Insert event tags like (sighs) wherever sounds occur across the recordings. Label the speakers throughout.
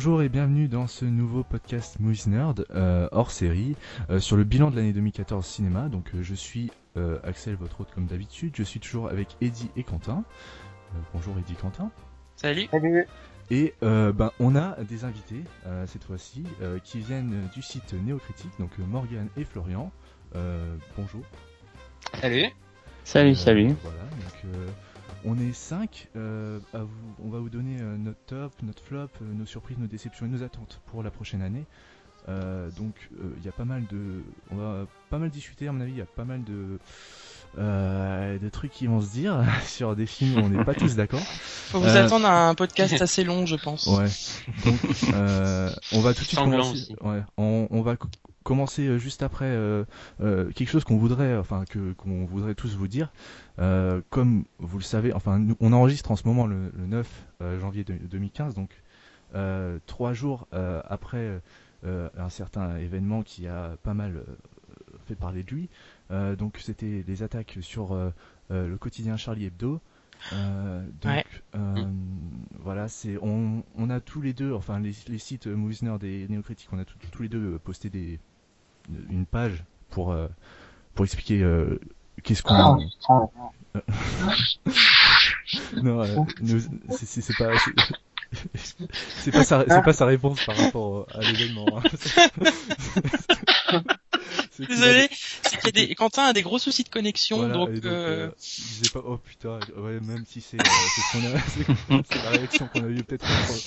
Speaker 1: bonjour et bienvenue dans ce nouveau podcast Movies Nerd euh, hors série euh, sur le bilan de l'année 2014 cinéma. Donc euh, je suis euh, Axel, votre hôte comme d'habitude. Je suis toujours avec Eddie et Quentin. Euh, bonjour Eddie Quentin.
Speaker 2: Salut.
Speaker 3: Salut.
Speaker 1: Et euh, ben, on a des invités euh, cette fois-ci euh, qui viennent du site Néocritique, donc euh, Morgane et Florian. Euh, bonjour.
Speaker 2: Salut.
Speaker 4: Salut,
Speaker 1: Euh,
Speaker 4: salut.
Speaker 1: Voilà, donc euh, on est 5. on va vous donner euh, notre top, notre flop, euh, nos surprises, nos déceptions et nos attentes pour la prochaine année. Euh, donc euh, il y a pas mal de. On va pas mal discuter, à mon avis, il y a pas mal de. euh, de trucs qui vont se dire (laughs) sur des films où on n'est pas tous d'accord.
Speaker 2: Faut vous
Speaker 1: Euh,
Speaker 2: attendre à un podcast assez long, je pense.
Speaker 1: Ouais. Donc, euh, on va tout de suite
Speaker 3: Sanglant
Speaker 1: commencer. Ouais. On, on va commencer euh, juste après euh, euh, quelque chose qu'on voudrait, enfin que qu'on voudrait tous vous dire. Euh, comme vous le savez, enfin, nous, on enregistre en ce moment le, le 9 euh, janvier de- 2015, donc trois jours après un certain événement qui a pas mal fait parler de lui. Donc, c'était des attaques sur le quotidien Charlie Hebdo. Euh, donc,
Speaker 2: Ouais.
Speaker 1: euh, voilà, c'est on, on a tous les deux, enfin les, les sites Movies Nerd et Néocritique, on a tous- tous les deux posté des une page pour euh, pour expliquer euh, qu'est-ce qu'on
Speaker 3: putain. (laughs)
Speaker 1: non, euh, c'est- pas c'est- pas sa c'est pas sa réponse par rapport à l'événement. hein. (laughs) (laughs)
Speaker 2: Désolé, c'est qu'il y a des... Quentin a des gros soucis de connexion,
Speaker 1: Voilà,
Speaker 2: donc,
Speaker 1: donc,
Speaker 2: euh,
Speaker 1: euh, il disait pas oh putain ouais même si c'est euh, c'est ce qu'on a (laughs) c'est c'est la réaction qu'on a eu peut-être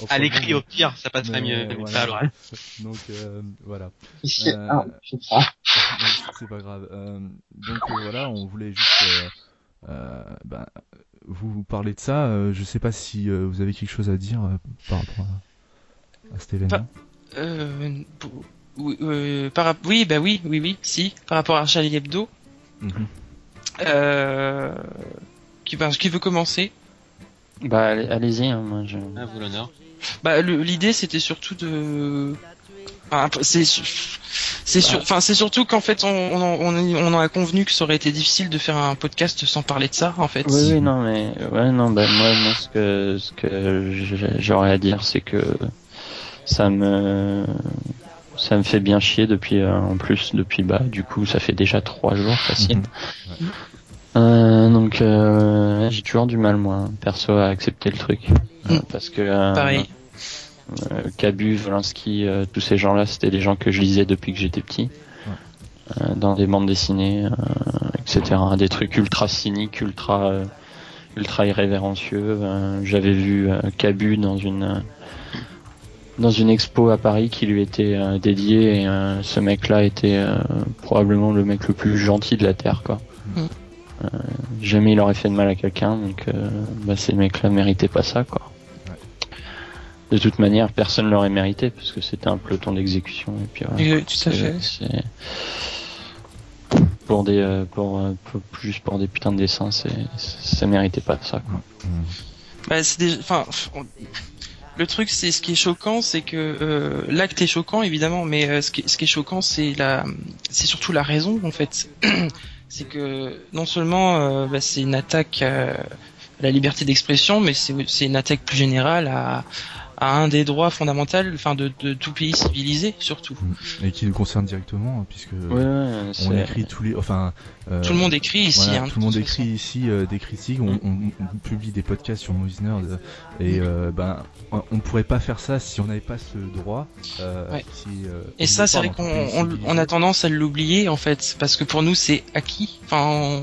Speaker 5: À l'écrit au pire, ça passerait mieux.
Speaker 1: voilà.
Speaker 5: à l'oral. (laughs)
Speaker 1: donc euh, voilà
Speaker 3: Ici,
Speaker 1: Euh,
Speaker 3: ah, (laughs) c'est
Speaker 1: pas grave euh, donc euh, voilà on voulait juste euh, euh, ben, vous parler de ça euh, je sais pas si euh, vous avez quelque chose à dire euh, par rapport à, à cet événement
Speaker 2: euh, pour- oui, euh, par... oui, bah oui, oui, oui, si, par rapport à Charlie Hebdo,
Speaker 1: Mhm.
Speaker 2: euh... qui, qui veut commencer
Speaker 4: Bah allez- allez-y, hein, moi je.
Speaker 5: À vous l'honneur.
Speaker 2: Bah, l'idée c'était surtout de. Enfin, c'est su- c'est sur... enfin, c'est surtout qu'en fait on, on, en- on, on en a convenu que ça aurait été difficile de faire un podcast sans parler de ça en fait.
Speaker 4: Oui, oui, non, mais ouais, non, bah moi, moi, ce que ce que j'ai- j'aurais à dire, c'est que ça me ça me fait bien chier depuis euh, en plus depuis bah du coup ça fait déjà trois jours facile.
Speaker 1: Mhm.
Speaker 4: Euh, donc euh, j'ai toujours du mal moi perso à accepter le truc Euh,
Speaker 2: Mm.
Speaker 4: parce que euh,
Speaker 2: Pareil.
Speaker 4: euh, Cabu, Volinsky, euh, tous ces gens-là, c'était des gens que je lisais depuis que j'étais petit, Euh, dans des bandes dessinées, euh, etc. Des trucs ultra cyniques, ultra, euh, ultra irrévérencieux. Euh, J'avais vu euh, Cabu dans une euh, dans une expo à Paris qui lui était euh, dédiée et euh, ce mec-là était euh, probablement le mec le plus gentil de la terre, quoi.
Speaker 2: Mm.
Speaker 4: Euh, jamais il aurait fait de mal à quelqu'un, donc euh, bah, ces mecs-là méritaient pas ça, quoi. De toute manière, personne l'aurait mérité parce que c'était un peloton d'exécution et puis voilà.
Speaker 2: Tout à fait.
Speaker 4: C'est- c'est- pour des euh, pour, pour- juste pour des putains de dessins, c'est ça méritait pas ça. Quoi.
Speaker 1: Mhm.
Speaker 2: Bah, c'est des... enfin, on- le truc, c'est ce qui est choquant, c'est que euh, l'acte est choquant évidemment, mais euh, ce, qui, est choquant, c'est la, c'est surtout la raison en fait. (clears throat) c'est que non seulement euh, bah, c'est une attaque à la liberté d'expression, mais c'est c'est une attaque plus générale à, à un des droits fondamentaux, enfin de, de tout pays civilisé surtout.
Speaker 1: et qui nous concerne directement hein, puisque
Speaker 4: Ouais, ouais,
Speaker 1: on écrit tous les enfin euh,
Speaker 2: Tout le monde écrit ici.
Speaker 1: Voilà,
Speaker 2: hein,
Speaker 1: tout le monde écrit ici euh, des critiques, on, on- on publie des podcasts sur Movies Nerd euh, et euh, ben on- pourrait pas faire ça si on n'avait pas ce droit. euh,
Speaker 2: Ouais.
Speaker 1: si, euh,
Speaker 2: Et ça, c'est vrai qu'on a tendance à l'oublier en fait, parce que pour nous c'est acquis. Enfin,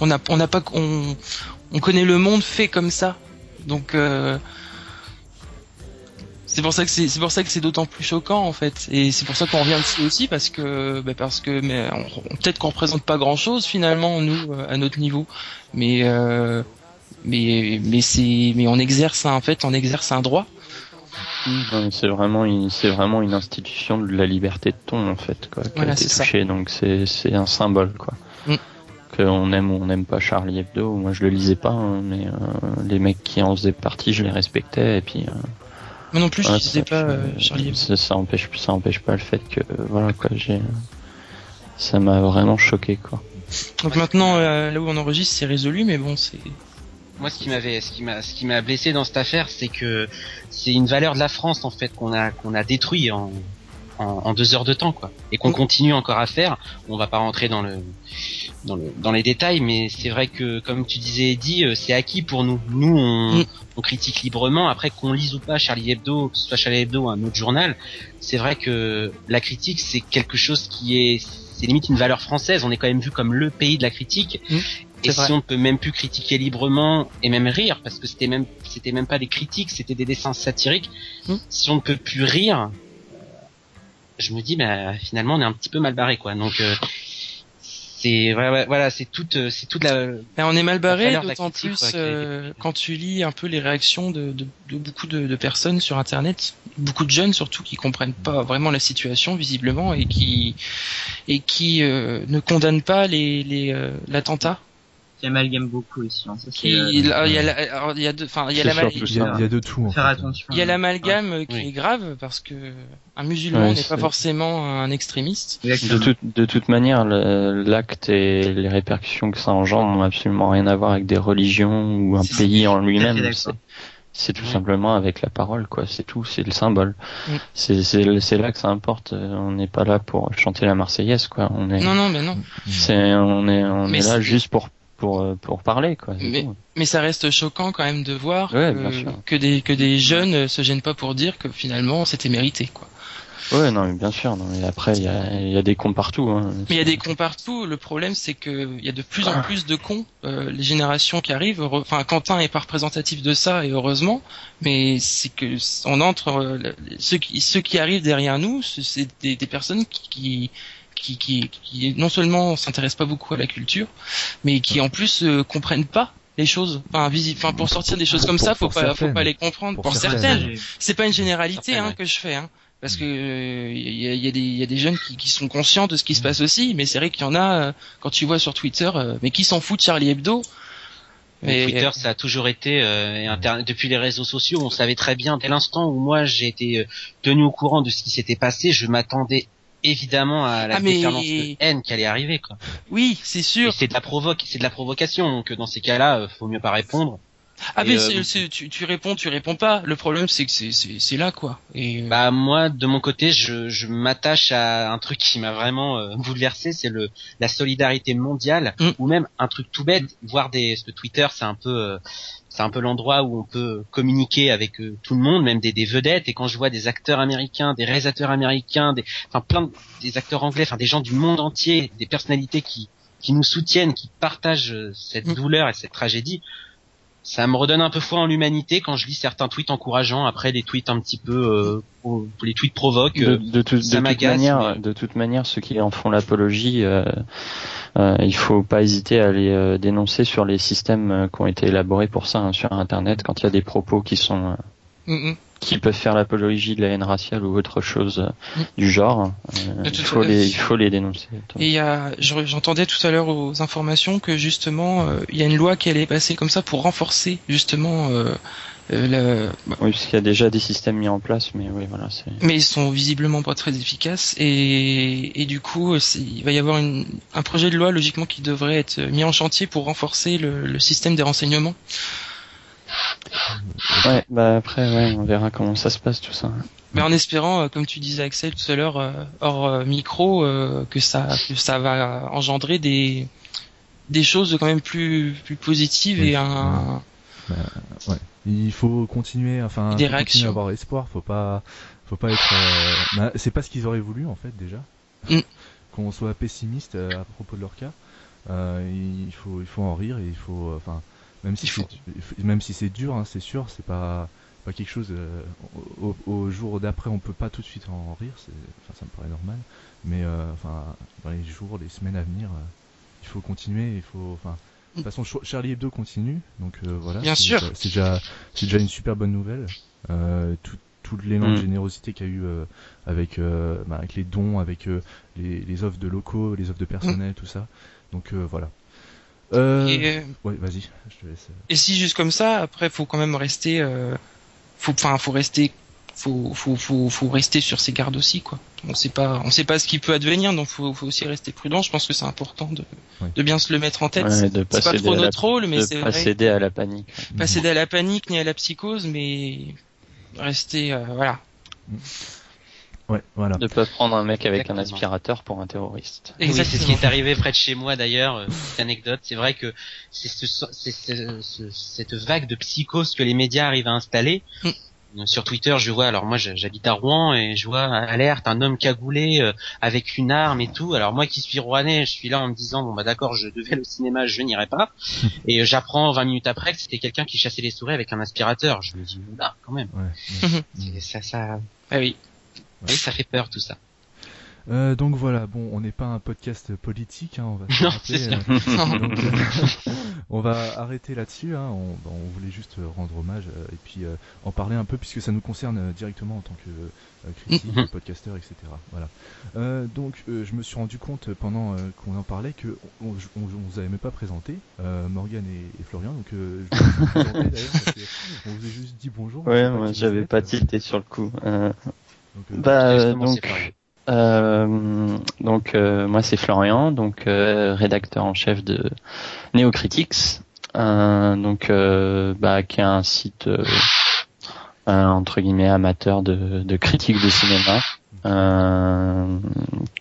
Speaker 2: on n'a on n'a pas on, on connaît le monde fait comme ça, donc euh, c'est pour ça que c'est c'est pour ça que c'est d'autant plus choquant en fait, et c'est pour ça qu'on revient dessus aussi parce que bah, parce que mais on- on- peut-être qu'on représente pas grand chose finalement nous euh, à notre niveau, mais euh, mais mais c'est mais on exerce un- en fait on exerce un droit.
Speaker 4: C'est vraiment une, c'est vraiment une institution de la liberté de ton en fait quoi, qui
Speaker 2: Voilà,
Speaker 4: a été
Speaker 2: ça.
Speaker 4: touchée. Donc c'est, c'est un symbole quoi.
Speaker 2: Mm.
Speaker 4: Qu'on aime ou on n'aime pas Charlie Hebdo. Moi je le lisais pas, hein, mais euh, les mecs qui en faisaient partie, je les respectais et puis. euh,
Speaker 2: Moi non plus, je disais
Speaker 4: ça,
Speaker 2: pas euh, Charlie. Hebdo.
Speaker 4: Ça, ça empêche, ça empêche pas le fait que voilà quoi, j'ai. Ça m'a vraiment choqué quoi.
Speaker 2: Donc maintenant, euh, là où on enregistre, c'est résolu, mais bon, c'est
Speaker 3: moi, ce qui m'avait, ce qui m'a, ce qui m'a blessé dans cette affaire, c'est que c'est une valeur de la France en fait qu'on a, qu'on a détruit en, en, deux heures de temps, quoi, et qu'on continue encore à faire. On va pas rentrer dans le, dans le, dans les détails, mais c'est vrai que, comme tu disais, Eddie, euh, c'est acquis pour nous. Nous, on, mm. on critique librement. Après, qu'on lise ou pas Charlie Hebdo, que ce soit Charlie Hebdo ou un autre journal, c'est vrai que la critique, c'est quelque chose qui est c'est limite une valeur française. On est quand même vu comme le pays de la critique. Mmh. et si on ne peut même plus critiquer librement et même rire, parce que c'était même c'était même pas des critiques, c'était des dessins satiriques. Mmh. Si on ne peut plus rire, je me dis bah finalement on est un petit peu mal barré quoi. Donc euh, c'est voilà, c'est toute euh, c'est toute la
Speaker 2: ben, on est mal barré d'autant plus euh, quand tu lis un peu les réactions de, de, de beaucoup de, de, personnes sur internet beaucoup de jeunes surtout qui comprennent pas vraiment la situation visiblement et qui et qui euh, ne condamnent pas les les l'attentat
Speaker 5: qui amalgame beaucoup ici. Hein.
Speaker 2: il, y a il y a il y a de, enfin, il y a l'amalgame.
Speaker 1: Il, y a de tout.
Speaker 5: Faire attention.
Speaker 2: Il y a l'amalgame qui est grave parce que un musulman n'est pas forcément un extrémiste.
Speaker 4: De, toute de toute manière, l'acte et les répercussions que ça engendre n'ont absolument rien à voir avec des religions ou un pays en lui-même. C'est tout simplement avec la parole, quoi. C'est tout, c'est le symbole. Mm. C'est là que ça importe. On n'est pas là pour chanter la Marseillaise, quoi. On est.
Speaker 2: Non, non, mais non.
Speaker 4: C'est on est on est là juste pour pour euh, pour parler quoi.
Speaker 2: Mais, mais ça reste choquant quand même de voir que, des que des jeunes se gênent pas pour dire que finalement c'était mérité quoi.
Speaker 4: Ouais non mais bien sûr non mais après il y a il y a des cons partout hein.
Speaker 2: Mais il y a des cons partout. Le problème c'est que il y a de plus en plus de cons. Euh, les générations qui arrivent. Enfin Quentin est pas représentatif de ça et heureusement. Mais c'est que on entre euh, ceux qui ceux qui arrivent derrière nous c'est des, des personnes qui, qui qui, qui, qui non seulement s'intéressent pas beaucoup à la culture, mais qui en plus euh, comprennent pas les choses. Enfin, enfin pour sortir des choses comme ça, faut pas, faut pas les comprendre. Pour, certaines, c'est pas une généralité hein, que je fais. Hein, parce que il y, a, y, a des, y a des jeunes qui, qui, sont conscients de ce qui se passe aussi, mais c'est vrai qu'il y en a euh, quand tu vois sur Twitter, euh, mais qui s'en fout de Charlie Hebdo?
Speaker 3: Mais Twitter, ça a toujours été euh, depuis les réseaux sociaux, on savait très bien dès l'instant où moi j'ai été tenu au courant de ce qui s'était passé, je m'attendais évidemment à la ah, de haine qui allait arriver quoi.
Speaker 2: Oui, c'est sûr.
Speaker 3: C'est de la provoque, c'est de la provocation donc dans ces cas-là, euh, faut mieux pas répondre.
Speaker 2: Ah mais euh, tu, tu, réponds, tu réponds pas. Le problème c'est que c'est là quoi.
Speaker 3: Et euh, bah moi de mon côté, je, je m'attache à un truc qui m'a vraiment bouleversé, c'est le la solidarité mondiale mm. ou même un truc tout bête, voir des ce Twitter, c'est un peu c'est un peu l'endroit où on peut communiquer avec euh, tout le monde, même des, des, vedettes. Et quand je vois des acteurs américains, des réalisateurs américains, des, enfin plein des acteurs anglais, enfin des gens du monde entier, des personnalités qui qui nous soutiennent, qui partagent euh, cette mm. douleur et cette tragédie, ça me redonne un peu foi en l'humanité quand je lis certains tweets encourageants. Après des tweets un petit peu euh, les tweets provoquent
Speaker 4: de, de, toute manière de toute manière ceux qui en font l'apologie euh, euh, il faut pas hésiter à les euh, dénoncer sur les systèmes qui ont été élaborés pour ça hein, sur internet quand il y a des propos qui sont qui peuvent faire l'apologie de la haine raciale ou autre chose mm. du genre. Euh, il, faut les, il faut les dénoncer.
Speaker 2: Et il y a, j'entendais tout à l'heure aux informations que justement euh, il y a une loi qui allait passer comme ça pour renforcer justement. Euh, le...
Speaker 4: Oui, parce qu'il y a déjà des systèmes mis en place, mais oui, voilà.
Speaker 2: Mais ils sont visiblement pas très efficaces et, et du coup, il va y avoir une, un projet de loi logiquement qui devrait être mis en chantier pour renforcer le, le système des renseignements.
Speaker 4: Ouais, bah après, ouais, on verra comment ça se passe tout ça.
Speaker 2: Mais en espérant, euh, comme tu disais Axel tout à l'heure, euh, hors euh, micro, que ça, que ça va engendrer des des choses quand même plus plus positives et un.
Speaker 1: Bah, ouais. Il faut continuer, enfin,
Speaker 2: des réactions.
Speaker 1: Continuer à avoir espoir. Faut pas, faut pas être. Bah, c'est pas ce qu'ils auraient voulu en fait déjà. Mm. Qu'on soit pessimiste à propos de leur cas. il faut, il faut en rire et il faut, enfin même si c'est même si c'est dur, hein, c'est sûr, c'est pas pas quelque chose. Euh, au, jour d'après, on peut pas tout de suite en rire. Enfin, ça me paraît normal. Mais euh, enfin, dans les jours, les semaines à venir, euh, il faut continuer. Il faut, enfin, de toute façon, Charlie Hebdo continue. Donc voilà.
Speaker 2: Bien sûr.
Speaker 1: C'est déjà c'est déjà une super bonne nouvelle. tout tout l'élan de mm. générosité qu'il y a eu avec, bah, avec les dons, avec les, les, offres de locaux, les offres de personnel, mm. tout ça. Donc voilà, euh... Et, ouais, vas-y, je te laisse.
Speaker 2: Et si juste comme ça, après, faut quand même rester, euh... faut, enfin, faut rester faut, faut, faut, faut rester sur ses gardes aussi, quoi. On sait pas, on sait pas ce qui peut advenir, donc faut, faut aussi rester prudent. Je pense que c'est important de, de bien se le mettre en tête.
Speaker 4: Ouais, de
Speaker 2: c'est
Speaker 4: pas
Speaker 2: trop
Speaker 4: à la-
Speaker 2: notre rôle, mais c'est
Speaker 4: pas
Speaker 2: vrai.
Speaker 4: céder à la panique.
Speaker 2: Pas céder à la panique ni à la psychose, mais rester, euh, voilà.
Speaker 1: Ouais, voilà.
Speaker 4: De pas prendre un mec avec un aspirateur pour un terroriste.
Speaker 3: Oui, c'est ce qui est arrivé près de chez moi d'ailleurs. euh, Petite anecdote, c'est vrai que c'est ce, c'est ce- ce- cette vague de psychose que les médias arrivent à installer.
Speaker 2: Mm.
Speaker 3: Sur Twitter, je vois, alors moi j'habite à Rouen et je vois alerte, un homme cagoulé euh, avec une arme et tout. Alors moi qui suis rouennais, je suis là en me disant bon bah d'accord, je devais aller au cinéma, je n'irai pas. (laughs) et euh, j'apprends 20 minutes après que c'était quelqu'un qui chassait les souris avec un aspirateur. Je me dis oula quand même,
Speaker 1: Ouais, ouais. (laughs)
Speaker 3: C'est- ça ça,
Speaker 2: Ah oui.
Speaker 3: Oui, ça fait peur tout ça.
Speaker 1: Euh, donc voilà, bon, on n'est pas un podcast politique, hein, on va
Speaker 3: Non,
Speaker 1: rappeler,
Speaker 3: c'est sûr.
Speaker 1: euh, donc, euh, (laughs) on va arrêter là-dessus. Hein, on, bah, on voulait juste rendre hommage euh, et puis euh, en parler un peu puisque ça nous concerne euh, directement en tant que euh, critique,
Speaker 3: Mhm.
Speaker 1: podcasteur, etc. Voilà. Euh, donc euh, je me suis rendu compte pendant euh, qu'on en parlait que on, on, on vous avait même pas présenté euh, Morgan et, et Florian. Donc euh, je vous présenter on vous a juste dit bonjour.
Speaker 4: Ouais, moi j'avais pas tilté sur le coup. Euh,
Speaker 1: donc, euh,
Speaker 4: bah euh,
Speaker 3: c'est
Speaker 4: donc euh, donc euh, moi c'est Florian, donc euh, rédacteur en chef de Neocritics, euh, donc euh, bah qui est un site euh, euh, entre guillemets amateur de, de critique de cinéma euh,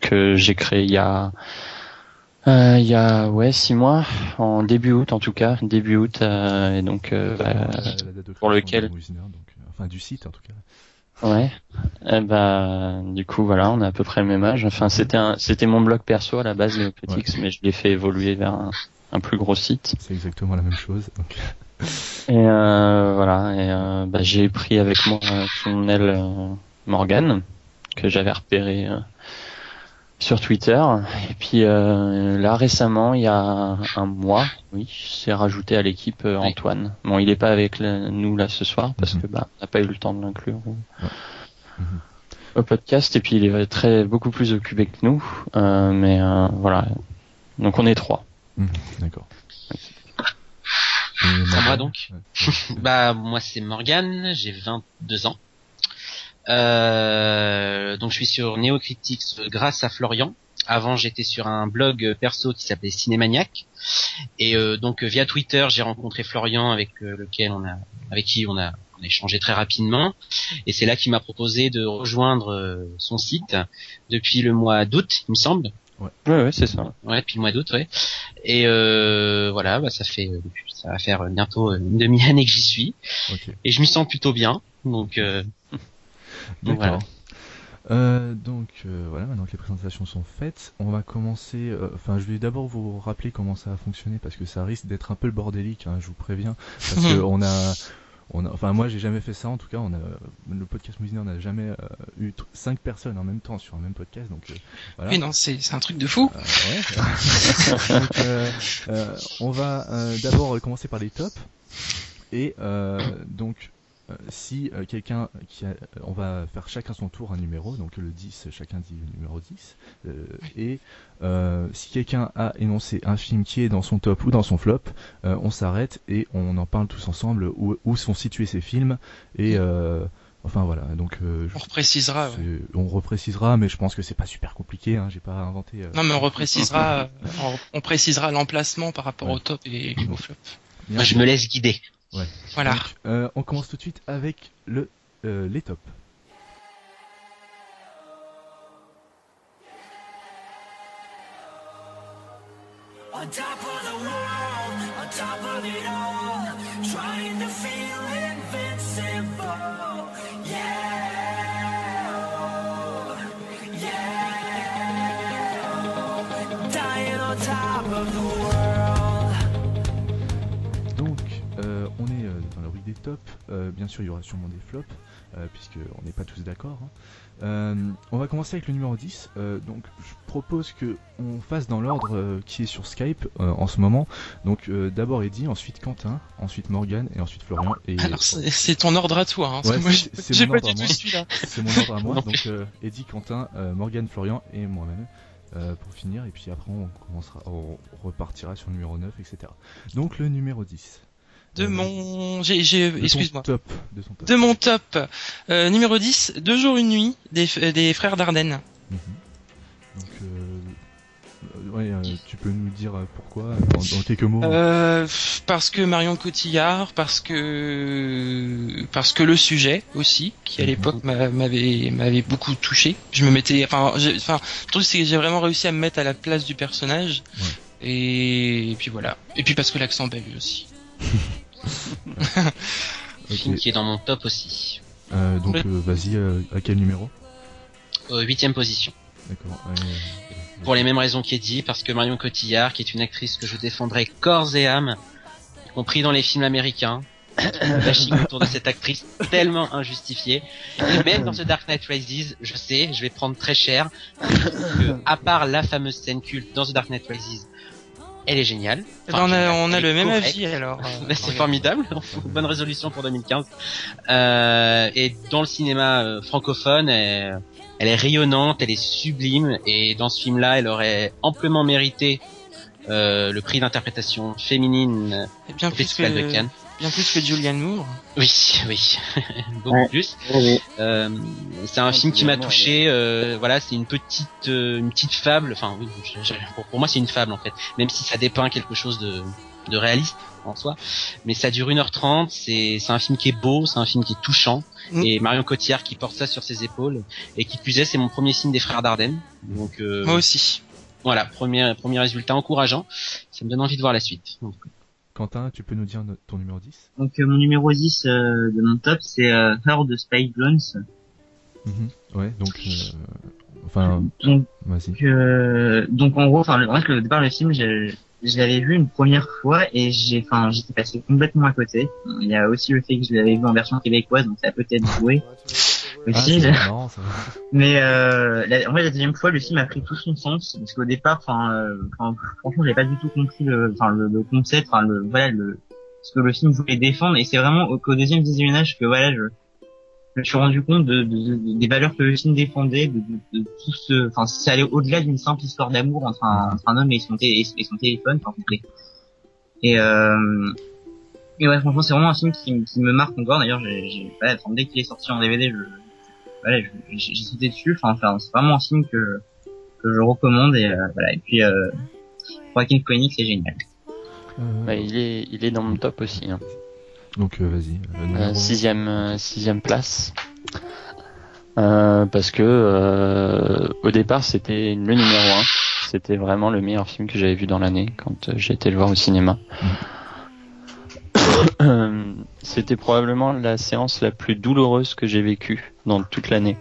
Speaker 4: que j'ai créé il y a euh, il y a ouais six mois en début août en tout cas début août euh, et donc euh, bah, pour lequel-
Speaker 1: euh, enfin du site en tout cas.
Speaker 4: Ouais. Eh ben, du coup, voilà, on a à peu près le même âge. Enfin, c'était un, c'était mon blog perso à la base, Neocritics, mais je l'ai fait évoluer vers un, un plus gros site.
Speaker 1: C'est exactement la même chose. Donc,
Speaker 4: Et euh, voilà, et euh, bah, j'ai pris avec moi son aile euh, Morgan, que j'avais repéré euh, sur Twitter. Et puis euh, là, récemment, il y a un mois, oui, c'est rajouté à l'équipe euh,
Speaker 3: Oui.
Speaker 4: Antoine. Bon, il est pas avec le- nous là ce soir parce
Speaker 1: Mhm.
Speaker 4: que bah, on n'a pas eu le temps de l'inclure. au-
Speaker 1: Mhm.
Speaker 4: au podcast et puis il est très beaucoup plus occupé que nous euh, mais euh, voilà donc on est trois
Speaker 1: Mhm, D'accord.
Speaker 3: Moi,
Speaker 1: Morgan
Speaker 3: donc
Speaker 1: Ouais. (laughs)
Speaker 3: Bah moi c'est Morgan, j'ai 22 ans. Euh, donc je suis sur Neocritics grâce à Florian. Avant j'étais sur un blog perso qui s'appelait Cinémaniac. Et euh, donc via Twitter j'ai rencontré Florian avec euh, lequel on a avec qui on a on a échangé très rapidement. Et c'est là qu'il m'a proposé de rejoindre euh, son site depuis le mois d'août il me semble.
Speaker 4: ouais ouais c'est ça
Speaker 3: Ouais, depuis le mois d'août, ouais. Et euh, voilà, bah, ça fait, ça va faire bientôt une demi-année que j'y suis,
Speaker 1: Ok.
Speaker 3: et je m'y sens plutôt bien. Donc, euh,
Speaker 1: D'accord.
Speaker 3: voilà.
Speaker 1: Euh, donc euh, voilà, maintenant que les présentations sont faites, on va commencer. euh, Enfin, je vais d'abord vous rappeler comment ça a fonctionné parce que ça risque d'être un peu le bordélique. hein, je vous préviens, parce que (laughs) on a, on. Enfin, moi, j'ai jamais fait ça. En tout cas, on a le podcast Mousiner n'a jamais euh, eu cinq personnes en même temps sur un même podcast. Donc euh, voilà.
Speaker 2: Oui, non, c'est un truc de fou.
Speaker 1: Euh, ouais. (laughs) Donc, on va d'abord commencer par les tops. Et donc, si euh, quelqu'un qui a, on va faire chacun son tour un numéro, donc le 10, chacun dit le numéro 10. euh, et euh, si quelqu'un a énoncé un film qui est dans son top ou dans son flop, euh, on s'arrête et on en parle tous ensemble où, où sont situés ces films. Et euh, enfin voilà, donc euh,
Speaker 2: On reprécisera. ouais.
Speaker 1: on reprécisera, mais je pense que c'est pas super compliqué. Hein, J'ai pas inventé. euh,
Speaker 2: Non, mais on reprécisera, euh, on, on précisera l'emplacement par rapport
Speaker 1: Ouais.
Speaker 2: au top et au flop.
Speaker 1: bien
Speaker 3: je me laisse guider.
Speaker 2: Voilà.
Speaker 1: Donc, euh, on commence tout de suite avec le euh, les tops.
Speaker 6: On top of the world, on top of it all,
Speaker 1: tops. Euh, bien sûr, il y aura sûrement des flops, euh, puisqu'on n'est pas tous d'accord. hein. Euh, on va commencer avec le numéro 10. Euh, donc, je propose que on fasse dans l'ordre qui est sur Skype en ce moment. Donc, d'abord Eddie, ensuite Quentin, ensuite Morgan et ensuite Florian. Et
Speaker 2: Alors, c'est ton ordre à toi. Hein,
Speaker 1: Ouais,
Speaker 2: j'ai- pas du tout celui-là. (laughs)
Speaker 1: c'est mon ordre à moi. Donc, Eddie, Quentin, Morgan, Florian et moi-même. euh, pour finir, et puis après on commencera, on repartira sur le numéro 9, etc. Donc le numéro 10.
Speaker 2: De
Speaker 1: Euh,
Speaker 2: mon, j'ai, excuse-moi.
Speaker 1: Top. De ton top.
Speaker 2: De mon top, euh, numéro 10, Deux jours une nuit, des, des frères Dardenne.
Speaker 1: Mhm. Donc, euh, ouais, tu peux nous dire pourquoi dans, dans quelques mots.
Speaker 2: Euh, f- parce que Marion Cotillard, parce que parce que le sujet aussi, qui à
Speaker 1: Mhm.
Speaker 2: l'époque m'a- m'avait m'avait beaucoup touché. Je me mettais, enfin, j'ai- enfin, le truc c'est que j'ai vraiment réussi à me mettre à la place du personnage. Et, puis voilà. Et puis parce que l'accent belge aussi. (laughs) (laughs)
Speaker 1: Ok.
Speaker 3: Film qui est dans mon top aussi.
Speaker 1: Euh, donc,
Speaker 2: Oui.
Speaker 1: euh, vas-y, euh, à quel numéro
Speaker 3: Euh, Huitième position.
Speaker 1: D'accord.
Speaker 3: Pour les mêmes raisons qu'Eddie, parce que Marion Cotillard, qui est une actrice que je défendrai corps et âme, y compris dans les films américains, (coughs) bashing autour de cette actrice tellement injustifiée. Et même dans The Dark Knight Rises, je sais, je vais prendre très cher, que à part la fameuse scène culte dans The Dark Knight Rises, elle est géniale.
Speaker 2: Eh ben, on a, on a
Speaker 3: elle
Speaker 2: le même avis alors. euh, (laughs)
Speaker 3: c'est formidable, bonne résolution pour 2015. Euh, et dans le cinéma euh, francophone, elle, elle est rayonnante, elle est sublime, et dans ce film-là, elle aurait amplement mérité euh, le prix d'interprétation féminine
Speaker 2: Et bien
Speaker 3: au
Speaker 2: plus
Speaker 3: Festival de Cannes.
Speaker 2: Bien plus que Julianne Moore.
Speaker 3: Oui, (laughs) oui, (laughs) beaucoup
Speaker 5: Ouais.
Speaker 3: plus. Euh, c'est un film qui m'a touché. euh, voilà, c'est une petite, euh, une petite fable. Enfin, oui, je- je- pour, pour moi, c'est une fable en fait. Même si ça dépeint quelque chose de, de réaliste en soi, mais ça dure 1h30. C'est, c'est un film qui est beau, c'est un film qui est touchant.
Speaker 2: Mm.
Speaker 3: Et Marion Cotillard qui porte ça sur ses épaules. Et qui plus est, c'est mon premier signe des frères Dardenne. Donc euh,
Speaker 2: Moi aussi.
Speaker 3: voilà, premier, premier résultat encourageant. Ça me donne envie de voir la suite. Donc,
Speaker 1: Quentin, tu peux nous dire ton numéro 10
Speaker 5: Donc euh, mon numéro 10 euh, de mon top, c'est euh, Her de Spike Jones.
Speaker 1: Ouais, donc, euh, enfin,
Speaker 5: Donc,
Speaker 1: vas-y.
Speaker 5: euh, donc en gros, enfin, le- le départ le film, je, je l'avais vu une première fois et j'ai, enfin, j'étais passé complètement à côté. Il y a aussi le fait que je l'avais vu en version québécoise, donc ça a peut-être joué
Speaker 1: Ah, marrant. (laughs)
Speaker 5: Mais euh, la, en fait, la deuxième fois, le film a pris tout son sens parce qu'au départ, enfin, euh, franchement, j'avais pas du tout compris le, enfin, le, le concept, enfin, le, voilà, le, ce que le film voulait défendre. Et c'est vraiment au, qu'au deuxième visionnage que voilà, je, je me suis rendu compte de, de- de- des valeurs que le film défendait, de, de, de tout ce, enfin, ça allait au-delà d'une simple histoire d'amour entre un, entre un homme et son, té- et son téléphone, enfin, Et euh, et ouais, franchement, c'est vraiment un film qui, qui me marque encore. D'ailleurs, j'ai, j'ai, voilà, enfin, dès qu'il est sorti en DVD, je, voilà, je- j'ai j'ai sauté dessus. Enfin, enfin, c'est vraiment un film que que je recommande et euh, voilà. Et puis euh, Joaquin Phoenix, c'est génial.
Speaker 1: Euh,
Speaker 4: Bah, il est, il est dans mon top aussi. Hein.
Speaker 1: Donc, euh, vas-y. euh,
Speaker 4: Euh, sixième, euh, sixième place. Euh, parce que euh, au départ c'était le numéro 1 C'était vraiment le meilleur film que j'avais vu dans l'année quand j'ai été le voir au cinéma. Euh, c'était probablement la séance la plus douloureuse que j'ai vécue dans toute l'année.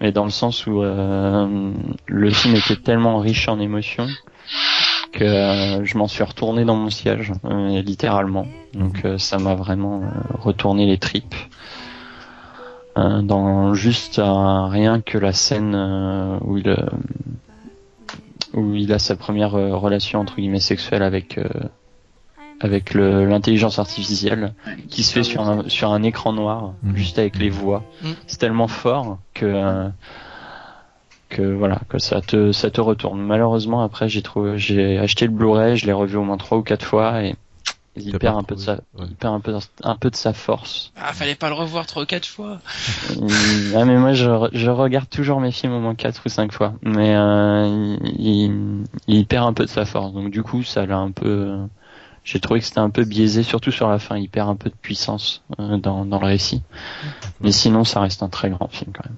Speaker 4: Mais dans le sens où euh, le film était tellement riche en émotions que euh, je m'en suis retourné dans mon siège, euh, littéralement. Donc euh, ça m'a vraiment euh, retourné les tripes. Euh, dans juste euh, rien que la scène euh, où il euh, où il a sa première euh, relation entre guillemets sexuelle avec euh, avec le- l'intelligence artificielle qui se fait sur un, sur un écran noir
Speaker 1: Mhm.
Speaker 4: juste avec les voix
Speaker 2: Mhm.
Speaker 4: c'est tellement fort que euh, que voilà que ça te ça te retourne malheureusement après j'ai trouvé j'ai acheté le Blu-ray je l'ai revu au moins trois ou quatre fois et il perd un peu de sa
Speaker 1: ouais.
Speaker 4: il perd un peu un peu de sa force
Speaker 2: Ah, fallait pas le revoir trois ou quatre fois.
Speaker 4: il- ah mais moi je, je regarde toujours mes films au moins quatre ou cinq fois mais euh, il, il perd un peu de sa force donc du coup ça l'a un peu j'ai trouvé que c'était un peu biaisé surtout sur la fin il perd un peu de puissance euh, dans, dans le récit mais sinon ça reste un très grand film quand même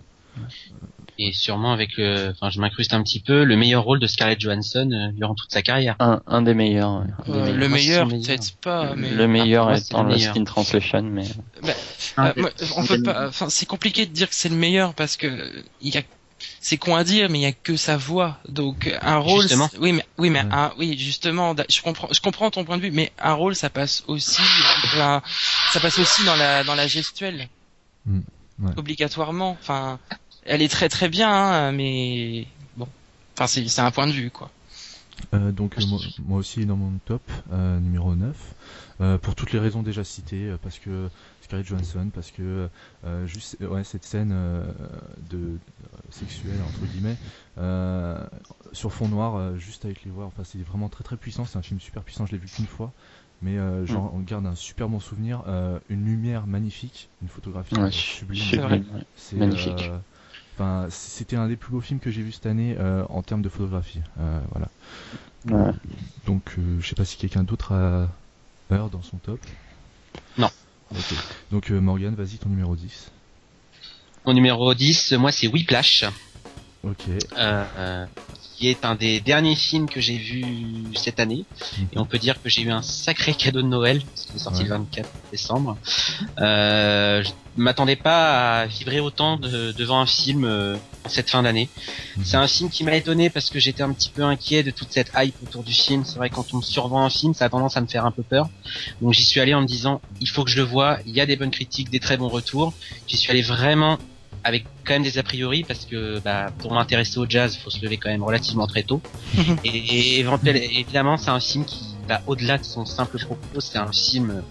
Speaker 3: Et sûrement avec le, enfin, je m'incruste un petit peu, le meilleur rôle de Scarlett Johansson euh, durant toute sa carrière.
Speaker 4: un, un des meilleurs, ouais. Un des
Speaker 2: Euh,
Speaker 4: meilleurs.
Speaker 2: le meilleur,
Speaker 3: le meilleur.
Speaker 2: peut-être pas, mais
Speaker 4: le meilleur
Speaker 3: c'est
Speaker 4: dans
Speaker 3: le meilleur.
Speaker 4: Skin Translation mais
Speaker 2: Euh, moi, on peut pas. Enfin, c'est compliqué de dire que c'est le meilleur parce que il y a. C'est con à dire, mais il y a que sa voix. Donc un rôle.
Speaker 3: Justement.
Speaker 2: Oui, mais oui, mais
Speaker 1: Ouais.
Speaker 2: un, oui, justement. Je comprends. Je comprends ton point de vue, mais un rôle, ça passe aussi. enfin, ça passe aussi dans la dans la gestuelle.
Speaker 1: Mm, ouais.
Speaker 2: Obligatoirement. Enfin, elle est très très bien, hein, mais bon. Enfin, c'est c'est un point de vue, quoi.
Speaker 1: Euh, donc euh, moi, moi aussi dans mon top euh, numéro 9 euh, pour toutes les raisons déjà citées euh, parce que Scarlett Johansson parce que euh, juste euh, ouais cette scène euh, de sexuelle entre guillemets sur fond noir juste avec les voix enfin c'est vraiment très très puissant c'est un film super puissant je l'ai vu qu'une fois mais euh, j'en garde un super bon souvenir. euh, une lumière magnifique, une photographie
Speaker 4: Ouais,
Speaker 1: sublime.
Speaker 2: C'est
Speaker 4: magnifique.
Speaker 1: euh, Enfin, c'était un des plus beaux films que j'ai vu cette année en termes de photographie. Voilà.
Speaker 4: Ouais.
Speaker 1: Donc, je sais pas si quelqu'un d'autre a Heure dans son top.
Speaker 3: Non.
Speaker 1: Donc, euh, Morgan, vas-y, ton numéro 10.
Speaker 3: Mon numéro 10, moi c'est Whiplash,
Speaker 1: Ok.
Speaker 3: euh, euh, qui est un des derniers films que j'ai vu cette année. Et on peut dire que j'ai eu un sacré cadeau de Noël, parce qu'il est sorti
Speaker 1: Ouais.
Speaker 3: le 24 décembre. Euh, je m'attendais pas à vibrer autant de- devant un film cette fin d'année.
Speaker 1: Mhm.
Speaker 3: C'est un film qui m'a étonné parce que j'étais un petit peu inquiet de toute cette hype autour du film. C'est vrai que quand on me survend un film, ça a tendance à me faire un peu peur. Donc j'y suis allé en me disant, il faut que je le vois. Il y a des bonnes critiques, des très bons retours. J'y suis allé vraiment avec quand même des a priori parce que bah, pour m'intéresser au jazz, faut se lever quand même relativement très tôt. et, et éventuellement, évidemment, c'est un film qui va au-delà de son simple propos. C'est un film,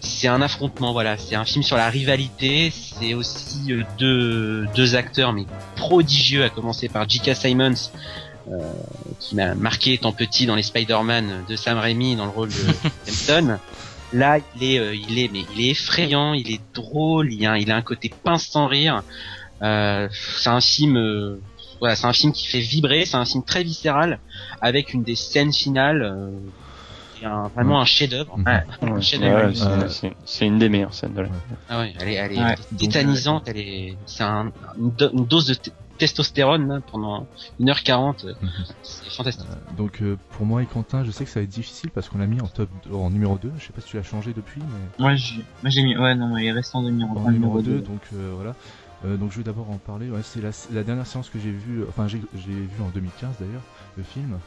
Speaker 3: c'est un affrontement. Voilà, c'est un film sur la rivalité. C'est aussi euh, deux deux acteurs mais prodigieux, à commencer par J.K. Simons. euh, qui m'a marqué étant petit dans les Spider-Man de Sam Raimi dans le rôle de (laughs) Hampton. Là, il est, euh, il est, mais il est effrayant, il est drôle, il a, il a un côté pince sans rire. Euh, c'est un film, euh, voilà, c'est un film qui fait vibrer, c'est un film très viscéral avec une des scènes finales, qui est un- vraiment un chef-d'œuvre.
Speaker 1: Mhm.
Speaker 5: Ouais.
Speaker 3: Un
Speaker 4: Ouais,
Speaker 3: chef-d'œuvre.
Speaker 4: ouais, c'est-
Speaker 1: Euh,
Speaker 4: c'est- c'est une des meilleures scènes de la.
Speaker 3: Ah ouais, elle est, elle est
Speaker 5: Ouais.
Speaker 3: tétanisante, elle est, c'est un, une, do- une dose de testostérone là, pendant 1h40, euh,
Speaker 1: Mhm.
Speaker 3: c'est fantastique.
Speaker 1: Euh, donc, euh, pour moi et Quentin, je sais que ça va être difficile parce qu'on l'a mis en top en numéro 2. Je sais pas si tu l'as changé depuis, mais.
Speaker 5: Moi, j'ai, moi, j'ai mis, ouais, non, il est restant de numéro,
Speaker 1: en
Speaker 5: en
Speaker 1: numéro
Speaker 5: numéro
Speaker 1: 2
Speaker 5: 2.
Speaker 1: donc euh, voilà Euh, donc je vais d'abord en parler ouais, c'est la, la dernière séance que j'ai vue enfin j'ai j'ai vu en 2015 d'ailleurs le film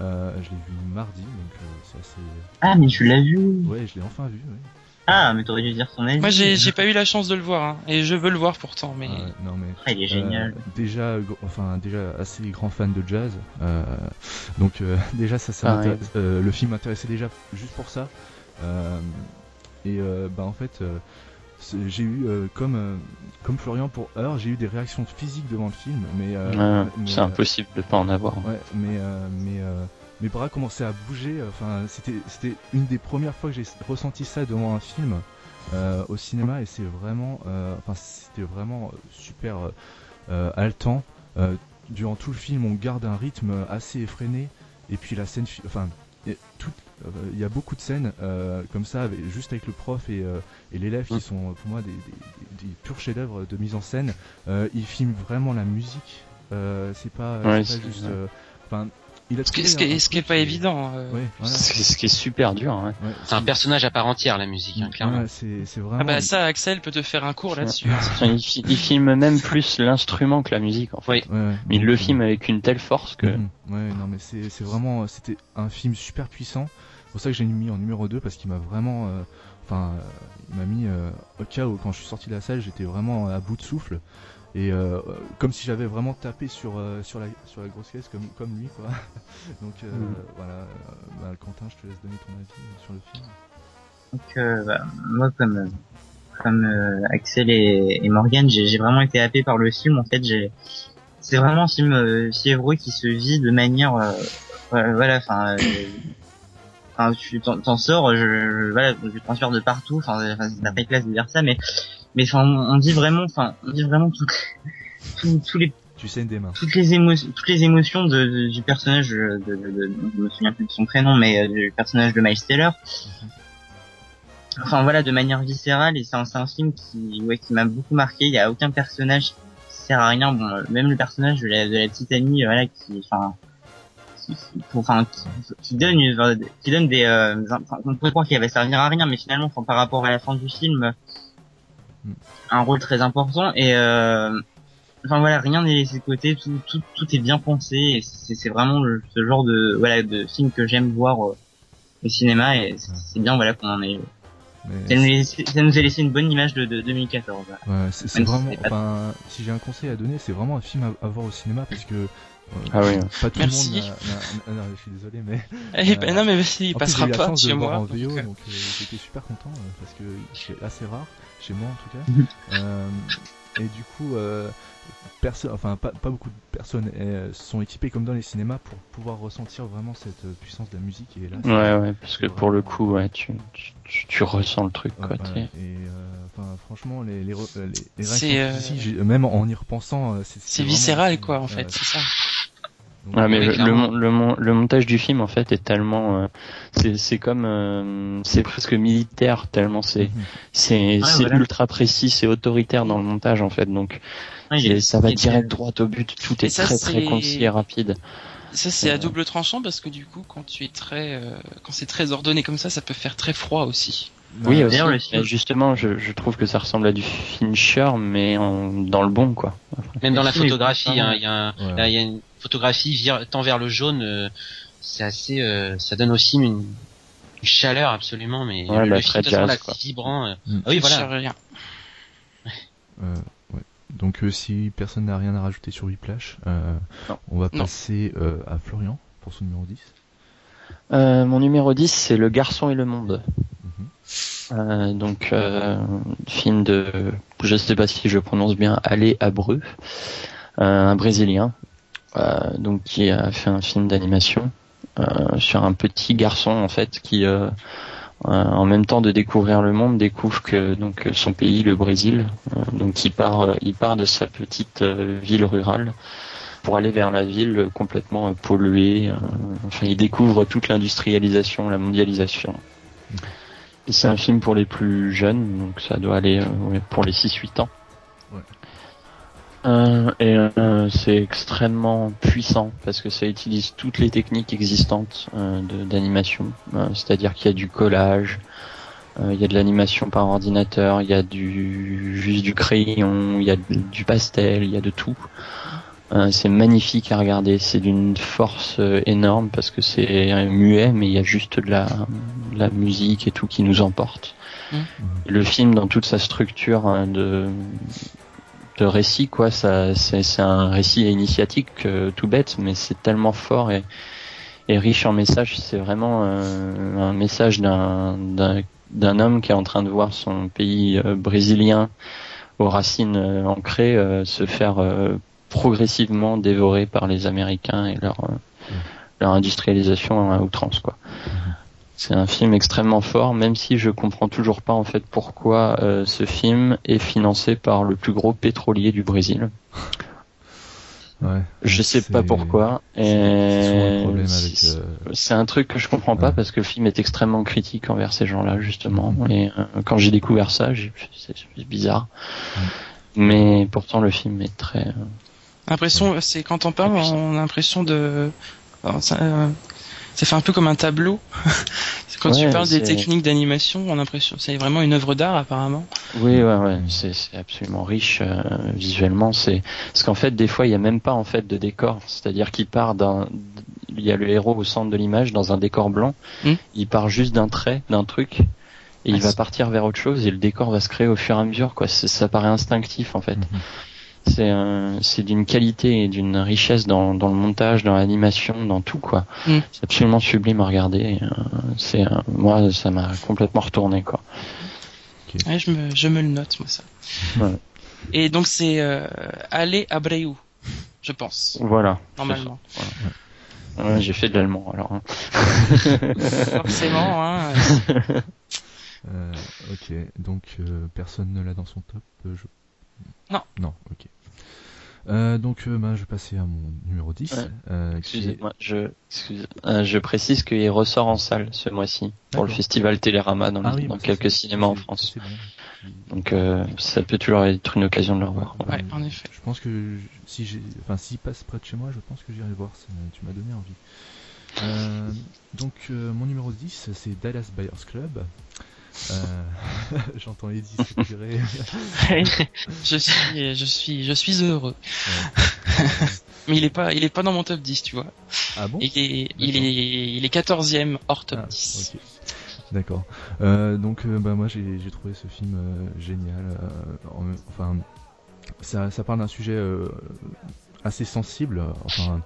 Speaker 1: Euh, je l'ai vu mardi donc euh, c'est assez
Speaker 5: Ah, mais tu l'as vu.
Speaker 1: ouais je l'ai enfin vu ouais.
Speaker 5: Ah, mais t'aurais dû dire ton avis.
Speaker 2: Moi, j'ai j'ai pas eu la chance de le voir, hein, et je veux le voir pourtant, mais
Speaker 1: Ah non mais
Speaker 5: Ah, il est génial.
Speaker 1: euh, déjà enfin déjà assez grand fan de jazz euh, donc euh, (laughs) déjà ça, ça euh, le film m'intéressait déjà juste pour ça Euh, et euh, bah en fait euh, j'ai eu euh, comme euh, comme Florian pour Heure j'ai eu des réactions physiques devant le film mais, euh, mais,
Speaker 4: c'est impossible de pas en avoir.
Speaker 1: Ouais, mais mais mes bras commençaient à bouger. Enfin, c'était c'était une des premières fois que j'ai ressenti ça devant un film au cinéma et c'est vraiment, enfin, c'était vraiment super haletant. Durant tout le film, on garde un rythme assez effréné et puis la scène, fi- enfin, euh, il y a beaucoup de scènes euh, comme ça, avec- juste avec le prof et, euh, et l'élève qui
Speaker 3: Mm.
Speaker 1: sont pour moi des, des- des purs chefs-d'œuvre de mise en scène. Euh, il filme vraiment la musique. Euh, c'est pas,
Speaker 4: Ouais,
Speaker 1: c'est pas
Speaker 4: c'est-
Speaker 1: juste. euh, Enfin, il a
Speaker 2: ce qui, ce qui ce qui est pas évident. euh.
Speaker 1: Ouais, voilà.
Speaker 4: Ce qui- ce qui est super dur. hein.
Speaker 1: Ouais,
Speaker 3: C'est un personnage à part entière la musique, hein, clairement.
Speaker 1: Ouais, c'est c'est vraiment.
Speaker 2: Ah bah ça, Axel peut te faire un cours là-dessus. hein,
Speaker 4: il, fi- il filme même plus l'instrument que la musique en fait.
Speaker 3: Oui.
Speaker 1: Ouais, ouais.
Speaker 4: Mais il le filme avec une telle force que.
Speaker 1: Mhm. Ouais, non, mais c'est c'est vraiment. C'était un film super puissant. C'est pour ça que j'ai mis en numéro 2 parce qu'il m'a vraiment. euh, Enfin, euh, il m'a mis euh, au cas où quand je suis sorti de la salle, j'étais vraiment à bout de souffle. Et euh, comme si j'avais vraiment tapé sur, euh, sur, la, sur la grosse caisse comme, comme lui, quoi. (laughs) Donc euh,
Speaker 4: Mhm.
Speaker 1: voilà, euh, bah, Quentin, je te laisse donner ton avis sur le film.
Speaker 5: Donc, euh, bah, moi, comme, comme euh, Axel et, et Morgan, j'ai vraiment été happé par le film. En fait, j'ai, c'est vraiment un film euh, fiévreux qui se vit de manière, euh, voilà, voilà, enfin, euh, enfin, tu t'en sors, je, voilà, je transfère de partout. Enfin, c'est pas classe de dire ça, mais, mais enfin, on, dit vraiment, enfin, on dit vraiment toutes, (laughs) tous, tous les
Speaker 1: Tu saignes des mains.
Speaker 5: toutes les émotions, toutes les émotions de, de- du personnage de, de, de- je me souviens plus de son prénom, mais euh, du personnage de Miles Taylor. Enfin voilà, de manière viscérale, et c'est un, un film qui, ouais, qui m'a beaucoup marqué. Il y a aucun personnage qui sert à rien. Bon, euh, même le personnage de la, de la petite amie, euh, voilà, qui, enfin, qui, qui- enfin, qui, qui donne, une- qui donne des, euh, enfin, on pourrait croire qu'il va servir à rien, mais finalement, enfin, par rapport à la fin du film,
Speaker 1: Mm.
Speaker 5: un rôle très important. Et euh, enfin voilà, rien n'est laissé de côté, tout, tout, tout est bien pensé. Et c'est vraiment le, ce genre de, voilà, de film que j'aime voir euh, au cinéma. Et c'est bien, voilà, qu'on en ait. Ça nous, a laissé- ça nous a laissé une bonne image de, de 2014. voilà.
Speaker 1: Ouais, c'est
Speaker 5: si
Speaker 1: vraiment.
Speaker 5: pas-
Speaker 1: Enfin, si j'ai un conseil à donner, c'est vraiment un film à, à voir au cinéma parce que. Euh,
Speaker 4: Ah oui.
Speaker 1: Pas tout
Speaker 2: Merci.
Speaker 1: le monde. non, je suis désolé, mais. (laughs)
Speaker 2: Eh ben, non mais vas-y, il passera pas
Speaker 1: de
Speaker 2: chez moi.
Speaker 1: en VO,
Speaker 2: donc, euh,
Speaker 1: donc euh, j'étais super content euh, parce que c'est assez rare chez moi en tout cas. (laughs) Euh, et du coup, euh, personne, enfin pas, pas beaucoup de personnes euh, sont équipées comme dans les cinémas pour pouvoir ressentir vraiment cette euh, puissance de la musique. Et là,
Speaker 4: Ouais, ouais, parce que pour le coup, ouais, tu, tu, tu- tu ressens le truc,
Speaker 1: Ouais,
Speaker 4: quoi.
Speaker 1: voilà. Et euh, enfin, franchement, les, les, re- euh, les, les réactions
Speaker 2: euh,
Speaker 1: ici, j'ai- même en y repensant, euh, c'est
Speaker 2: viscéral, quoi, en fait, c'est ça.
Speaker 1: Donc,
Speaker 4: Ouais, mais le, le, le, mon- le montage du film, en fait, est tellement, euh, c'est, c'est comme, euh, c'est presque militaire tellement c'est,
Speaker 1: Mhm.
Speaker 4: c'est, c'est
Speaker 5: voilà.
Speaker 4: ultra précis, c'est autoritaire dans le montage, en fait. Donc, C'est- ça va direct droit au but. Tout est
Speaker 2: ça,
Speaker 4: très très concis et rapide.
Speaker 2: Ça, c'est
Speaker 4: Euh.
Speaker 2: à double tranchant parce que du coup, quand tu es très, euh, quand c'est très ordonné comme ça, ça peut faire très froid aussi.
Speaker 4: Oui, aussi. Mais justement, je, je trouve que ça ressemble à du Fincher, mais en, dans le bon, quoi.
Speaker 3: Même dans la photographie, hein, il y a,
Speaker 1: Ouais.
Speaker 3: y une photographie tend vers le jaune. euh, c'est assez, euh, ça donne aussi une, une chaleur absolument, mais
Speaker 4: Ouais,
Speaker 3: le, film façon, là, vibrant. euh.
Speaker 1: Mm.
Speaker 3: Ah oui, voilà.
Speaker 1: Donc euh, si personne n'a rien à rajouter sur Whiplash, euh, on va passer euh, à Florian pour son numéro 10.
Speaker 4: Euh, mon numéro 10, c'est Le Garçon et le Monde.
Speaker 1: Mhm.
Speaker 4: Euh, donc, euh, film de, je sais pas si je prononce bien, Allé Abreu, euh, un Brésilien, euh, donc qui a fait un film d'animation euh, sur un petit garçon en fait qui, en même temps de découvrir le monde, découvre que donc son pays, le Brésil, euh, donc il part, euh, il part de sa petite euh, ville rurale pour aller vers la ville complètement euh, polluée. euh, enfin, il découvre toute l'industrialisation, la mondialisation. C'est un film pour les plus jeunes, donc ça doit aller euh, pour les 6-8 ans. Euh, et euh, c'est extrêmement puissant parce que ça utilise toutes les techniques existantes euh, d'animation. Euh, C'est-à-dire qu'il y a du collage, euh, il y a de l'animation par ordinateur, il y a du juste du crayon, il y a de- du pastel, il y a de tout. Euh, c'est magnifique à regarder, c'est d'une force énorme parce que c'est muet, mais il y a juste de la, de la musique et tout qui nous emporte.
Speaker 2: Mhm.
Speaker 4: Le film, dans toute sa structure de, de récit, quoi, ça, c'est, c'est un récit initiatique euh, tout bête, mais c'est tellement fort et, et riche en messages. C'est vraiment euh, un message d'un, d'un, d'un homme qui est en train de voir son pays euh, brésilien aux racines euh, ancrées euh, se faire euh, progressivement dévorer par les Américains et leur euh, leur industrialisation à outrance quoi. C'est un film extrêmement fort, même si je comprends toujours pas en fait pourquoi euh, ce film est financé par le plus gros pétrolier du Brésil.
Speaker 1: Ouais.
Speaker 4: Je sais pas pourquoi.
Speaker 1: C'est euh,
Speaker 4: c'est un truc que je comprends pas
Speaker 1: Ouais.
Speaker 4: parce que le film est extrêmement critique envers ces gens-là justement. Et euh, quand j'ai découvert ça, j'ai- c'est bizarre. Mais pourtant le film est très.
Speaker 2: L'impression, c'est quand on parle, on a l'impression de, ça, fait un peu comme un tableau. C'est (laughs) quand tu parles des techniques d'animation, on a l'impression, c'est vraiment une œuvre d'art apparemment.
Speaker 4: Oui, ouais, ouais, c'est c'est absolument riche euh, visuellement. C'est parce qu'en fait, des fois, il y a même pas en fait de décor. C'est-à-dire qu'il part d'un, il y a le héros au centre de l'image dans un décor blanc.
Speaker 2: Hmm.
Speaker 4: Il part juste d'un trait, d'un truc, et il
Speaker 2: Ah,
Speaker 4: va partir vers autre chose et le décor va se créer au fur et à mesure. Quoi, ça paraît instinctif en fait.
Speaker 1: Mhm.
Speaker 4: C'est euh, c'est d'une qualité et d'une richesse dans, dans le montage, dans l'animation, dans tout quoi.
Speaker 2: Mm.
Speaker 4: C'est absolument sublime à regarder. euh, c'est euh, moi, ça m'a complètement retourné quoi.
Speaker 2: Ouais, je me, je me le note moi ça.
Speaker 4: Ouais.
Speaker 2: Et donc c'est euh, Ale Abreu, je pense,
Speaker 4: Voilà.
Speaker 2: normalement.
Speaker 4: Ouais, j'ai fait de l'allemand alors. hein. (laughs)
Speaker 2: Forcément, hein.
Speaker 1: euh, ok, donc euh, personne ne l'a dans son top. euh, je...
Speaker 2: Non.
Speaker 1: Non, ok. Euh, donc euh, bah, je vais passer à mon numéro 10.
Speaker 4: Ouais.
Speaker 1: euh, est-
Speaker 4: Excusez-moi, je, excuse- euh, je précise qu'il ressort en salle ce mois-ci pour le festival Télérama dans,
Speaker 1: Ah
Speaker 4: les-
Speaker 1: oui,
Speaker 4: dans
Speaker 1: bah,
Speaker 4: quelques cinémas en France. Donc euh, ça peut toujours être une occasion de le revoir.
Speaker 2: Ouais, en effet.
Speaker 1: Je pense que si j'ai, enfin s'il passe près de chez moi, je pense que j'irai le voir. tu m'as donné envie. Euh, donc euh, mon numéro 10, c'est Dallas Buyers Club. Euh, (laughs) J'entends Eddie soupirer. (laughs)
Speaker 2: je suis, je suis, je suis heureux.
Speaker 1: Ouais.
Speaker 2: Mais il est pas, il est pas dans mon top 10, tu vois.
Speaker 1: Ah bon
Speaker 2: Il est, il est, il est 14e hors top
Speaker 1: Ah,
Speaker 2: 10.
Speaker 1: ok. D'accord. Euh, donc, euh, bah, moi, j'ai trouvé ce film génial. en- enfin, ça, ça parle d'un sujet assez sensible. Enfin,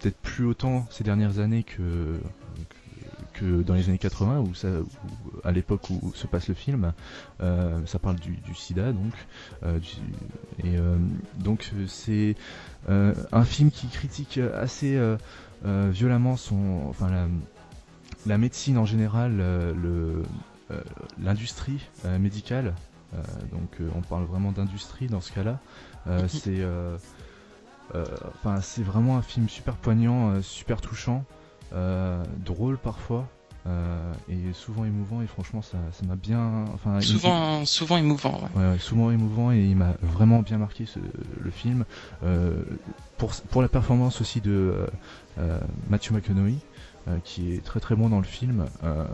Speaker 1: peut-être plus autant ces dernières années que, que, dans les années 80, où ça, où, à l'époque où se passe le film, euh, ça parle du, du sida donc, euh, du- et euh, donc c'est un film qui critique assez violemment son, enfin la, la médecine en général, le l'industrie médicale. Donc on parle vraiment d'industrie dans ce cas-là. Euh, c'est enfin c'est vraiment un film super poignant, super touchant, drôle parfois. euh, et souvent émouvant et franchement ça ça m'a bien enfin il-
Speaker 2: Souvent, souvent émouvant. ouais.
Speaker 1: Ouais, ouais, souvent émouvant et il m'a vraiment bien marqué ce, le film. Euh, pour, pour la performance aussi de euh, euh, Matthew McConaughey, euh, qui est très très bon dans le film. Euh,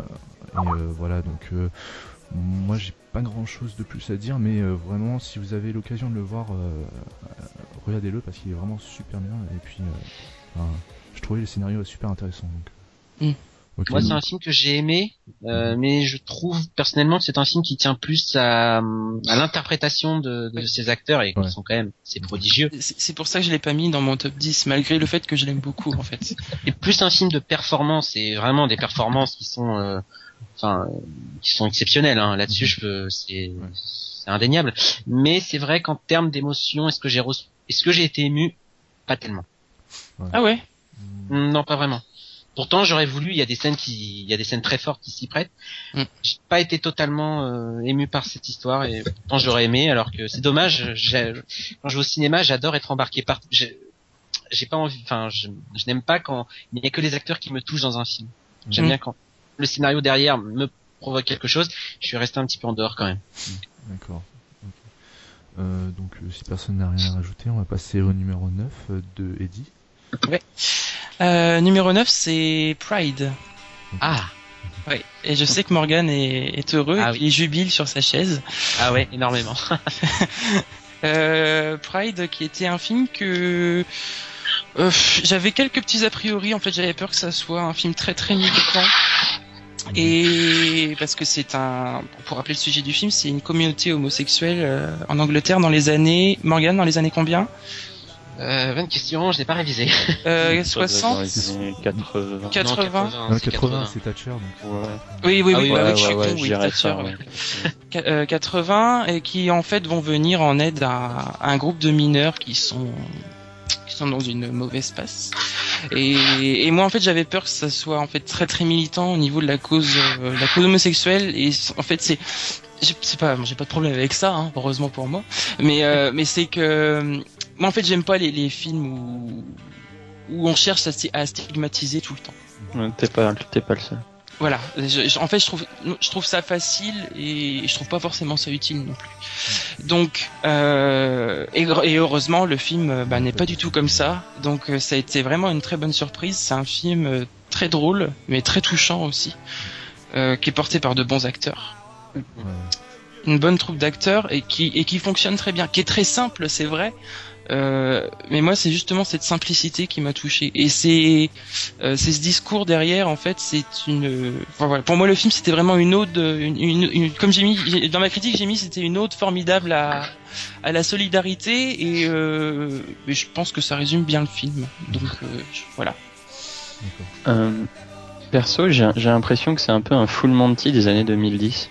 Speaker 1: et euh, voilà, donc euh, moi j'ai pas grand chose de plus à dire, mais euh, vraiment si vous avez l'occasion de le voir, euh, euh, regardez-le parce qu'il est vraiment super bien. Et puis, euh, enfin, je trouvais le scénario super intéressant. Donc,
Speaker 2: Mm.
Speaker 1: ok.
Speaker 3: Moi, c'est un film que j'ai aimé, euh, mais je trouve personnellement que c'est un film qui tient plus à, à l'interprétation de, de ces acteurs et
Speaker 1: Ouais.
Speaker 3: qui sont quand même, c'est prodigieux.
Speaker 2: C'est c'est pour ça que je l'ai pas mis dans mon top 10, malgré le fait que je l'aime beaucoup en fait. (laughs)
Speaker 3: Et plus un film de performance et vraiment des performances qui sont, euh, enfin, euh, qui sont exceptionnelles. Hein. Là-dessus, je peux, c'est, c'est indéniable. Mais c'est vrai qu'en termes d'émotion, est-ce que j'ai reçu, est-ce que j'ai été ému? Pas tellement.
Speaker 2: Ah ouais?
Speaker 3: Non, pas vraiment. Pourtant, j'aurais voulu. Il y a des scènes qui, il y a des scènes très fortes qui s'y prêtent.
Speaker 2: Mm.
Speaker 3: J'ai pas été totalement euh, ému par cette histoire et pourtant j'aurais aimé. Alors que c'est dommage. j'ai- Quand je vais au cinéma, j'adore être embarqué par. J'ai j'ai pas envie. Enfin, je, je n'aime pas quand il n'y a que les acteurs qui me touchent dans un film. J'aime
Speaker 2: Mm.
Speaker 3: bien quand le scénario derrière me provoque quelque chose. Je suis resté un petit peu en dehors quand même.
Speaker 1: D'accord. ok. Euh, donc euh, si personne n'a rien à rajouter, on va passer au numéro 9 euh, de Eddie.
Speaker 2: Euh, Numéro 9, c'est Pride.
Speaker 3: Ah,
Speaker 2: Ouais. Et je sais que Morgan est, est heureux
Speaker 3: Ah
Speaker 2: et qu'il jubile sur sa chaise.
Speaker 3: ah ouais, énormément. (laughs)
Speaker 2: Euh, Pride, qui était un film que euh, j'avais quelques petits a priori. En fait, j'avais peur que ça soit un film très très militant. Et parce que c'est un, pour rappeler le sujet du film, c'est une communauté homosexuelle euh, en Angleterre dans les années, Morgan, dans les années combien?
Speaker 3: Euh, bonne question. Je n'ai pas révisé.
Speaker 2: euh,
Speaker 4: Ça doit être dans
Speaker 2: 60
Speaker 4: les années 80.
Speaker 3: Non,
Speaker 2: 80
Speaker 1: Non,
Speaker 3: c'est
Speaker 1: 80, c'est Thatcher. Donc...
Speaker 4: Ouais.
Speaker 2: Oui, oui,
Speaker 3: Ah
Speaker 2: oui,
Speaker 3: oui,
Speaker 2: bah
Speaker 3: ouais,
Speaker 2: oui, je suis
Speaker 4: ouais,
Speaker 2: con, oui, Thatcher,
Speaker 4: ça,
Speaker 2: ouais.
Speaker 4: ouais.
Speaker 2: Qu- euh, 80 et qui en fait vont venir en aide à, à un groupe de mineurs qui sont qui sont dans une mauvaise passe. Et, et moi en fait j'avais peur que ça soit en fait très très militant au niveau de la cause euh, la cause homosexuelle et en fait c'est j'ai- pas j'ai pas de problème avec ça hein, heureusement pour moi mais euh, mais c'est que euh, moi en fait j'aime pas les, les films où où on cherche à, sti- à stigmatiser tout le temps.
Speaker 4: Ouais, T'es pas, t'es pas le seul.
Speaker 2: Voilà, je- je- en fait, je trouve, je trouve ça facile et je trouve pas forcément ça utile non plus. Donc, euh, et, et heureusement, le film euh, bah, n'est pas du tout comme ça. Donc, euh, ça a été vraiment une très bonne surprise. C'est un film euh, très drôle, mais très touchant aussi, euh, qui est porté par de bons acteurs,
Speaker 1: Ouais.
Speaker 2: une bonne troupe d'acteurs et qui et qui fonctionne très bien, qui est très simple, c'est vrai. Euh, mais moi, c'est justement cette simplicité qui m'a touché. Et c'est euh, c'est ce discours derrière, en fait, c'est une. euh, enfin, voilà. Pour moi, le film, c'était vraiment une ode, une, une, une- comme j'ai mis dans ma critique, j'ai mis, c'était une ode formidable à à la solidarité et euh, mais je pense que ça résume bien le film. Donc euh, je- voilà.
Speaker 4: Euh, perso, j'ai j'ai l'impression que c'est un peu un full Monty des années 2010.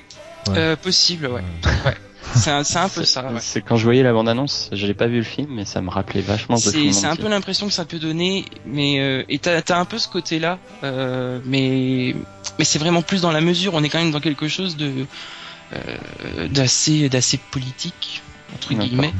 Speaker 1: Ouais.
Speaker 2: Euh, possible, ouais.
Speaker 1: Ouais.
Speaker 2: C'est un, peu ça. Ouais.
Speaker 4: C'est quand je voyais la bande-annonce, je l'ai pas vu le film, mais ça me rappelait vachement
Speaker 2: C'est c'est un peu l'impression que ça peut donner, mais euh, et t'as t'as un peu ce côté-là, euh, mais mais c'est vraiment plus dans la mesure. On est quand même dans quelque chose de euh, d'assez d'assez politique entre guillemets,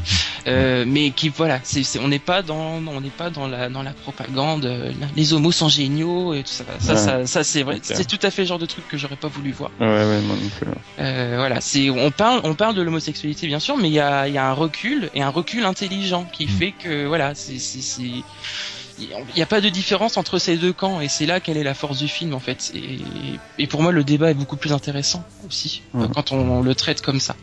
Speaker 2: euh, mais qui voilà, c'est on n'est pas dans on n'est pas dans la dans la propagande. euh, Les homos sont géniaux et tout ça. Ça
Speaker 4: Ouais.
Speaker 2: ça, ça c'est vrai. C'est tout à fait le genre de truc que j'aurais pas voulu voir.
Speaker 4: Ouais, ouais, moi non plus.
Speaker 2: Euh, voilà, c'est on parle on parle de l'homosexualité bien sûr, mais il y a il y a un recul et un recul intelligent qui
Speaker 1: Mm.
Speaker 2: fait que voilà, c'est c'est c'est il n'y a pas de différence entre ces deux camps et c'est là quelle est la force du film en fait. Et, et pour moi le débat est beaucoup plus intéressant aussi
Speaker 4: Mhm.
Speaker 2: quand on, le traite comme ça.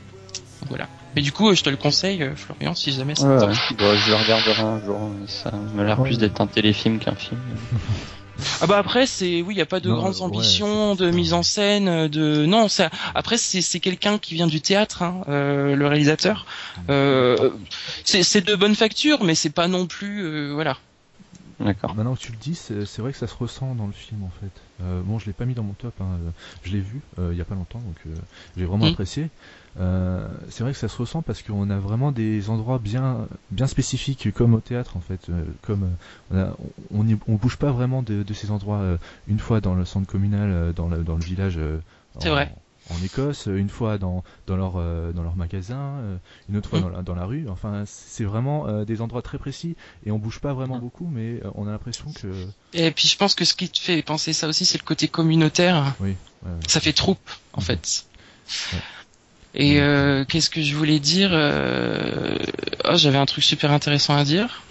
Speaker 2: Voilà. Mais du coup, euh, je te le conseille, euh, Florian, si jamais ça
Speaker 4: Ouais,
Speaker 2: te
Speaker 4: ouais. Bon, je le regarderai un jour. Ça me l'air
Speaker 1: Ouais.
Speaker 4: plus d'être un téléfilm qu'un film.
Speaker 2: Ah bah après c'est oui, il y a pas de
Speaker 1: Non,
Speaker 2: grandes ambitions de mise en scène, euh, de non, ça après c'est c'est quelqu'un qui vient du théâtre, hein, euh, le réalisateur. Euh, c'est c'est de bonne facture, mais c'est pas non plus euh, voilà.
Speaker 4: D'accord.
Speaker 1: Maintenant que tu le dis, c'est vrai que ça se ressent dans le film en fait. Euh, bon, je l'ai pas mis dans mon top, hein, je l'ai vu euh, il y a pas longtemps, donc euh, j'ai vraiment
Speaker 2: Mm.
Speaker 1: apprécié. Euh, c'est vrai que ça se ressent parce qu'on a vraiment des endroits bien, bien spécifiques, comme au théâtre en fait. euh, comme euh, on, a- on, y- on bouge pas vraiment de, de ces endroits euh, une fois dans le centre communal, dans, le, dans le village.
Speaker 2: C'est
Speaker 1: en-
Speaker 2: vrai.
Speaker 1: En Écosse, une fois dans, dans leur dans leur magasin, une autre fois dans, la, dans la rue. Enfin, c'est vraiment des endroits très précis et on bouge pas vraiment
Speaker 2: Mm.
Speaker 1: beaucoup, mais on a l'impression que
Speaker 2: Et puis je pense que ce qui te fait penser ça aussi, c'est le côté communautaire.
Speaker 1: Oui, ouais, ouais.
Speaker 2: Ça fait troupe, en
Speaker 1: Mhm.
Speaker 2: fait.
Speaker 1: Ouais.
Speaker 2: Et euh, qu'est-ce que je voulais dire euh... oh, J'avais un truc super intéressant à dire.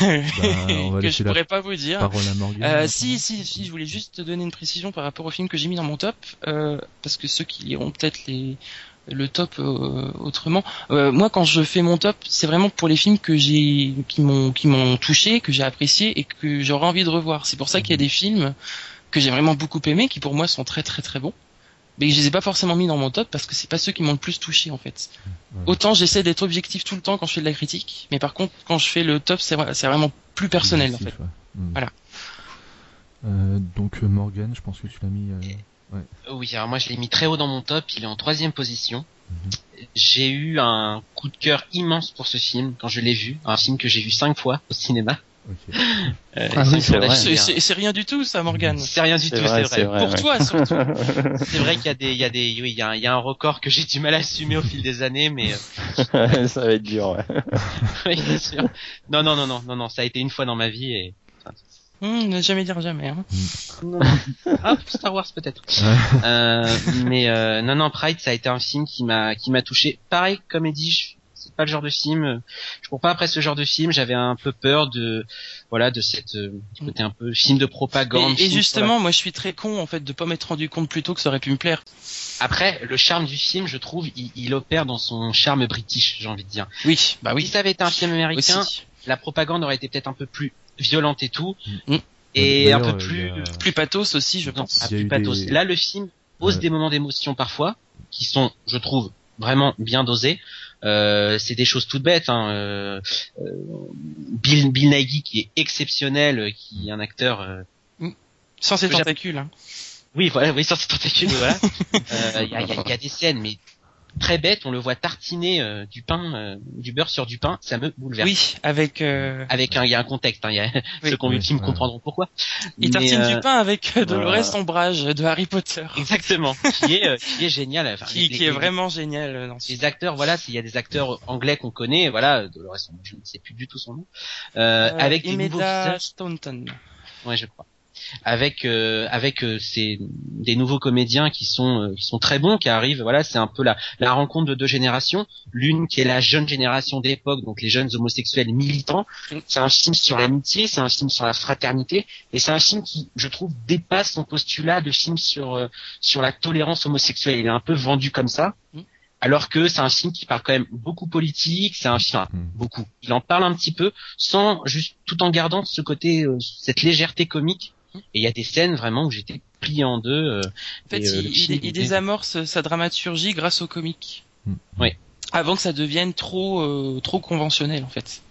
Speaker 1: on va (laughs)
Speaker 2: que je
Speaker 1: la
Speaker 2: pourrais pas vous dire. Euh,
Speaker 1: maintenant.
Speaker 2: si, si, si, je voulais juste te donner une précision par rapport au film que j'ai mis dans mon top, euh, parce que ceux qui liront peut-être les le top euh, autrement. Euh, moi, quand je fais mon top, c'est vraiment pour les films que j'ai, qui m'ont, qui m'ont touché, que j'ai apprécié et que j'aurais envie de revoir. C'est pour ça qu'il y a des films que j'ai vraiment beaucoup aimés, qui pour moi sont très très très bons, mais je les ai pas forcément mis dans mon top parce que c'est pas ceux qui m'ont le plus touché en fait. Autant j'essaie d'être objectif tout le temps quand je fais de la critique, mais par contre quand je fais le top, c'est vra- c'est vraiment plus personnel en fait.
Speaker 1: Ouais. Mm.
Speaker 2: Voilà.
Speaker 1: Euh, donc euh, Morgan, je pense que tu l'as mis. euh,
Speaker 3: Oui, alors moi je l'ai mis très haut dans mon top, il est en troisième position.
Speaker 1: Mhm.
Speaker 3: J'ai eu un coup de cœur immense pour ce film quand je l'ai vu, un film que j'ai vu cinq fois au cinéma. Euh,
Speaker 4: Ah oui, c'est
Speaker 2: rien du tout ça, Morgan.
Speaker 3: C'est rien du tout, c'est vrai.
Speaker 4: vrai.
Speaker 2: Pour
Speaker 4: ouais.
Speaker 2: toi surtout. (laughs)
Speaker 3: C'est vrai qu'il y a des, il y a des, oui, il y a un, il y a un record que j'ai du mal à assumer au fil des années, mais euh, (laughs)
Speaker 4: ça va être dur, ouais. (laughs)
Speaker 3: oui, bien sûr. Non, non, non, non, non, non, ça a été une fois dans ma vie et.
Speaker 2: Hum, ne jamais dire jamais. Hein.
Speaker 3: Non, non. Ah, Star Wars peut-être. Euh, mais euh, non, non, Pride, ça a été un film qui m'a, qui m'a touché. Pareil, comme dit, je- c'est pas le genre de film. euh, Je cours pas après ce genre de film. J'avais un peu peur de, voilà, de cette euh, côté un peu film de propagande.
Speaker 2: Et, justement, moi je suis très con en fait de pas m'être rendu compte plus tôt que ça aurait pu me plaire.
Speaker 3: Après, le charme du film, je trouve, il, il opère dans son charme british, j'ai envie de dire.
Speaker 2: Oui, bah
Speaker 3: Si
Speaker 2: oui.
Speaker 3: ça avait été un film américain,
Speaker 2: Aussi.
Speaker 3: la propagande aurait été peut-être un peu plus violente et tout,
Speaker 2: Mm.
Speaker 3: et un
Speaker 1: D'ailleurs,
Speaker 3: peu plus,
Speaker 1: a-
Speaker 2: Plus pathos aussi, je
Speaker 3: non,
Speaker 2: pense.
Speaker 3: ah,
Speaker 1: a
Speaker 3: plus pathos.
Speaker 1: des-
Speaker 3: Là, le film pose
Speaker 1: Ouais.
Speaker 3: des moments d'émotion parfois, qui sont, je trouve, vraiment bien dosés. Euh, c'est des choses toutes bêtes. Hein. Euh, Bill, Bill Nighy, qui est exceptionnel, euh, qui est un acteur. euh,
Speaker 2: Sans ses tentacules. Hein.
Speaker 3: Oui, voilà, oui, sur ses tentacules, voilà. (laughs) Euh, Il y, a, y a- y a des scènes, mais très bêtes. On le voit tartiner euh, du pain, euh, du beurre sur du pain. Ça me bouleverse.
Speaker 2: Oui, avec. Euh...
Speaker 3: Avec un, il y a un contexte. Hein. Il y a (laughs)
Speaker 2: Oui.
Speaker 3: ceux qui ont vu le film comprendront pourquoi.
Speaker 2: Il
Speaker 3: Mais,
Speaker 2: tartine
Speaker 3: euh,
Speaker 2: du pain avec euh, Dolores
Speaker 4: voilà.
Speaker 2: Ombrage de Harry Potter,
Speaker 3: Exactement. (laughs) qui est, euh, qui est génial. Enfin,
Speaker 2: qui,
Speaker 3: les-
Speaker 2: qui
Speaker 3: les-
Speaker 2: est vraiment génial euh, dans ce film.
Speaker 3: les acteurs, voilà, s'il y a des acteurs anglais qu'on connaît, voilà, Dolores, je ne sais plus du tout son nom, euh,
Speaker 2: Euh,
Speaker 3: avec des nouveaux visages,
Speaker 2: Staunton.
Speaker 3: ouais, je crois, avec euh, avec euh, ces des nouveaux comédiens qui sont euh, qui sont très bons, qui arrivent, voilà, c'est un peu la la rencontre de deux générations, l'une qui est la jeune génération d'époque, donc les jeunes homosexuels militants, c'est un film sur l'amitié, c'est un film sur la fraternité, et c'est un film qui, je trouve, dépasse son postulat de film sur euh, sur la tolérance homosexuelle. Il est un peu vendu comme ça.
Speaker 2: Mm.
Speaker 3: Alors que c'est un film qui parle quand même beaucoup politique, c'est un film, enfin,
Speaker 1: Mm.
Speaker 3: beaucoup. Il en parle un petit peu, sans juste tout en gardant ce côté, euh, cette légèreté comique. Et il y a des scènes vraiment où j'étais plié en deux. euh,
Speaker 2: En fait,
Speaker 3: Et, euh,
Speaker 2: il,
Speaker 3: le
Speaker 2: il-
Speaker 3: film,
Speaker 2: il
Speaker 3: il est-
Speaker 2: désamorce sa dramaturgie grâce au comique.
Speaker 1: Mm.
Speaker 3: Oui.
Speaker 2: Avant que ça devienne trop euh, trop conventionnel en fait.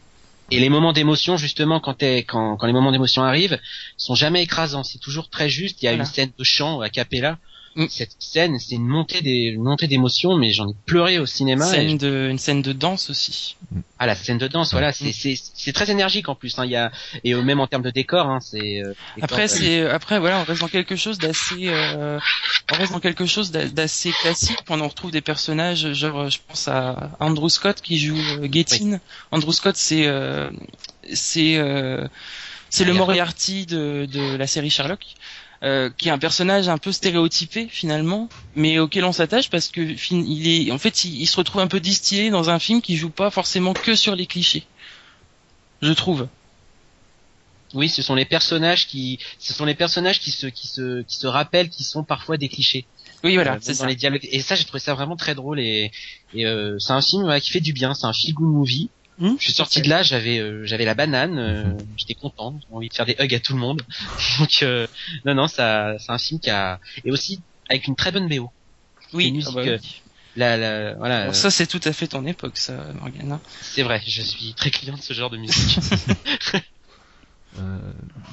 Speaker 3: Et les moments d'émotion, justement, quand, t'es- quand, quand les moments d'émotion arrivent, sont jamais écrasants. C'est toujours très juste. Il y a
Speaker 2: Voilà.
Speaker 3: une scène de chant a cappella.
Speaker 2: Mm.
Speaker 3: Cette scène, c'est une montée des, une montée d'émotion, mais j'en ai pleuré au cinéma.
Speaker 2: Scène de, une scène de danse aussi.
Speaker 3: Ah la scène de danse, voilà, c'est c'est c'est très énergique en plus. Hein. Il y a et même en termes de décor, hein, c'est. euh,
Speaker 2: Après,
Speaker 3: euh,
Speaker 2: c'est après voilà, on reste dans quelque chose d'assez, euh, on reste dans quelque chose d'a- d'assez classique. On en retrouve des personnages, genre euh, je pense à Andrew Scott qui joue euh. Andrew Scott, c'est euh, c'est euh, c'est le Moriarty de de la série Sherlock. Euh, qui est un personnage un peu stéréotypé finalement, mais auquel on s'attache parce que il est, en fait, il, il se retrouve un peu distillé dans un film qui joue pas forcément que sur les clichés. Je trouve.
Speaker 3: Oui, ce sont les personnages qui, ce sont les personnages qui se, qui se, qui se rappellent, qui sont parfois des clichés.
Speaker 2: Oui, voilà,
Speaker 3: Euh,
Speaker 2: c'est ça.
Speaker 3: les dialogues. Et ça, j'ai trouvé ça vraiment très drôle et, et euh, c'est un film voilà, qui fait du bien. C'est un feel good movie.
Speaker 2: Hum,
Speaker 3: Je suis sorti de là, j'avais, euh, j'avais la banane, euh, j'étais content, j'ai envie de faire des hugs à tout le monde. (laughs) Donc euh, non, non, ça, c'est un film qui a, et aussi avec une très bonne BO.
Speaker 2: Oui,
Speaker 3: les musiques,
Speaker 2: ah bah
Speaker 3: euh,
Speaker 2: oui.
Speaker 3: La, la, voilà,
Speaker 2: Bon, ça c'est tout à fait ton époque, ça, Morgane. hein.
Speaker 3: c'est vrai. Je suis très client de ce genre de musique. (laughs)
Speaker 1: Euh,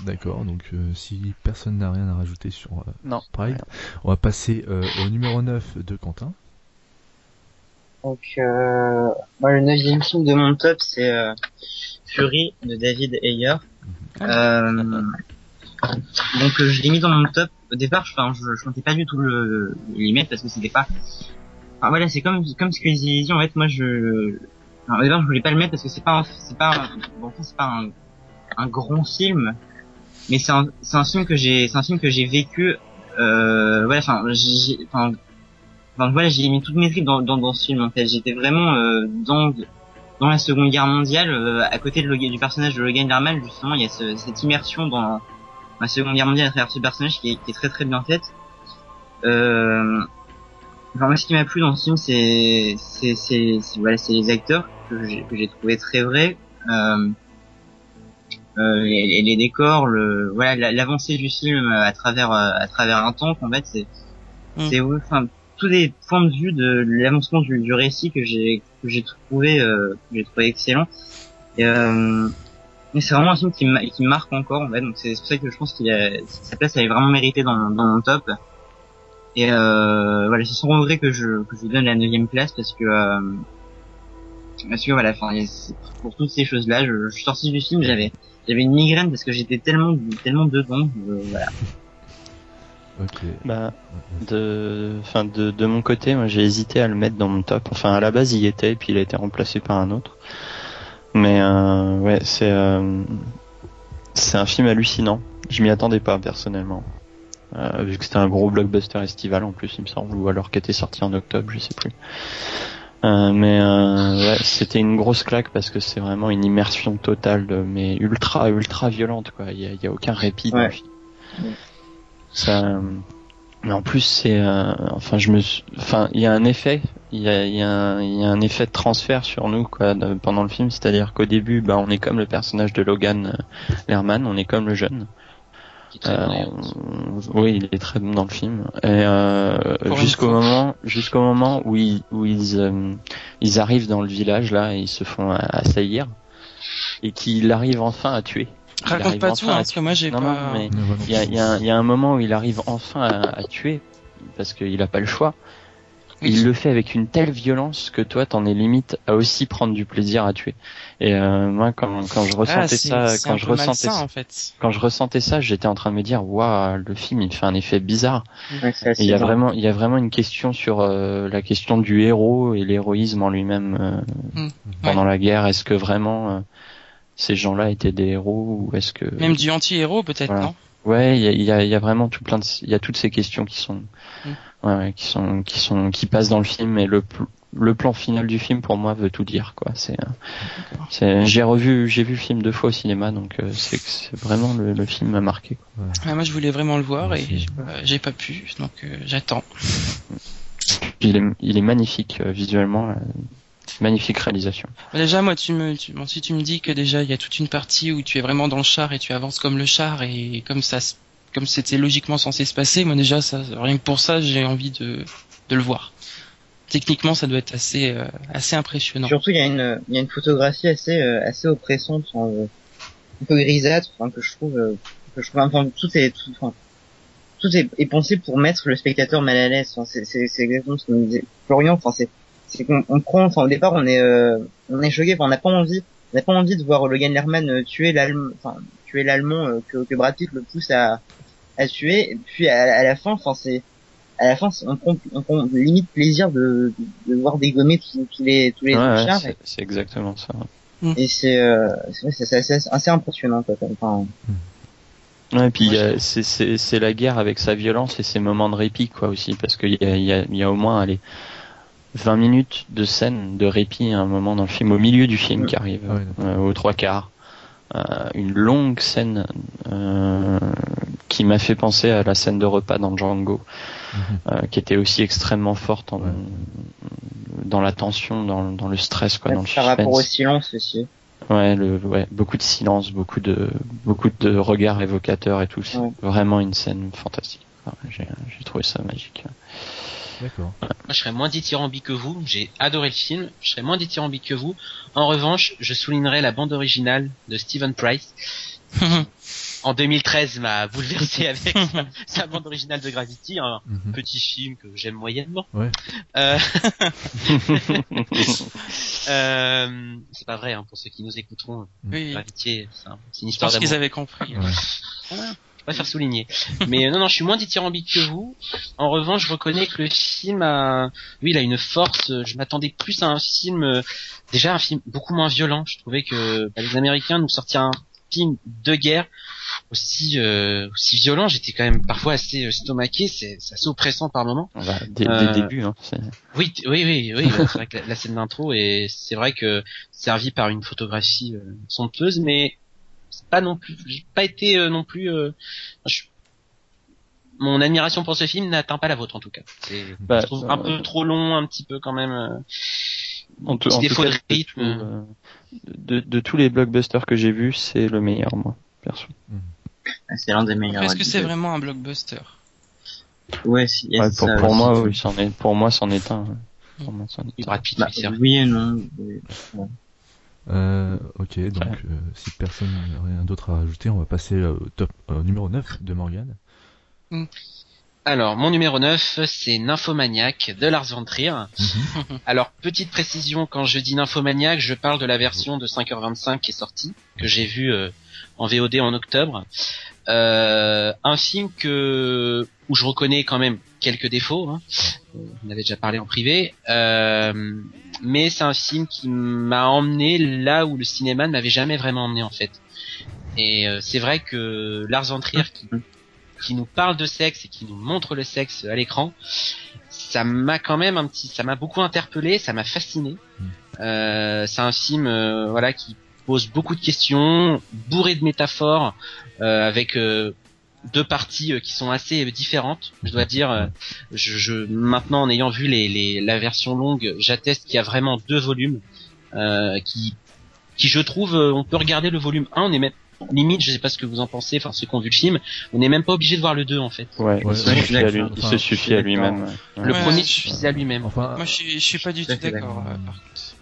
Speaker 1: D'accord, donc euh, si personne n'a rien à rajouter sur euh,
Speaker 4: Non.
Speaker 1: Pride, on va passer euh, au numéro 9 de Quentin.
Speaker 5: Donc, euh, moi, le neuvième film de mon top, c'est euh, Fury de David Ayer. Euh, donc, euh, je l'ai mis dans mon top. Au départ, je, enfin, je, je comptais pas du tout le, l'y mettre parce que c'était pas. Enfin, voilà, c'est comme comme ce que j'ai dit. En fait, moi, je. enfin, au départ, je voulais pas le mettre parce que c'est pas, un- c'est pas, un- bon, c'est pas un, un grand film, mais c'est un, c'est un film que j'ai, c'est un film que j'ai vécu. Euh, voilà, enfin, j'ai, enfin, Enfin, voilà, j'ai mis toutes mes tripes dans, dans, dans ce film en fait. J'étais vraiment euh, dans dans la Seconde Guerre mondiale, euh, à côté de Logan- du personnage de Logan Lerman, justement, il y a ce- cette immersion dans la Seconde Guerre mondiale à travers ce personnage qui est, qui est très très bien faite. Euh, enfin, moi, ce qui m'a plu dans ce film, c'est c'est c'est voilà, c'est les acteurs que j'ai que j'ai trouvé très vrais. Euh, euh, les, les- décors, le voilà, la- l'avancée du film à travers à travers un temps, en fait, c'est
Speaker 2: Mm.
Speaker 5: c'est enfin tous les points de vue de l'avancement du, récit que j'ai que j'ai trouvé euh, j'ai trouvé excellent. Et euh, mais c'est vraiment un film qui, qui marque encore en fait. Donc c'est pour ça que je pense qu'il a sa place elle est vraiment méritée dans, dans mon top. Et euh, voilà c'est sans regret que je que je donne la neuvième place parce que euh, parce que voilà enfin pour toutes ces choses là je, je suis sorti du film j'avais j'avais une migraine parce que j'étais tellement tellement dedans voilà
Speaker 1: Ok.
Speaker 4: Bah, de, enfin, de, de mon côté, moi, j'ai hésité à le mettre dans mon top. Enfin, à la base, il y était, puis il a été remplacé par un autre. Mais euh, ouais, c'est euh, c'est un film hallucinant. Je m'y attendais pas personnellement, Euh, vu que c'était un gros blockbuster estival en plus, il me semble, ou alors qui était sorti en octobre, je sais plus. Euh, mais euh, ouais, c'était une grosse claque parce que c'est vraiment une immersion totale, de- mais ultra ultra violente quoi. Il y a, il y a aucun répit dans le film. Ça, mais en plus c'est, euh, enfin je me, suis- enfin il y a un effet, il y a, il y a un, il y a un effet de transfert sur nous quoi de- pendant le film, c'est-à-dire qu'au début, bah on est comme le personnage de Logan euh, Lerman, on est comme le jeune. Euh, on- oui, il est très bon dans le film. Et euh, jusqu'au moment, jusqu'au moment où ils, où ils, euh, ils arrivent dans le village là, et ils se font assaillir, et qu'il arrive enfin à tuer. Il
Speaker 2: Raconte pas
Speaker 4: enfin
Speaker 2: tout, hein, parce que moi j'ai pas.
Speaker 4: il y a, y a un- il y a un moment où il arrive enfin à, à tuer parce qu'il a pas le choix.
Speaker 2: Oui.
Speaker 4: Il le fait avec une telle violence que toi t'en es limite à aussi prendre du plaisir à tuer. Et euh, moi quand, quand je
Speaker 2: Ah,
Speaker 4: ressentais ça, quand je ressentais
Speaker 2: malsain,
Speaker 4: ça,
Speaker 2: en fait.
Speaker 4: quand je ressentais ça, j'étais en train de me dire waouh le film il fait un effet bizarre.
Speaker 5: Ouais,
Speaker 4: il y a vraiment il y a vraiment une question sur euh, la question du héros et l'héroïsme en lui-même euh,
Speaker 2: Mm.
Speaker 4: pendant la guerre. Est-ce que vraiment euh, ces gens-là étaient des héros ou est-ce que
Speaker 2: Même du anti-héros, peut-être,
Speaker 4: Voilà.
Speaker 2: non?
Speaker 4: Ouais, il y a, il y, a, il y a vraiment tout plein de, il y a toutes ces questions qui sont,
Speaker 2: Mm.
Speaker 4: ouais, ouais, qui sont, qui sont, qui passent dans le film et le, le plan final du film pour moi veut tout dire quoi. C'est, euh, c'est, j'ai revu, j'ai vu le film deux fois au cinéma donc euh, c'est, c'est vraiment le, le film m'a marqué. Quoi.
Speaker 2: Ah, Moi, je voulais vraiment le voir et euh, j'ai pas pu, donc euh, j'attends.
Speaker 4: Il est, il est magnifique euh, visuellement, euh, magnifique réalisation.
Speaker 2: Déjà, moi, tu me, tu, bon, si tu me dis que déjà il y a toute une partie où tu es vraiment dans le char et tu avances comme le char et comme ça, se- comme c'était logiquement censé se passer, moi déjà, ça, rien que pour ça, j'ai envie de, de le voir. Techniquement, ça doit être assez, euh, assez impressionnant.
Speaker 5: Surtout, il y a une, il y a une photographie assez, euh, assez oppressante, enfin, euh, un peu grisâtre, enfin, que je trouve, euh, que je trouve, enfin, tout est, tout, enfin, tout est, est pensé pour mettre le spectateur mal à l'aise. Enfin, c'est, c'est, c'est exactement ce que nous disait Florian. Enfin, c'est, c'est qu'on on prend, enfin, au départ, on est, euh, on est choqué. Enfin, on n'a pas envie, on n'a pas envie de voir Logan Lerman euh, tuer l'allemand, enfin, tuer l'allemand euh, que, que Brad Pitt le pousse à, à tuer. Et puis à, à la fin, enfin, c'est, à la fin, c'est- on prend, on prend limite plaisir de, de, de voir dégommer tous, tous les, tous les
Speaker 4: Ouais, ouais,
Speaker 5: chars.
Speaker 4: c'est, c'est exactement ça.
Speaker 5: Et c'est euh, c'est c'est assez, impressionnant quoi. Enfin,
Speaker 4: Ouais, et puis
Speaker 3: Moi,
Speaker 4: a- c'est, c'est, c'est la guerre avec sa violence et ses moments de répit quoi aussi parce qu'il y a, il y, a, il y a au moins allez 20 minutes de scène de répit à un moment dans le film au milieu du film
Speaker 5: Ouais.
Speaker 4: qui arrive
Speaker 1: Ah ouais,
Speaker 4: euh, aux trois quarts Euh, une longue scène euh, qui m'a fait penser à la scène de repas dans Django euh, qui était aussi extrêmement forte en,
Speaker 1: Ouais.
Speaker 4: dans la tension dans, dans le stress quoi dans le
Speaker 5: par rapport au silence aussi.
Speaker 4: Ouais, le, ouais, beaucoup de silence, beaucoup de, beaucoup de regards évocateurs et tout. C'est
Speaker 5: Ouais.
Speaker 4: vraiment une scène fantastique. Enfin, J'ai, j'ai trouvé ça magique.
Speaker 1: D'accord.
Speaker 3: Moi, je serais moins dithyrambique que vous. J'ai adoré le film. Je serais moins dithyrambique que vous. En revanche, je soulignerai la bande originale de Stephen Price, (laughs) en 2013 m'a bouleversé avec (laughs) sa, sa bande originale de Gravity, un
Speaker 1: Mhm.
Speaker 3: petit film que j'aime moyennement.
Speaker 1: Ouais.
Speaker 3: Euh, (laughs) euh, c'est pas vrai hein, pour ceux qui nous écouteront.
Speaker 2: Oui,
Speaker 3: Gravity, c'est un- c'est une
Speaker 2: je
Speaker 3: histoire
Speaker 2: pense qu'ils
Speaker 3: d'amour.
Speaker 2: avaient compris.
Speaker 1: Ouais.
Speaker 3: Préfère souligner. Mais euh, non, non, je suis moins dithyrambique que vous. En revanche, je reconnais que le film a, oui, il a une force. euh, Je m'attendais plus à un film, euh, déjà un film beaucoup moins violent. Je trouvais que bah, les Américains nous sortaient un film de guerre aussi euh, aussi violent. J'étais quand même parfois assez stomaqué. C'est assez oppressant par moments.
Speaker 4: Bah, dès, dès
Speaker 3: Euh,
Speaker 4: le début, hein,
Speaker 3: Oui, oui, oui, oui. c'est vrai que la, la scène d'intro est, c'est vrai que servi par une photographie euh, somptueuse, mais pas non plus, j'ai pas été euh, non plus. euh, je- mon admiration pour ce film n'atteint pas la vôtre en tout cas. C'est,
Speaker 4: Bah,
Speaker 3: je trouve
Speaker 4: euh,
Speaker 3: un peu trop long, un petit peu quand même. euh,
Speaker 4: en tout, en tout cas,
Speaker 3: de rythme.
Speaker 4: de, de tous les blockbusters que j'ai vus, c'est le meilleur, moi, perso.
Speaker 5: C'est l'un des meilleurs.
Speaker 2: Est-ce que c'est vraiment un blockbuster?
Speaker 5: Ouais, si,
Speaker 4: Ouais, pour,
Speaker 5: ça
Speaker 4: pour
Speaker 5: aussi.
Speaker 4: moi, oui, c'en est, pour moi, c'en est un. ouais. Pour moi, c'en est
Speaker 3: oui,
Speaker 4: un.
Speaker 5: Bah,
Speaker 3: oui,
Speaker 5: oui et non. oui.
Speaker 1: Euh, ok, donc euh, si personne n'a rien d'autre à rajouter, on va passer au top euh, numéro 9 de Morgan.
Speaker 3: Alors, mon numéro 9, c'est Nymphomaniac de Lars von Trier.
Speaker 1: Mhm. (laughs)
Speaker 3: Alors, petite précision, quand je dis Nymphomaniac, je parle de la version de 5h25 qui est sortie, que j'ai vue euh, en VOD en octobre. Euh, un film que où je reconnais quand même quelques défauts. Hein. On avait déjà parlé en privé, Euh, mais c'est un film qui m'a emmené là où le cinéma ne m'avait jamais vraiment emmené en fait. Et euh, c'est vrai que Lars von Trier qui, qui nous parle de sexe et qui nous montre le sexe à l'écran, ça m'a quand même un petit, ça m'a beaucoup interpellé, ça m'a fasciné. Euh, c'est un film, euh, voilà, qui pose beaucoup de questions, bourré de métaphores, euh, avec euh, deux parties euh, qui sont assez euh, différentes. Je dois dire, euh, je, je maintenant en ayant vu les, les, la version longue, j'atteste qu'il y a vraiment deux volumes euh, qui, qui je trouve, euh, on peut regarder le volume 1, on est même limite, je sais pas ce que vous en pensez, enfin ceux qui ont vu le film, on n'est même pas obligé de voir le 2 en fait.
Speaker 4: Ouais,
Speaker 1: Ouais,
Speaker 4: il, lui, il se suffit à lui-même. ouais.
Speaker 3: Le
Speaker 2: Ouais,
Speaker 3: premier
Speaker 2: je-
Speaker 3: suffisait à lui-même.
Speaker 1: Enfin,
Speaker 2: Moi, je suis, je suis pas du
Speaker 5: Tout
Speaker 2: d'accord, euh, par contre.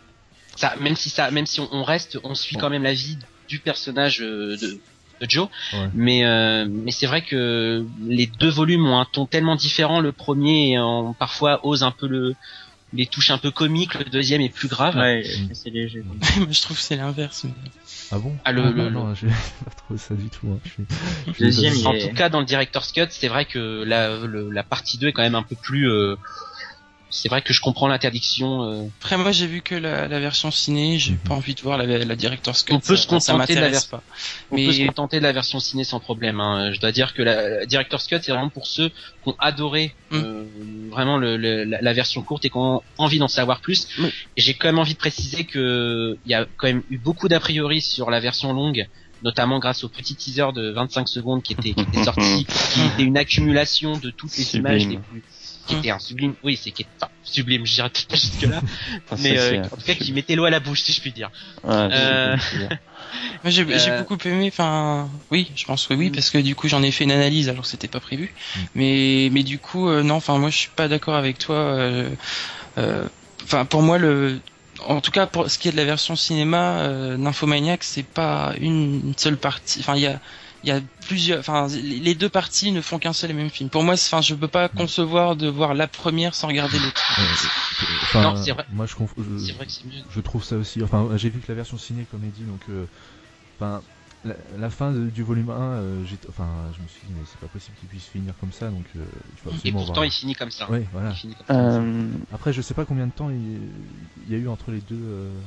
Speaker 3: ça, même si ça, même si on, on reste, on suit quand même la vie du personnage euh, de, de Joe.
Speaker 1: Ouais.
Speaker 3: Mais euh, mais c'est vrai que les deux volumes ont un ton tellement différent. Le premier, en, parfois, ose un peu le les touches un peu comiques. Le deuxième est plus grave.
Speaker 5: Ouais, c'est léger. (laughs)
Speaker 2: Moi, je trouve que c'est l'inverse.
Speaker 1: ah bon?
Speaker 3: Ah, le-
Speaker 1: Ah,
Speaker 3: le-
Speaker 1: non, non, j'ai pas trouvé ça du tout. hein. Je suis- je suis
Speaker 5: Deuxième,
Speaker 3: En
Speaker 5: est-
Speaker 3: tout cas, dans le director's cut, c'est vrai que la le- la partie 2 est quand même un peu plus. euh, c'est vrai que je comprends l'interdiction. euh,
Speaker 2: Après, moi, j'ai vu que la, la version ciné, j'ai
Speaker 1: Mhm.
Speaker 2: pas envie de voir la, la director's cut.
Speaker 3: On peut
Speaker 2: ça-
Speaker 3: se contenter de la
Speaker 2: m'intéresse
Speaker 3: ver-
Speaker 2: pas.
Speaker 3: On
Speaker 2: Mais-
Speaker 3: peut se contenter de la version ciné sans problème. Hein. Je dois dire que la, la Director's Cut, c'est vraiment pour ceux qui ont adoré
Speaker 2: Mm.
Speaker 3: euh, vraiment le, le- la, la version courte et qui ont envie d'en savoir plus.
Speaker 2: Mm.
Speaker 3: Et j'ai quand même envie de préciser que il y a quand même eu beaucoup d'a priori sur la version longue notamment grâce au petit teaser de 25 secondes qui était, qui était (laughs) sorti, qui était une accumulation de toutes les
Speaker 4: Sublime.
Speaker 3: images les plus, qui était un sublime, oui, c'est qui est, enfin, sublime, je dirais peut-être pas jusque là, (laughs) mais
Speaker 4: ça,
Speaker 3: euh, en tout cas qui mettait l'eau à la bouche, si je puis dire.
Speaker 4: Ouais,
Speaker 3: Euh,
Speaker 4: c'est- (laughs) c'est-
Speaker 2: Moi j'ai j'ai
Speaker 3: Euh,
Speaker 2: beaucoup aimé, enfin oui, je pense que oui,
Speaker 3: Mm.
Speaker 2: parce que du coup j'en ai fait une analyse alors que c'était pas prévu.
Speaker 1: Mm.
Speaker 2: Mais mais du coup euh, non, enfin moi je suis pas d'accord avec toi. euh, euh, Enfin pour moi le, en tout cas pour ce qui est de la version cinéma, euh, Nymphomaniac c'est pas une, une seule partie. Enfin il y a il y a plusieurs, enfin les deux parties ne font qu'un seul et même film. Pour moi, enfin je peux pas concevoir de voir la première sans regarder l'autre.
Speaker 1: Enfin,
Speaker 3: Non, c'est vrai.
Speaker 1: Moi, je, conf- je-
Speaker 3: C'est vrai que c'est mieux.
Speaker 1: je trouve ça aussi. Enfin, j'ai vu que la version ciné comédie, donc, euh, enfin, la, la fin de- du volume 1, euh, enfin, je me suis dit, mais c'est pas possible qu'il puisse finir comme ça, donc euh, il faut
Speaker 3: Et pourtant,
Speaker 1: voir.
Speaker 3: il finit comme ça.
Speaker 1: Ouais, voilà.
Speaker 3: Comme ça.
Speaker 4: Euh,
Speaker 1: Après, je sais pas combien de temps il, il y a eu entre les deux, euh,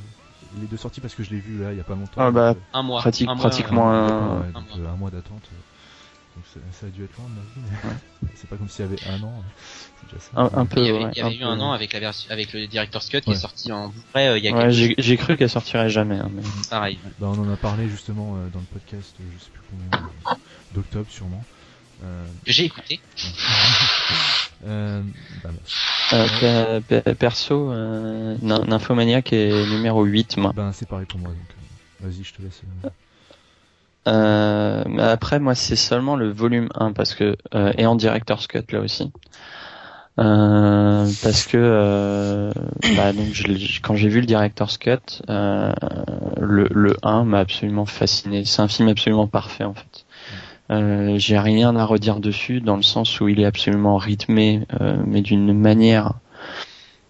Speaker 1: les deux sorties parce que je l'ai vu là il y a pas longtemps.
Speaker 4: Ah, bah,
Speaker 1: donc,
Speaker 3: Un mois.
Speaker 4: pratique-
Speaker 3: un mois,
Speaker 4: pratiquement
Speaker 3: euh,
Speaker 4: un-
Speaker 1: ouais, donc,
Speaker 3: mois.
Speaker 1: euh, un mois d'attente. euh, Donc ça, ça a dû être loin de ma vie. mais (laughs) c'est pas comme s'il y avait un an. Déjà ça.
Speaker 4: un, un peu.
Speaker 3: Il y avait,
Speaker 4: ouais,
Speaker 3: il y avait
Speaker 4: un
Speaker 3: eu
Speaker 4: peu.
Speaker 3: un an avec la version, avec le Director's Cut qui
Speaker 1: Ouais.
Speaker 3: est sorti en Blu-ray euh, il y a
Speaker 4: Ouais,
Speaker 3: quelques
Speaker 4: j'ai j'ai cru qu'elle sortirait jamais. hein, mais...
Speaker 3: pareil.
Speaker 1: Bah, on en a parlé justement euh, dans le podcast, euh, je sais plus combien, euh, d'octobre sûrement. Euh,
Speaker 3: Que j'ai écouté. (laughs)
Speaker 1: euh, bah.
Speaker 4: Euh, pe- pe- perso, euh, Nym- Nymphomaniac est numéro 8, moi.
Speaker 1: Ben, c'est pareil pour moi, donc euh, vas-y, je te laisse. euh,
Speaker 4: mais après, moi, c'est seulement le volume 1 parce que et en director's cut là aussi. Parce que bah, donc je l'ai- quand j'ai vu le director's cut, le, le 1 m'a absolument fasciné. C'est un film absolument parfait en fait. Euh, j'ai rien à redire dessus dans le sens où il est absolument rythmé, euh, mais d'une manière,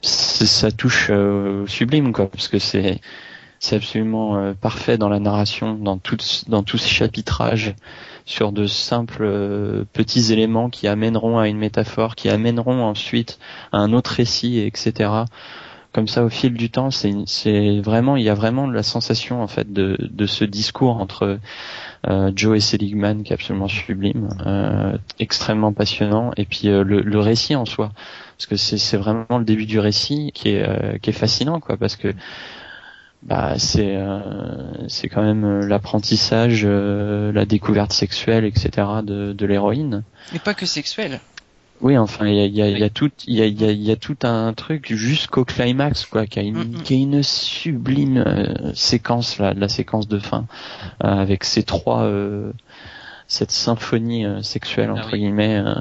Speaker 4: ça touche euh, au sublime quoi, parce que c'est c'est absolument euh, parfait dans la narration, dans tout dans tout ce chapitrage sur de simples euh, petits éléments qui amèneront à une métaphore, qui amèneront ensuite à un autre récit, etc. Comme ça, au fil du temps, c'est vraiment, il y a vraiment la sensation en fait de, ce discours entre euh, Joe et Seligman qui est absolument sublime, euh, extrêmement passionnant, et puis euh, le, récit en soi, parce que c'est vraiment le début du récit qui est fascinant, quoi, parce que bah c'est c'est quand même l'apprentissage, la découverte sexuelle, etc. de, de l'héroïne.
Speaker 2: Mais pas que sexuel.
Speaker 4: Oui, enfin, il y a, il y, a, il y a tout, il y a, il y a, il y a tout un truc jusqu'au climax, quoi, qui a une,
Speaker 2: Mm, mm.
Speaker 4: qui a une sublime euh, séquence là, la séquence de fin, euh, avec ces trois, euh, cette symphonie euh, sexuelle
Speaker 3: Ah
Speaker 4: entre
Speaker 3: oui.
Speaker 4: guillemets, euh,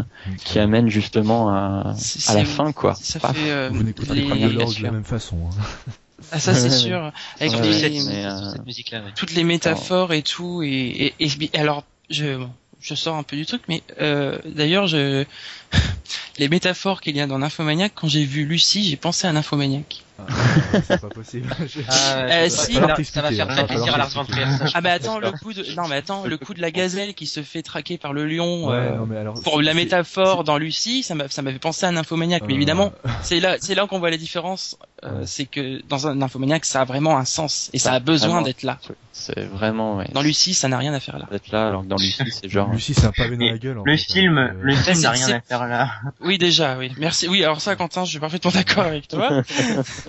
Speaker 4: qui amène justement à, la fin, quoi.
Speaker 2: Ça
Speaker 4: Paf.
Speaker 2: fait euh,
Speaker 1: Vous n'écoutez
Speaker 2: les-
Speaker 1: pas
Speaker 4: premières
Speaker 1: de l'orgue de la même façon. hein.
Speaker 2: Ah ça c'est (laughs) sûr. Avec
Speaker 4: Ouais,
Speaker 2: les-
Speaker 3: cette,
Speaker 4: euh,
Speaker 3: cette musique-là, ouais.
Speaker 2: toutes les métaphores et tout et, et, et- alors je bon, je sors un peu du truc mais euh, d'ailleurs je (laughs) les métaphores qu'il y a dans Nymphomaniac quand j'ai vu Lucie j'ai pensé à Nymphomaniac
Speaker 1: Ah, (laughs) c'est pas possible.
Speaker 3: Ah,
Speaker 2: Euh,
Speaker 3: ça,
Speaker 2: si.
Speaker 3: va- ça va faire
Speaker 1: hein,
Speaker 3: très
Speaker 1: va
Speaker 3: plaisir à Lars von Trier. ça,
Speaker 2: ah bah attends le coup de non mais attends le coup de la gazelle qui se fait traquer par le lion
Speaker 1: Ouais,
Speaker 2: euh,
Speaker 1: non, mais alors,
Speaker 2: pour la métaphore dans Lucie ça m'a ça m'avait pensé à Nymphomaniac mais
Speaker 1: Euh,
Speaker 2: évidemment c'est là c'est là qu'on voit la différence euh,
Speaker 1: Ouais.
Speaker 2: c'est que dans un Nymphomaniac ça a vraiment un sens et ça
Speaker 4: Ça,
Speaker 2: a besoin d'être là
Speaker 4: C'est vraiment, ouais.
Speaker 2: dans Lucie ça n'a rien à faire là
Speaker 4: D'être là, alors que dans Lucie, c'est genre.
Speaker 1: Lucie, c'est un pavé dans la gueule. en
Speaker 5: Le
Speaker 1: fait,
Speaker 5: film,
Speaker 1: hein.
Speaker 5: le film n'a (laughs) rien à faire là.
Speaker 2: oui déjà oui merci oui alors ça Quentin je suis parfaitement d'accord avec toi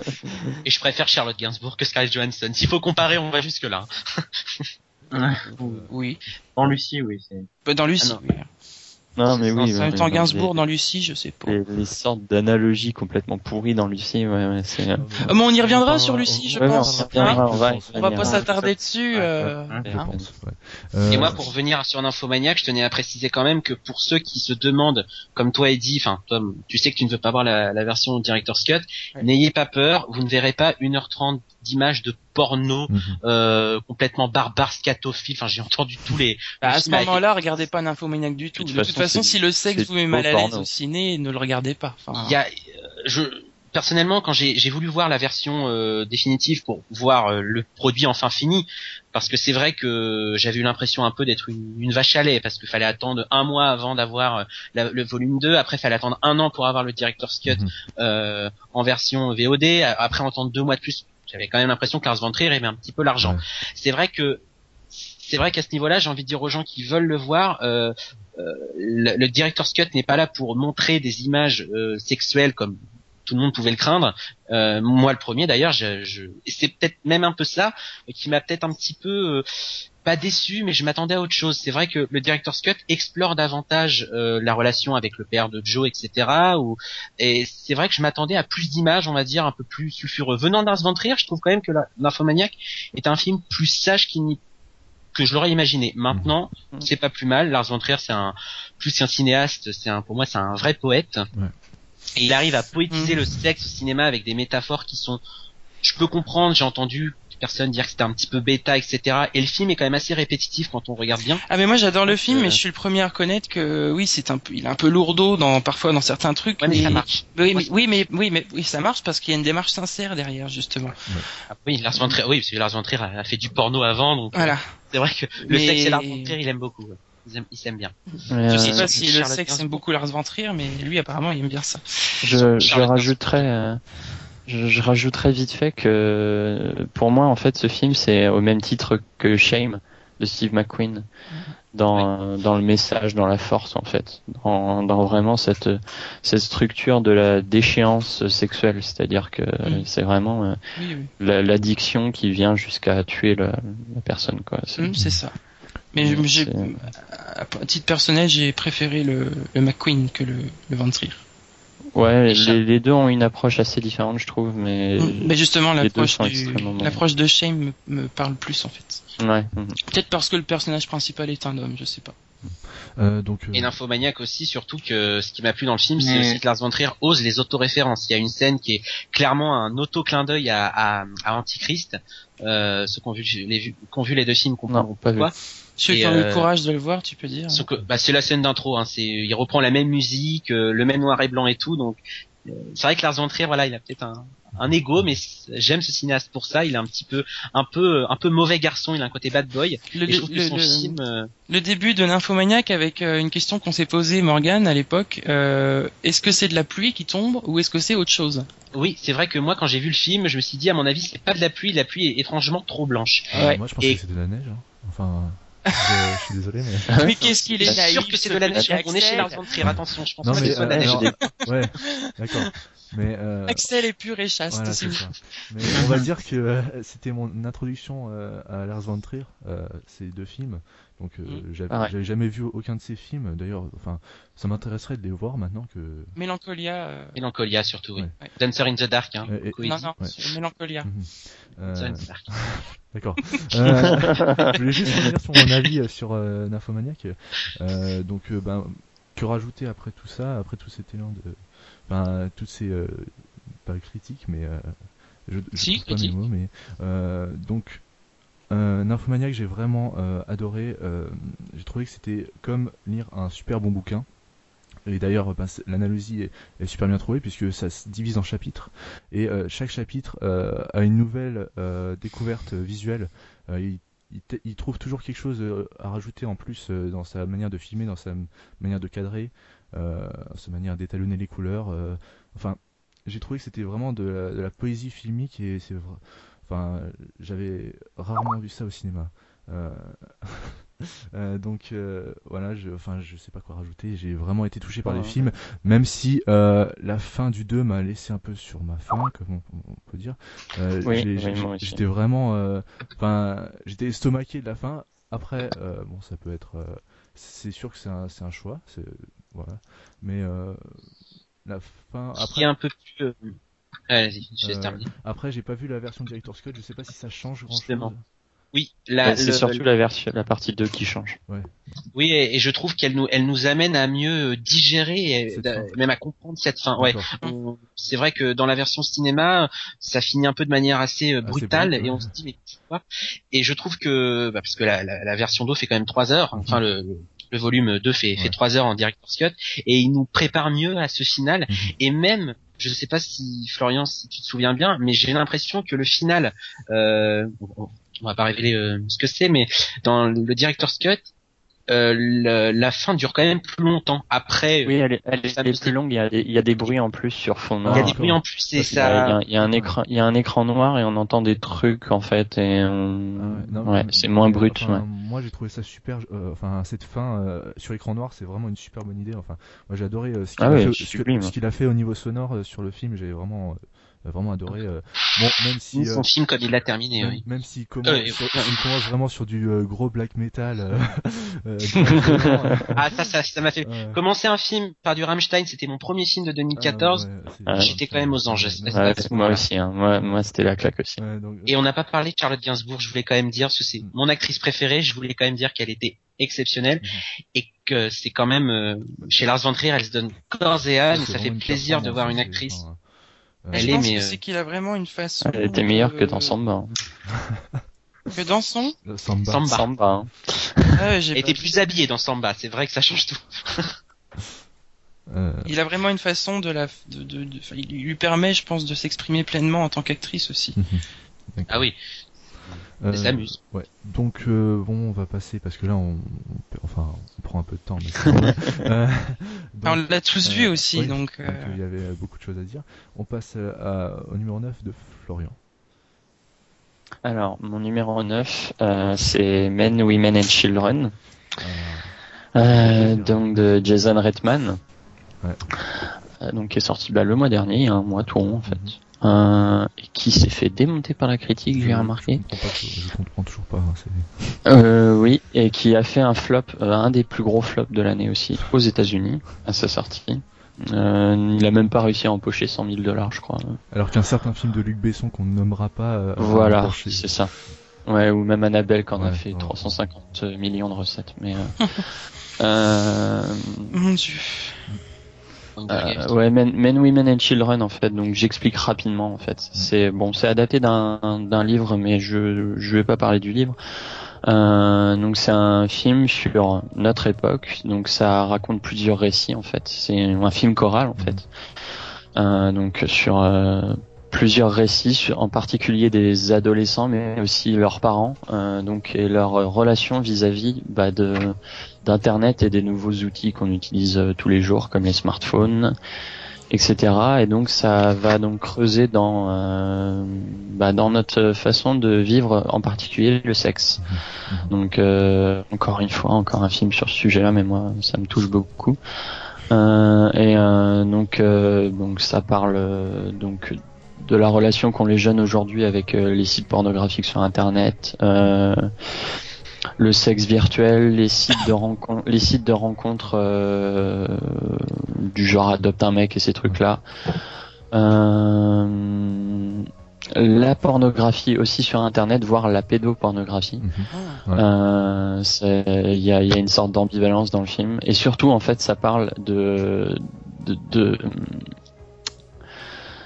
Speaker 2: (laughs)
Speaker 3: Et je préfère Charlotte Gainsbourg que Scarlett Johansson. S'il faut comparer, on va jusque là.
Speaker 2: oui
Speaker 5: Dans Lucie, oui. c'est-
Speaker 2: Bah, dans Lucie
Speaker 3: Ah
Speaker 2: oui.
Speaker 4: Non, mais oui. ouais,
Speaker 2: temps Gainsbourg dans Lucie je sais pas
Speaker 4: Les, les sortes d'analogies complètement pourries dans Lucie, ouais, ouais, c'est.
Speaker 1: Ah,
Speaker 2: Ah, mais on y reviendra sur Lucie, je
Speaker 4: Ouais,
Speaker 2: pense.
Speaker 4: on reviendra,
Speaker 2: Hein
Speaker 4: on va,
Speaker 2: on va pas s'attarder dessus
Speaker 5: Ouais,
Speaker 2: euh, hein.
Speaker 1: pense, ouais. Euh,
Speaker 3: Et moi, pour revenir sur Nymphomaniac, je tenais à préciser quand même que pour ceux qui se demandent, comme toi Eddie, enfin, toi, tu sais que tu ne veux pas voir la, la version Director's Cut,
Speaker 2: Ouais.
Speaker 3: n'ayez pas peur, vous ne verrez pas 1h30 d'images de porno
Speaker 1: mhm.
Speaker 3: euh, complètement barbare, scatophile, enfin j'ai entendu tous les...
Speaker 2: Bah, à ce moment-là, regardez pas Nymphomaniac du tout.
Speaker 4: De
Speaker 2: De
Speaker 4: toute façon,
Speaker 2: si le sexe vous met mal à l'aise au ciné, ne le regardez pas. Enfin,
Speaker 3: Il y a, euh, je personnellement quand j'ai j'ai voulu voir la version euh, définitive pour voir euh, le produit enfin fini, parce que c'est vrai que j'avais eu l'impression un peu d'être une, une vache à lait, parce qu'il fallait attendre un mois avant d'avoir euh, le volume 2, après il fallait attendre un an pour avoir le director's cut
Speaker 1: Mhm.
Speaker 3: euh, en version VOD, après entendre deux mois de plus. J'avais quand même l'impression que Lars von Trier aimait un petit peu l'argent.
Speaker 1: Ouais.
Speaker 3: C'est vrai que c'est vrai qu'à ce niveau-là, j'ai envie de dire aux gens qui veulent le voir, euh, euh, le, le director's cut n'est pas là pour montrer des images euh, sexuelles comme tout le monde pouvait le craindre. Euh, moi, le premier d'ailleurs, je, je... et c'est peut-être même un peu ça qui m'a peut-être un petit peu euh, pas déçu, mais je m'attendais à autre chose. C'est vrai que le director's cut explore davantage euh, la relation avec le père de Joe, etc. Ou... Et c'est vrai que je m'attendais à plus d'images, on va dire, un peu plus sulfureux. Venant d'Ars von Trier, je trouve quand même que la- l'Infomaniac est un film plus sage qu'il n'y que je l'aurais imaginé. Maintenant,
Speaker 4: Mhm.
Speaker 3: c'est pas plus mal. Lars von Trier, c'est un plus qu'un cinéaste, c'est un pour moi c'est un vrai poète.
Speaker 1: Ouais.
Speaker 3: Et il arrive à poétiser
Speaker 2: Mhm.
Speaker 3: le sexe au cinéma avec des métaphores qui sont je peux comprendre, j'ai entendu des personnes dire que c'était un petit peu bêta, etc. Et le film est quand même assez répétitif quand on regarde bien.
Speaker 2: Ah mais moi j'adore le film,
Speaker 3: Euh,
Speaker 2: mais je suis le premier à reconnaître que oui c'est un peu, il est un peu lourdeau dans parfois dans certains trucs.
Speaker 3: Ouais, mais ça marche.
Speaker 2: Oui, mais, oui, mais oui, mais oui, ça marche parce qu'il y a une démarche sincère derrière justement.
Speaker 3: Ah, oui, Lars von Trier, oui, parce que Lars von Trier a, a fait du porno avant, donc euh,
Speaker 2: Voilà.
Speaker 3: c'est vrai que le
Speaker 2: Mais-
Speaker 3: sexe et Lars von Trier, il aime beaucoup. ouais. Il aime, il s'aime bien.
Speaker 4: Mais,
Speaker 2: Je
Speaker 4: euh,
Speaker 2: sais pas si le
Speaker 3: Charlotte
Speaker 2: sexe aime beaucoup Lars von Trier, mais lui apparemment il aime bien ça.
Speaker 4: je, rajouterais, euh, je, je rajouterais vite fait que pour moi en fait ce film c'est au même titre que Shame de Steve McQueen dans dans le message, dans la force en fait, dans, dans vraiment cette cette structure de la déchéance sexuelle, c'est-à-dire que c'est vraiment euh,
Speaker 2: Oui, oui.
Speaker 4: la- l'addiction qui vient jusqu'à tuer la, la personne quoi. C'est-
Speaker 2: Hum, c'est ça. Mais je- j'ai,
Speaker 4: c'est-
Speaker 2: à titre personnel, j'ai préféré le, le McQueen que le, le Trier.
Speaker 4: Ouais, les, les deux ont une approche assez différente, je trouve, mais
Speaker 2: Hum, Mais justement, l'approche du, l'approche de Shame me, me parle plus en fait.
Speaker 4: ouais. mhm.
Speaker 2: Peut-être parce que le personnage principal est un homme, je sais pas.
Speaker 1: Euh, donc, euh,
Speaker 3: Et Nymphomaniac aussi, surtout que ce qui m'a plu dans le film, c'est
Speaker 5: Mais-
Speaker 3: aussi que Lars von Trier ose les autoréférences. Il y a une scène qui est clairement un auto-clin d'œil à, à, à Antichrist. Euh, ceux qui ont vu les, qui ont vu les deux films comprendront
Speaker 4: pas vu.
Speaker 2: Ceux qui
Speaker 3: Et,
Speaker 2: ont eu le
Speaker 3: euh,
Speaker 2: courage de le voir, tu peux dire.
Speaker 3: Sauf que, bah, c'est la scène d'intro. Hein, c'est, il reprend la même musique, euh, le même noir et blanc et tout. Donc, euh, c'est vrai que Lars von Trier, voilà, il a peut-être un, un ego, mais j'aime ce cinéaste pour ça. Il est un petit peu, un peu, un peu mauvais garçon. Il a un côté bad boy.
Speaker 2: Le,
Speaker 3: et je trouve que
Speaker 2: le-
Speaker 3: son
Speaker 2: le-
Speaker 3: film, euh,
Speaker 2: le début de Nymphomaniac avec euh, une question qu'on s'est posée, Morgan, à l'époque. euh, est-ce que c'est de la pluie qui tombe ou est-ce que c'est autre chose?
Speaker 3: Oui, c'est vrai que moi, quand j'ai vu le film, je me suis dit, à mon avis, c'est pas de la pluie. La pluie est étrangement trop blanche.
Speaker 2: ouais.
Speaker 1: moi je pensais
Speaker 3: Et-
Speaker 1: que c'était de la neige. hein. Enfin, je, je suis désolé, mais.
Speaker 2: Mais qu'est-ce qu'il est
Speaker 3: C'est
Speaker 2: naïf
Speaker 3: sûr que c'est de la
Speaker 2: petit
Speaker 3: On est chez. Lars von Trier. Attention, je pense
Speaker 1: Non
Speaker 3: pas que
Speaker 1: mais
Speaker 3: ce soit de la (laughs)
Speaker 1: ouais, d'accord. Mais euh,
Speaker 2: Axel est pur et chaste.
Speaker 1: Voilà,
Speaker 2: c'est
Speaker 1: c'est ça. Mais on va dire que euh, c'était mon introduction euh, à Lars von Trier, euh, ces deux films. Donc euh,
Speaker 2: Mm.
Speaker 1: j'avais
Speaker 4: Ah ouais.
Speaker 1: j'avais jamais vu aucun de ces films. D'ailleurs, enfin, ça m'intéresserait de les voir maintenant que.
Speaker 2: Mélancolia. euh,
Speaker 3: Mélancolia surtout, oui.
Speaker 1: Ouais.
Speaker 3: Dancer in the Dark, hein.
Speaker 1: Euh, et-.
Speaker 2: Non, non,
Speaker 1: Ouais.
Speaker 2: c'est Mélancolia.
Speaker 1: Mhm. Euh,
Speaker 3: Dancer in the Dark. (laughs)
Speaker 1: D'accord. (laughs) Euh, je voulais juste revenir sur mon (laughs) avis euh, sur euh, Nymphomaniac. Euh, donc, ben, que rajouter après tout ça, après tout cet élan de, ben, toutes ces, pas critiques, mais je, je
Speaker 2: Si,
Speaker 1: trouve pas mes mots, mais donc. Euh, Nymphomaniac, j'ai vraiment adoré. j'ai trouvé que c'était comme lire un super bon bouquin. Et d'ailleurs, ben, l'analogie est, super bien trouvée puisque ça se divise en chapitres et euh, chaque chapitre euh, a une nouvelle euh, découverte visuelle. Il, trouve toujours quelque chose à rajouter en plus dans sa manière de filmer, dans sa manière de cadrer, sa manière d'étalonner les couleurs. enfin, j'ai trouvé que c'était vraiment de la, poésie filmique et c'est enfin j'avais rarement vu ça au cinéma. (laughs) (laughs) Euh, donc euh, voilà, je, enfin je sais pas quoi rajouter. J'ai vraiment été touché par les films, même si euh, la fin du 2 m'a laissé un peu sur ma faim, comme on, on peut dire.
Speaker 4: Oui,
Speaker 1: j'étais vraiment, enfin j'étais estomaqué de la fin. Après, bon, ça peut être, c'est sûr que c'est un, un choix, voilà, mais la fin.
Speaker 3: Qui
Speaker 1: Après,
Speaker 3: est un peu plus, Allez-y, je
Speaker 1: après, j'ai pas vu la version Director's Cut. Je sais pas si ça change grand chose.
Speaker 3: Justement. Oui, la,
Speaker 4: c'est
Speaker 3: le-
Speaker 4: surtout la version, la partie 2 qui change.
Speaker 3: oui, et, et je trouve qu'elle nous, elle nous amène à mieux digérer, et
Speaker 1: Cette
Speaker 3: d'a-
Speaker 1: fin.
Speaker 3: même à comprendre cette fin. Ouais. C'est vrai que dans la version cinéma, ça finit un peu de manière assez euh, brutale
Speaker 1: brut, ouais.
Speaker 3: et on se dit mais pourquoi? Et je trouve que bah, parce que la, la, la version 2 fait quand même 3 heures, enfin le, le volume 2 fait, fait
Speaker 1: Ouais.
Speaker 3: 3 heures en director's cut et il nous prépare mieux à ce final
Speaker 1: Mhm.
Speaker 3: et même je ne sais pas si Florian si tu te souviens bien, mais j'ai l'impression que le final euh, on va pas révéler euh, ce que c'est mais dans le director's cut euh, le- la fin dure quand même plus longtemps après
Speaker 4: Oui, elle est, elle est,
Speaker 3: ça
Speaker 4: elle est
Speaker 3: nous-
Speaker 4: plus longue. Il y, a des, il y a des bruits en plus sur fond
Speaker 3: il
Speaker 4: noir.
Speaker 3: y a
Speaker 1: Ah,
Speaker 3: des bruits en plus et
Speaker 4: Il y, a, il y
Speaker 3: ça
Speaker 4: a- il y a un écran, il y a un écran noir et on entend des trucs en fait et on-
Speaker 1: Ah ouais,
Speaker 4: c'est moins brut.
Speaker 1: enfin,
Speaker 4: ouais.
Speaker 1: Moi, j'ai trouvé ça super. euh, enfin, cette fin euh, sur écran noir, c'est vraiment une super bonne idée. Enfin, moi, j'ai adoré euh, ce qu'il
Speaker 4: Ah
Speaker 1: a, qu'il a fait au niveau sonore euh, sur le film. J'ai vraiment, euh, vraiment adoré. euh, bon, même si. euh,
Speaker 3: son film comme il l'a terminé
Speaker 1: même,
Speaker 3: oui.
Speaker 1: même s'il commence,
Speaker 3: Euh,
Speaker 1: sur-
Speaker 3: euh,
Speaker 1: s'il commence vraiment sur du euh, gros black metal, euh, euh, (laughs) euh,
Speaker 3: Ah ça ça ça m'a fait commencer un film par du Rammstein, c'était mon premier film de 2014
Speaker 1: Ah, ouais,
Speaker 3: j'étais quand même aux anges.
Speaker 1: Ouais,
Speaker 4: moi aussi. Hein. Moi, moi c'était la claque aussi.
Speaker 1: ouais, donc,
Speaker 3: et on n'a pas parlé de Charlotte Gainsbourg, je voulais quand même dire parce que c'est
Speaker 1: Mm.
Speaker 3: mon actrice préférée, je voulais quand même dire qu'elle était exceptionnelle
Speaker 1: Mhm.
Speaker 3: et que c'est quand même euh, chez Lars von Trier, elle se donne corps et âme, et ça fait plaisir de voir une
Speaker 1: c'est-
Speaker 3: actrice.
Speaker 1: euh,
Speaker 3: Elle
Speaker 2: je
Speaker 3: est,
Speaker 2: pense
Speaker 3: mais,
Speaker 2: que
Speaker 3: euh,
Speaker 2: c'est qu'il a vraiment une façon.
Speaker 4: Elle était meilleure que dans Samba. (laughs)
Speaker 2: Que dans son.
Speaker 1: euh, Samba.
Speaker 3: Samba.
Speaker 4: Samba. hein.
Speaker 2: Ah
Speaker 3: Elle était plus habillée dans Samba, c'est vrai que ça change tout. (laughs)
Speaker 1: Euh,
Speaker 2: Il a vraiment une façon de la, de, de, de- enfin, il lui permet, je pense, de s'exprimer pleinement en tant qu'actrice aussi. (laughs)
Speaker 3: Ah oui,
Speaker 1: euh,
Speaker 3: s'amuse.
Speaker 1: Ouais. Donc euh, bon, on va passer parce que là, on, on- enfin, on prend un peu de temps. Mais. (laughs) Euh, donc,
Speaker 2: on l'a tous
Speaker 1: euh,
Speaker 2: vu aussi, donc. euh,
Speaker 1: donc, euh, il y avait beaucoup de choses à dire. On passe à- au numéro 9 de Florian.
Speaker 4: Alors, mon numéro 9, euh, c'est Men, Women and Children.
Speaker 1: Euh,
Speaker 4: Euh, donc de Jason.
Speaker 1: Ouais.
Speaker 4: Euh, donc qui est sorti bah, le mois dernier, un mois tout rond en fait.
Speaker 1: Mhm.
Speaker 4: Euh, qui s'est fait démonter par la critique, j'ai remarqué.
Speaker 1: Je comprends, pas, je comprends toujours pas. hein, c'est-
Speaker 4: Euh, oui, et qui a fait un flop, euh, un des plus gros flops de l'année aussi, aux États-Unis à sa sortie. Euh, il a même pas réussi à empocher 100 000 dollars, je crois.
Speaker 1: Alors qu'un certain film de Luc Besson qu'on ne nommera pas. euh,
Speaker 4: Voilà, c'est ça. Ouais, ou même Annabelle quand on a
Speaker 1: Ouais,
Speaker 4: fait
Speaker 1: ouais.
Speaker 4: 350 millions de recettes. Mais euh, (laughs) euh,
Speaker 2: Mon dieu.
Speaker 4: Euh, ouais, Men, Men, Women and Children en fait. Donc j'explique rapidement en fait.
Speaker 1: Mm.
Speaker 4: C'est bon, c'est adapté d'un d'un livre, mais je je vais pas parler du livre. Euh, donc c'est un film sur notre époque. Donc ça raconte plusieurs récits en fait. C'est un film choral en fait. Euh, donc sur euh, plusieurs récits, sur- en particulier des adolescents, mais aussi leurs parents, euh, donc et leur euh, relation vis-à-vis bah, de d'internet et des nouveaux outils qu'on utilise euh, tous les jours, comme les smartphones, etc. Et donc ça va donc creuser dans euh, bah, dans notre façon de vivre, en particulier le sexe. Donc euh, encore une fois, encore un film sur ce sujet-là, mais moi ça me touche beaucoup. Euh, et euh, donc euh, donc ça parle euh, donc de la relation qu'ont les jeunes aujourd'hui avec les sites pornographiques sur internet, euh, le sexe virtuel, les sites de rencontres, les sites de rencontres euh, du genre adopte un mec et ces trucs là. la pornographie aussi sur internet, voire la pédopornographie.
Speaker 1: Mhm.
Speaker 2: Ah.
Speaker 1: Ouais.
Speaker 4: Euh, c'est- Il y, a, il y a une sorte d'ambivalence dans le film. Et surtout, en fait, ça parle de, de, de,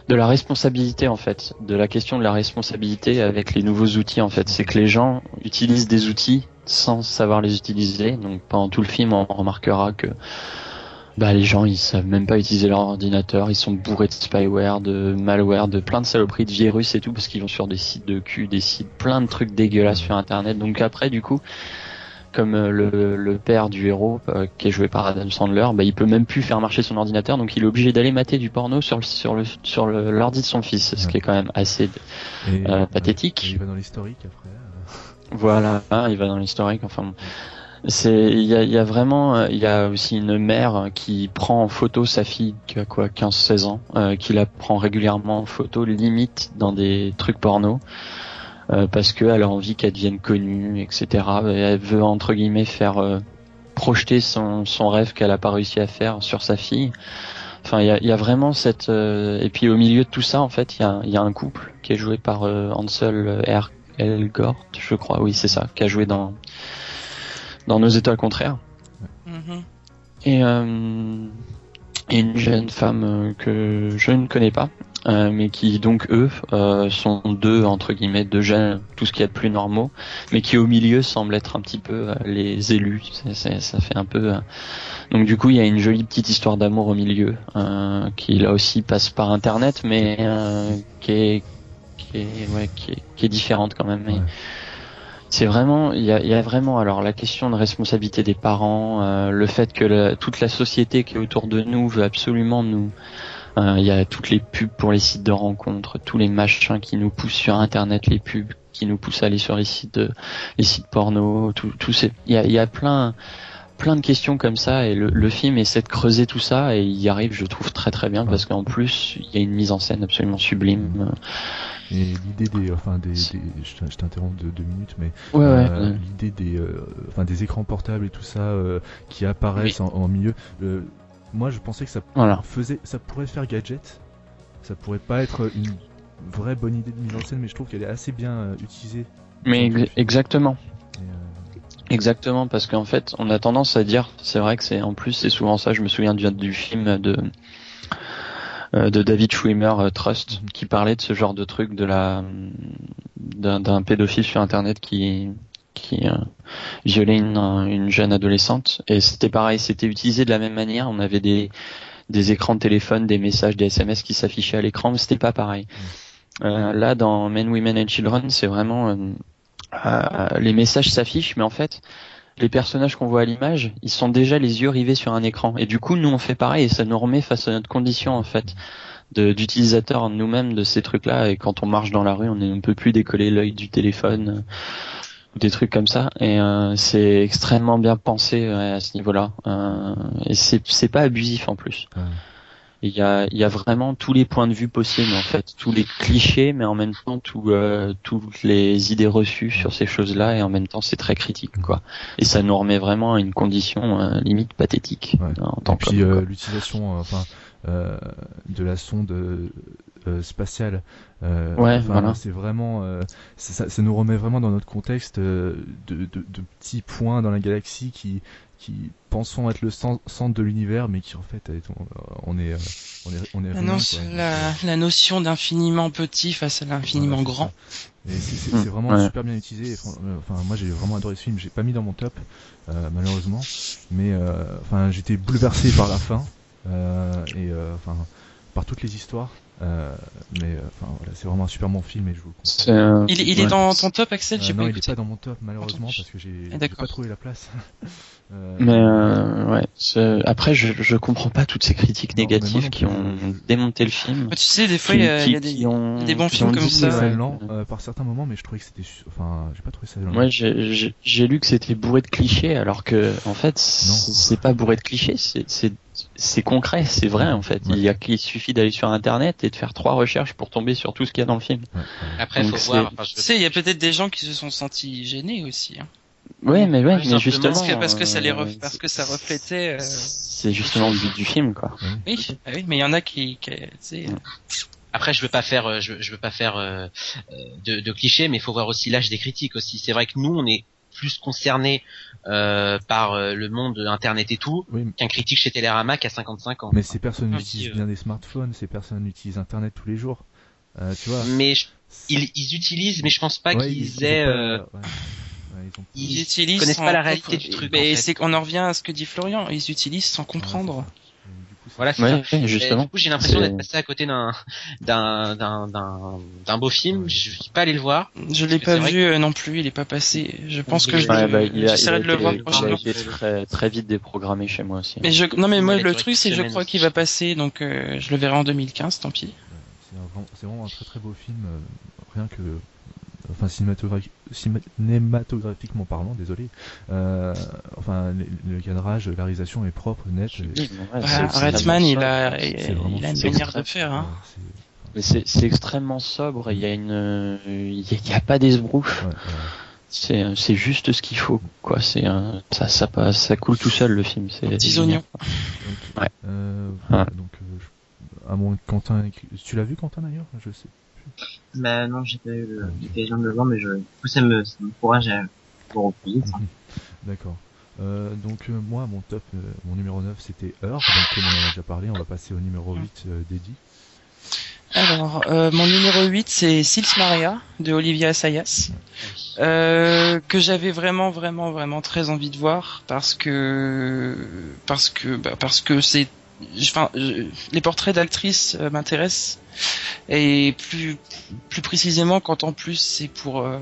Speaker 4: de la responsabilité, en fait. De la question de la responsabilité avec les nouveaux outils, en fait. C'est que les gens utilisent des outils sans savoir les utiliser. Donc, pendant tout le film, on remarquera que bah, les gens, ils savent même pas utiliser leur ordinateur. Ils sont bourrés de spyware, de malware, de plein de saloperies, de virus et tout, parce qu'ils vont sur des sites de cul, des sites, plein de trucs dégueulasses sur Internet. Donc après, du coup, comme euh, le, le père du héros, euh, qui est joué par Adam Sandler, bah, il peut même plus faire marcher son ordinateur, donc il est obligé d'aller mater du porno sur le sur le sur l'ordi de son fils, ce
Speaker 1: Ouais.
Speaker 4: qui est quand même assez
Speaker 1: Et,
Speaker 4: euh, pathétique.
Speaker 1: il va dans l'historique après. (laughs)
Speaker 4: Voilà, hein, il va dans l'historique. Enfin, c'est il y a, il y a vraiment il y a aussi une mère qui prend en photo sa fille qui a quoi 15-16 ans, euh, qui la prend régulièrement en photo, limite dans des trucs porno. Euh, parce qu'elle a envie qu'elle devienne connue, etc. Et elle veut entre guillemets faire euh, projeter son, son rêve qu'elle a pas réussi à faire sur sa fille. Enfin, il y a, y a vraiment cette euh, et puis au milieu de tout ça, en fait, il y a, y a un couple qui est joué par euh, Ansel R. Elgort, je crois, oui c'est ça, qui a joué dans dans Nos étoiles contraires.
Speaker 2: Mhm.
Speaker 4: Et, euh, et une jeune femme euh, que je ne connais pas, euh, mais qui donc eux euh, sont deux entre guillemets deux jeunes, tout ce qu'il y a de plus normaux, mais qui au milieu semblent être un petit peu euh, les élus. Ça fait un peu. euh, Donc du coup il y a une jolie petite histoire d'amour au milieu, euh, qui là aussi passe par internet, mais euh, qui est qui est ouais qui est, qui est différente quand même. mais
Speaker 1: Ouais.
Speaker 4: c'est vraiment, il y a, y a vraiment alors la question de responsabilité des parents, euh, le fait que la- toute la société qui est autour de nous veut absolument nous. Euh, Il y a toutes les pubs pour les sites de rencontres, tous les machins qui nous poussent sur Internet, les pubs qui nous poussent à aller sur les sites de, les sites porno, tout, tout ces, il y a, y a plein, plein de questions comme ça et le, le film essaie de creuser tout ça et il y arrive, je trouve très très bien parce qu'en plus il y a une mise en scène absolument sublime.
Speaker 1: Et l'idée des, enfin des, des- je t'in- je t'interromps de deux minutes, mais
Speaker 4: Ouais
Speaker 1: euh,
Speaker 4: ouais.
Speaker 1: l'idée des, euh, enfin des écrans portables et tout ça euh, qui apparaissent en, en milieu. Moi, je pensais que ça
Speaker 4: Voilà.
Speaker 1: faisait, ça pourrait faire gadget. Ça pourrait pas être une vraie bonne idée de mise en scène, mais je trouve qu'elle est assez bien euh, utilisée.
Speaker 4: Mais ex- exactement.
Speaker 1: Et, euh,
Speaker 4: Exactement, parce qu'en fait, on a tendance à dire, c'est vrai que c'est en plus c'est souvent ça. Je me souviens du, du film de euh, de David Schwimmer Trust
Speaker 1: Mhm.
Speaker 4: qui parlait de ce genre de truc de la d'un pédophile sur internet qui qui euh, violait une, une jeune adolescente et c'était pareil, c'était utilisé de la même manière. On avait des des écrans de téléphone, des messages, des SMS qui s'affichaient à l'écran, mais c'était pas pareil. Euh, là, dans Men, Women and Children, c'est vraiment euh, euh, les messages s'affichent, mais en fait, les personnages qu'on voit à l'image, ils sont déjà les yeux rivés sur un écran. Et du coup, nous, on fait pareil, et ça nous remet face à notre condition, en fait, d'utilisateur nous-mêmes de ces trucs-là. Et quand on marche dans la rue, on ne peut plus décoller l'œil du téléphone ou des trucs comme ça. Et euh, c'est extrêmement bien pensé ouais, à ce niveau-là. Euh, et c'est c'est pas abusif en plus. Il y a, il y a vraiment tous les points de vue possibles en fait, tous les clichés, mais en même temps tout, euh, toutes les idées reçues sur ces choses-là, et en même temps c'est très critique quoi. Et ça nous remet vraiment à une condition euh, limite pathétique
Speaker 1: Ouais.
Speaker 4: en tant
Speaker 1: Et puis euh, l'utilisation, enfin, euh, de la sonde, spatiale. Euh,
Speaker 4: Ouais,
Speaker 1: enfin,
Speaker 4: voilà.
Speaker 1: C'est vraiment, euh, ça, ça nous remet vraiment dans notre contexte euh, de, de, de petits points dans la galaxie qui, qui pensons être le cen- centre de l'univers, mais qui en fait, est- on, on est, euh, on est, on est
Speaker 2: La,
Speaker 1: rien,
Speaker 2: no-
Speaker 1: quoi.
Speaker 2: la, la notion d'infiniment petit face à l'infiniment
Speaker 1: Voilà,
Speaker 2: grand.
Speaker 1: c'est-
Speaker 4: Mm,
Speaker 1: c'est vraiment
Speaker 4: ouais.
Speaker 1: super bien utilisé. euh, Enfin, moi j'ai vraiment adoré ce film. J'ai pas mis dans mon top, euh, malheureusement, mais euh, enfin j'étais bouleversé par la fin euh, et euh, enfin par toutes les histoires. Euh, mais euh, enfin voilà, c'est vraiment un super bon film et je vous le conseille.
Speaker 4: Euh,
Speaker 2: Il, est-
Speaker 4: ouais.
Speaker 2: dans ton top, Axel
Speaker 1: Euh,
Speaker 2: J'ai
Speaker 1: non,
Speaker 2: pas
Speaker 1: il est
Speaker 2: écouté.
Speaker 1: pas dans mon top malheureusement parce que j'ai
Speaker 2: Ah,
Speaker 1: pas trouvé la place. (laughs) Euh,
Speaker 4: Mais euh, ouais, après je, je comprends pas toutes ces critiques
Speaker 1: Non,
Speaker 4: négatives
Speaker 1: non
Speaker 4: qui ont démonté le film.
Speaker 2: Bah, tu sais, des fois, il y a, y a des,
Speaker 4: qui ont-
Speaker 2: il y a des bons
Speaker 4: qui
Speaker 2: films
Speaker 4: ont
Speaker 2: comme ça.
Speaker 4: ouais.
Speaker 1: lent euh, par certains moments, mais je trouvais que c'était, enfin, j'ai pas trouvé ça lent.
Speaker 4: Moi, j'ai- lu que c'était bourré de clichés, alors que en fait, c'est pas bourré de clichés, c'est c'est concret, c'est vrai en fait.
Speaker 1: Ouais.
Speaker 4: Il y a il suffit d'aller sur internet et de faire trois recherches pour tomber sur tout ce qu'il y a dans le film.
Speaker 1: Ouais, ouais.
Speaker 3: Après,
Speaker 4: Donc
Speaker 3: faut
Speaker 4: c'est-
Speaker 3: voir. Enfin, je-
Speaker 2: Tu sais, il y a peut-être des gens qui se sont sentis gênés aussi. hein.
Speaker 4: Ouais, mais ouais,
Speaker 3: Ouais,
Speaker 4: mais justement,
Speaker 2: Parce que, parce que ça les
Speaker 4: euh,
Speaker 2: ref- parce que ça reflétait. euh,
Speaker 4: C'est justement le but du film, quoi.
Speaker 2: Oui, ah oui, mais il y en a qui, qui tu sais,
Speaker 3: Après, je veux pas faire, euh, je, je veux pas faire euh, euh, de, de clichés, mais il faut voir aussi l'âge des critiques aussi. C'est vrai que nous, on est plus concernés euh, par euh, le monde Internet et tout
Speaker 1: Oui,
Speaker 3: qu'un critique chez Télérama qui a 55 ans.
Speaker 1: mais ces personnes
Speaker 3: Ah,
Speaker 1: utilisent
Speaker 3: euh.
Speaker 1: bien des smartphones, ces personnes utilisent Internet tous les jours. Euh, tu vois.
Speaker 3: Mais je- ils, ils utilisent, mais je pense pas
Speaker 1: Ouais,
Speaker 3: qu'ils
Speaker 1: ils ont
Speaker 3: aient.
Speaker 1: pas- ouais. Ouais, ils ont-
Speaker 3: ils-
Speaker 2: ils utilisent
Speaker 3: connaissent
Speaker 2: sans
Speaker 3: pas la réalité du truc,
Speaker 2: Mais
Speaker 3: en fait.
Speaker 2: c'est qu'on en revient à ce que dit Florian. Ils utilisent sans comprendre.
Speaker 3: Voilà, c'est
Speaker 4: Ouais,
Speaker 3: ça. Et
Speaker 4: justement.
Speaker 3: du coup, j'ai l'impression d'être passé à côté d'un d'un d'un d'un d'un beau film. Je suis pas allé le voir.
Speaker 2: Je l'ai pas vu euh, non plus. Il est pas passé. Je pense que je
Speaker 4: Ouais, bah,
Speaker 2: j'essaierai de le voir
Speaker 4: il a
Speaker 2: prochainement.
Speaker 4: été très, très vite déprogrammé chez moi aussi.
Speaker 2: Mais je, non mais moi le truc c'est que je crois qu'il va passer donc euh, je le verrai en 2015 tant pis.
Speaker 1: C'est un vraiment- c'est vraiment un très très beau film, euh, rien que, enfin cinématographi- cinéma- cinématographiquement parlant, désolé. Euh, enfin, le, le cadrage, la réalisation est propre, nette.
Speaker 4: ouais,
Speaker 2: Ah, Redman il a il, il une manière de faire hein.
Speaker 4: Mais c'est c'est extrêmement sobre. Il y a une, il y a, il y a pas d'esbrouche.
Speaker 1: ouais, ouais.
Speaker 4: C'est, c'est juste ce qu'il faut, quoi. C'est un, ça, ça passe, ça coule tout seul le film. C'est
Speaker 2: Petits
Speaker 4: génial.
Speaker 2: oignons.
Speaker 1: Donc,
Speaker 4: Ouais.
Speaker 1: euh, voilà, donc, euh, je- à moins que Quentin, tu l'as vu Quentin d'ailleurs? Je sais.
Speaker 5: Bah non, j'ai pas eu l'occasion de le voir, mais je, du coup, ça me, ça m'encourage à le reposer.
Speaker 1: D'accord. Euh, donc euh, moi, mon top, euh, mon numéro 9, c'était Heure. Donc comme on en a déjà parlé, on va passer au numéro 8 euh, d'Eddie.
Speaker 2: Alors euh, mon numéro 8 c'est Sils Maria de Olivia Assayas. Euh, que j'avais vraiment vraiment vraiment très envie de voir parce que parce que bah, parce que c'est enfin je- les portraits d'actrices euh, m'intéressent. Et plus plus précisément quand en plus c'est pour euh,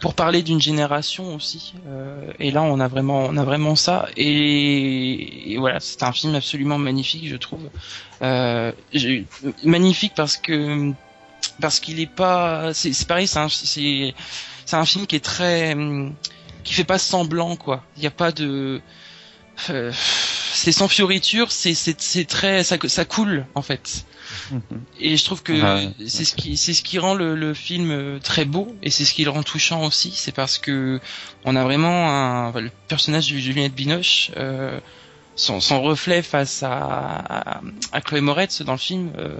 Speaker 2: pour parler d'une génération aussi Euh, et là on a vraiment on a vraiment ça. Et, voilà c'est un film absolument magnifique je trouve. Euh, j'ai- magnifique parce que parce qu'il est pas c'est pareil c'est c'est c'est un film qui est très qui fait pas semblant quoi. Il n'y a pas de euh, c'est sans fioriture c'est c'est très ça ça coule en fait. (laughs) Et je trouve que
Speaker 4: Ouais,
Speaker 2: c'est ce qui c'est ce qui rend le, le film euh, très beau et c'est ce qui le rend touchant aussi c'est parce que on a vraiment un enfin, le personnage de Juliette Binoche euh, son, son reflet face à, à, à Chloé Moretz dans le film euh,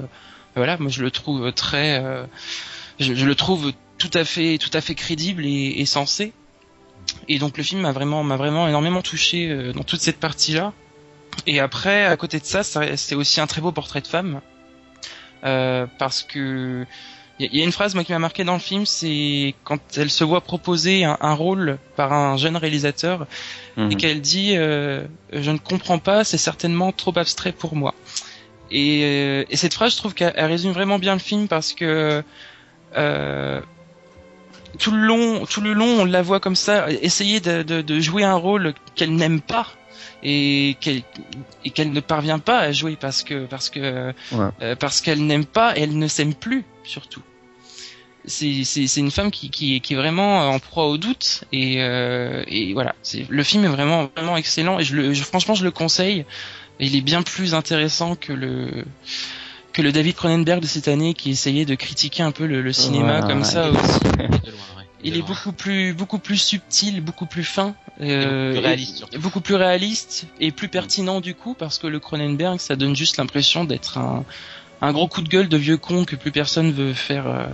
Speaker 2: voilà moi je le trouve très euh, je, je le trouve tout à fait tout à fait crédible et, et sensé et donc le film m'a vraiment m'a vraiment énormément touché euh, dans toute cette partie là et après à côté de ça, ça c'est aussi un très beau portrait de femme. Euh, parce que il y, a- une phrase moi qui m'a marqué dans le film c'est quand elle se voit proposer un, un rôle par un jeune réalisateur
Speaker 4: Mhm.
Speaker 2: et qu'elle dit euh, je ne comprends pas c'est certainement trop abstrait pour moi. Et, euh, et cette phrase je trouve qu'elle elle résume vraiment bien le film parce que euh, tout le long tout le long on la voit comme ça essayer de, de, de jouer un rôle qu'elle n'aime pas et qu'elle et qu'elle ne parvient pas à jouer parce que parce que
Speaker 4: Ouais.
Speaker 2: euh, parce qu'elle n'aime pas et elle ne s'aime plus surtout. C'est c'est c'est une femme qui qui qui est vraiment en proie au doute et euh, et voilà. Le film est vraiment vraiment excellent et je le je- franchement je le conseille. Il est bien plus intéressant que le que le David Cronenberg de cette année qui essayait de critiquer un peu le, le cinéma
Speaker 4: Ouais,
Speaker 2: comme
Speaker 4: ouais.
Speaker 2: ça aussi (laughs)
Speaker 3: De loin, ouais.
Speaker 2: il est
Speaker 3: loin.
Speaker 2: beaucoup plus beaucoup plus subtil beaucoup plus fin euh,
Speaker 3: beaucoup plus réaliste,
Speaker 2: et- beaucoup plus réaliste et plus pertinent du coup parce que le Cronenberg ça donne juste l'impression d'être un un gros coup de gueule de vieux con que plus personne veut faire. euh,